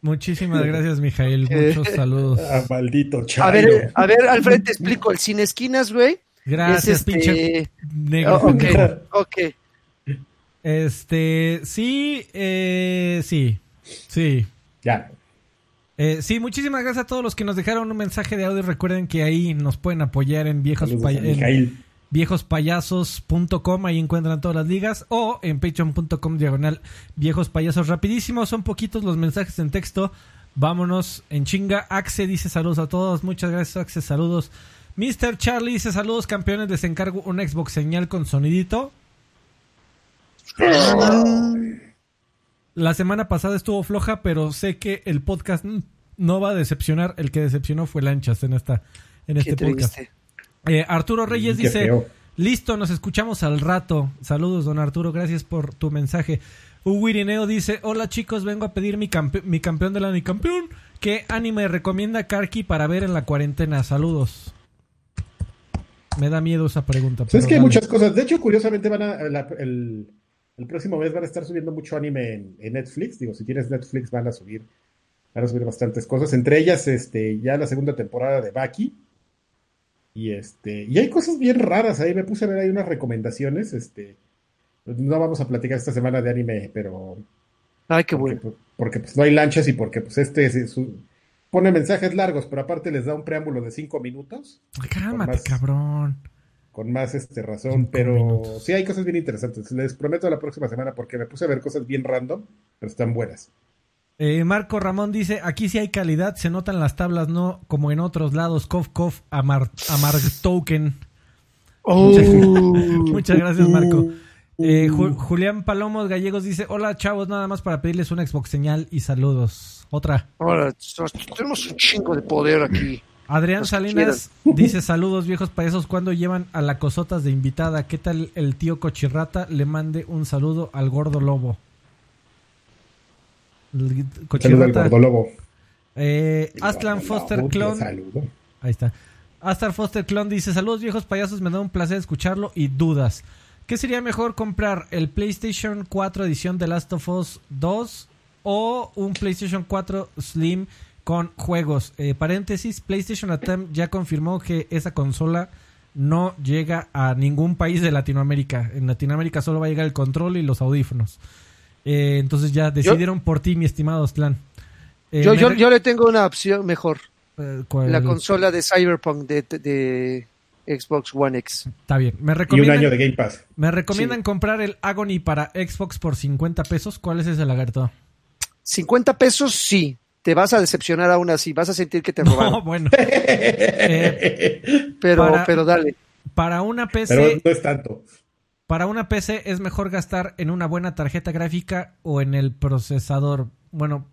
Muchísimas gracias, Mijail. Muchos saludos. Ah, maldito A chayo. ver, a ver, al frente explico. El sin esquinas, güey. Gracias, es este... pinche negro. Oh, ok, ok. Este, sí, eh, sí, sí. Ya. Eh, sí, muchísimas gracias a todos los que nos dejaron un mensaje de audio. Recuerden que ahí nos pueden apoyar en viejos en viejospayasos.com, ahí encuentran todas las ligas, o en patreon.com diagonal viejos payasos. Rapidísimo, son poquitos los mensajes en texto. Vámonos en chinga. Axe dice saludos a todos. Muchas gracias, Axe. Saludos. Mr. Charlie dice saludos, campeones. Les encargo un Xbox señal con sonidito. La semana pasada estuvo floja, pero sé que el podcast no va a decepcionar. El que decepcionó fue Lanchas en esta en este podcast. Eh, Arturo Reyes Qué dice, feo. listo, nos escuchamos al rato. Saludos, don Arturo, gracias por tu mensaje. Hugo Irineo dice, hola chicos, vengo a pedir mi, campe- mi campeón del año. Campeón, ¿qué anime recomienda Karki para ver en la cuarentena? Saludos. Me da miedo esa pregunta. Pues es que hay muchas cosas. De hecho, curiosamente, van a, la- el, el próximo mes van a estar subiendo mucho anime en, en Netflix. Digo, si tienes Netflix, van a subir, van a subir bastantes cosas. Entre ellas, este, ya la segunda temporada de Baki. Y este, y hay cosas bien raras ahí. Me puse a ver ahí unas recomendaciones. Este, no vamos a platicar esta semana de anime, pero Ay, qué porque, bueno. porque, pues no hay lanchas y porque pues este es, pone mensajes largos, pero aparte les da un preámbulo de cinco minutos. Cálmate, más- cabrón. Con más este razón, Cinco pero minutos. sí hay cosas bien interesantes. Les prometo la próxima semana porque me puse a ver cosas bien random, pero están buenas. Eh, Marco Ramón dice, aquí sí hay calidad, se notan las tablas, no como en otros lados. Cof, cof, Amar, Amar Token. Muchas, muchas gracias, Marco. Eh, Ju- Julián Palomos Gallegos dice, hola chavos, nada más para pedirles una Xbox señal y saludos. Otra. Ahora, tenemos un chingo de poder aquí. Adrián Los Salinas dice, saludos viejos payasos, cuando llevan a la cosotas de invitada? ¿Qué tal el tío Cochirrata? Le mande un saludo al gordo lobo. Saludo al Cochirrata. gordo lobo. Eh, Aslan Foster Lobo, Clon. Ahí está. Astar Foster Clon dice: Saludos viejos payasos, me da un placer escucharlo y dudas. ¿Qué sería mejor comprar? ¿El PlayStation 4 edición de Last of Us 2 o un PlayStation 4 Slim con juegos? Eh, paréntesis: PlayStation Atem ya confirmó que esa consola no llega a ningún país de Latinoamérica. En Latinoamérica solo va a llegar el control y los audífonos. Eh, entonces ya decidieron por ti, mi estimado Aslan. Eh, yo, yo, yo le tengo una opción mejor. ¿cuál? La consola de Cyberpunk de, de Xbox One X. Está bien. Me Y un año de Game Pass. me recomiendan comprar el Agony para Xbox por 50 pesos. ¿Cuál es ese lagarto? 50 pesos, sí. Te vas a decepcionar aún así. Vas a sentir que te No, robaron. bueno. Eh, pero, para- pero dale. para una PC, Pero no es tanto. para una PC es mejor gastar en una buena tarjeta gráfica o en el procesador. Bueno,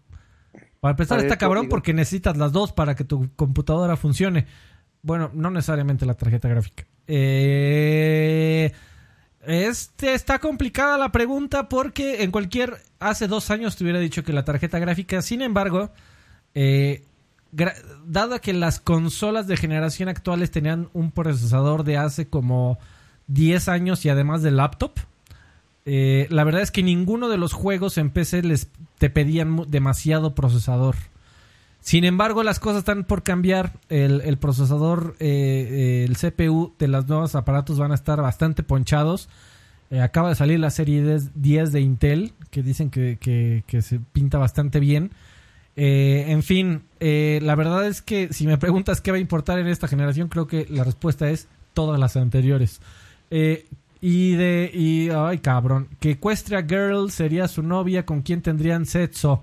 para empezar está cabrón porque necesitas las dos para que tu computadora funcione. Bueno, no necesariamente la tarjeta gráfica. Eh, este está complicada la pregunta porque en cualquier hace dos años te hubiera dicho que la tarjeta gráfica. Sin embargo, eh, dado que las consolas de generación actuales tenían un procesador de hace como 10 años y además de laptop, eh, la verdad es que ninguno de los juegos en PC les te pedían demasiado procesador. Sin embargo, las cosas están por cambiar. El, procesador, eh, eh, el CPU de los nuevos aparatos van a estar bastante ponchados. Eh, acaba de salir la serie 10 10 de Intel, que dicen que, que- que se pinta bastante bien. Eh, en fin, eh, la verdad es que si me preguntas qué va a importar en esta generación, creo que la respuesta es todas las anteriores. Y de. Y, ay, cabrón. Que Equestria Girl sería su novia, con quien tendrían sexo.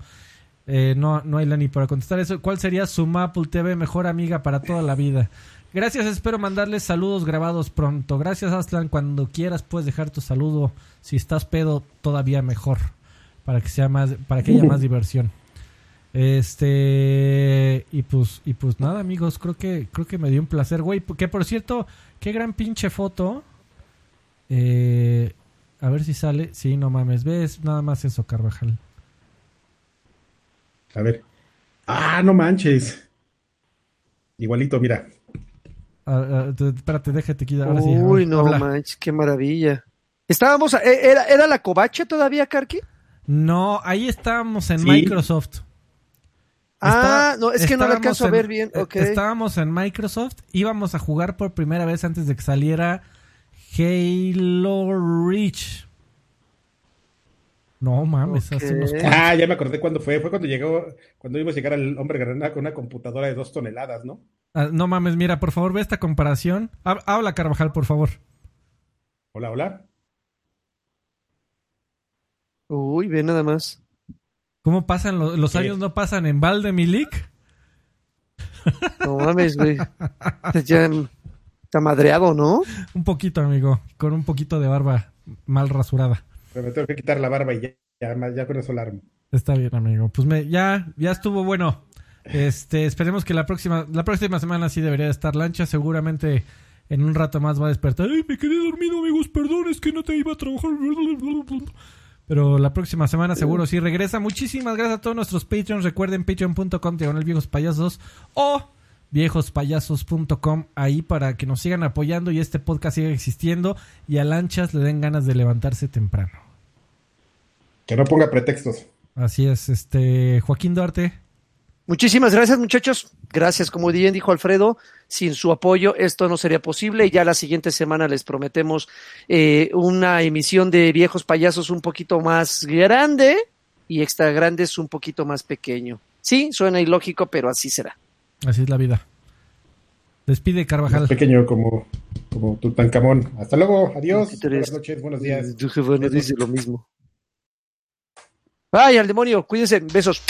Eh, no, no hay la ni para contestar eso. ¿Cuál sería su Maple TV mejor amiga para toda la vida? Gracias, espero mandarles saludos grabados pronto. Gracias, Aslan. Cuando quieras puedes dejar tu saludo. Si estás pedo, todavía mejor. Para que sea más, para que haya más diversión. Este y pues y pues nada, amigos, creo que creo que me dio un placer, güey, que por cierto, qué gran pinche foto. Eh, a ver si sale. Sí, no mames, ves nada más eso, Carvajal. A ver. Ah, no manches. Igualito, mira. Ah, ah, te- espérate, déjate quitar. Ahora sí, Uy, no habla. manches, qué maravilla. Estábamos, a- eh, ¿era, ¿era la covacha todavía, Karki? No, ahí estábamos en Sí. Microsoft. Ah, no, es que no lo alcanzo a ver bien, eh, ok. Estábamos en Microsoft, íbamos a jugar por primera vez antes de que saliera Halo Reach. No mames, hace Ok. unos Ah, ya me acordé cuándo fue. Fue cuando llegó, cuando íbamos a llegar al hombre granada con una computadora de dos toneladas, ¿no? Ah, no mames, mira, por favor, ve esta comparación. Hab- Habla, Carvajal, por favor. Hola, hola. Uy, ve nada más. ¿Cómo pasan lo- los años? ¿No pasan en balde, Milik? No mames, güey. Ya está madreado, ¿no? Un poquito, amigo, con un poquito de barba mal rasurada. Pero me tengo que quitar la barba y ya, ya, con eso la armo. Está bien, amigo. Pues me, ya, ya estuvo bueno. Este, esperemos que la próxima, la próxima semana sí debería de estar lancha. Seguramente en un rato más va a despertar. Me quedé dormido, amigos. Perdón, es que no te iba a trabajar. Pero la próxima semana seguro sí regresa. Muchísimas gracias a todos nuestros Patreons. Recuerden patreon.com diagonal viejos payasos o viejospayasos.com ahí para que nos sigan apoyando y este podcast siga existiendo y a lanchas le den ganas de levantarse temprano. Que no ponga pretextos. Así es, este Joaquín Duarte. Muchísimas gracias, muchachos. Gracias, como bien dijo Alfredo. Sin su apoyo esto no sería posible. Y ya la siguiente semana les prometemos eh, una emisión de viejos payasos un poquito más grande y extra grandes un poquito más pequeño. Sí, suena ilógico, pero así será. Así es la vida. Despide Carvajal. Más pequeño como, como Tutankamón. Hasta luego, adiós. Buenas es- noches, buenos días. Tu jefe no dice lo mismo. Ay, al demonio, cuídense, besos.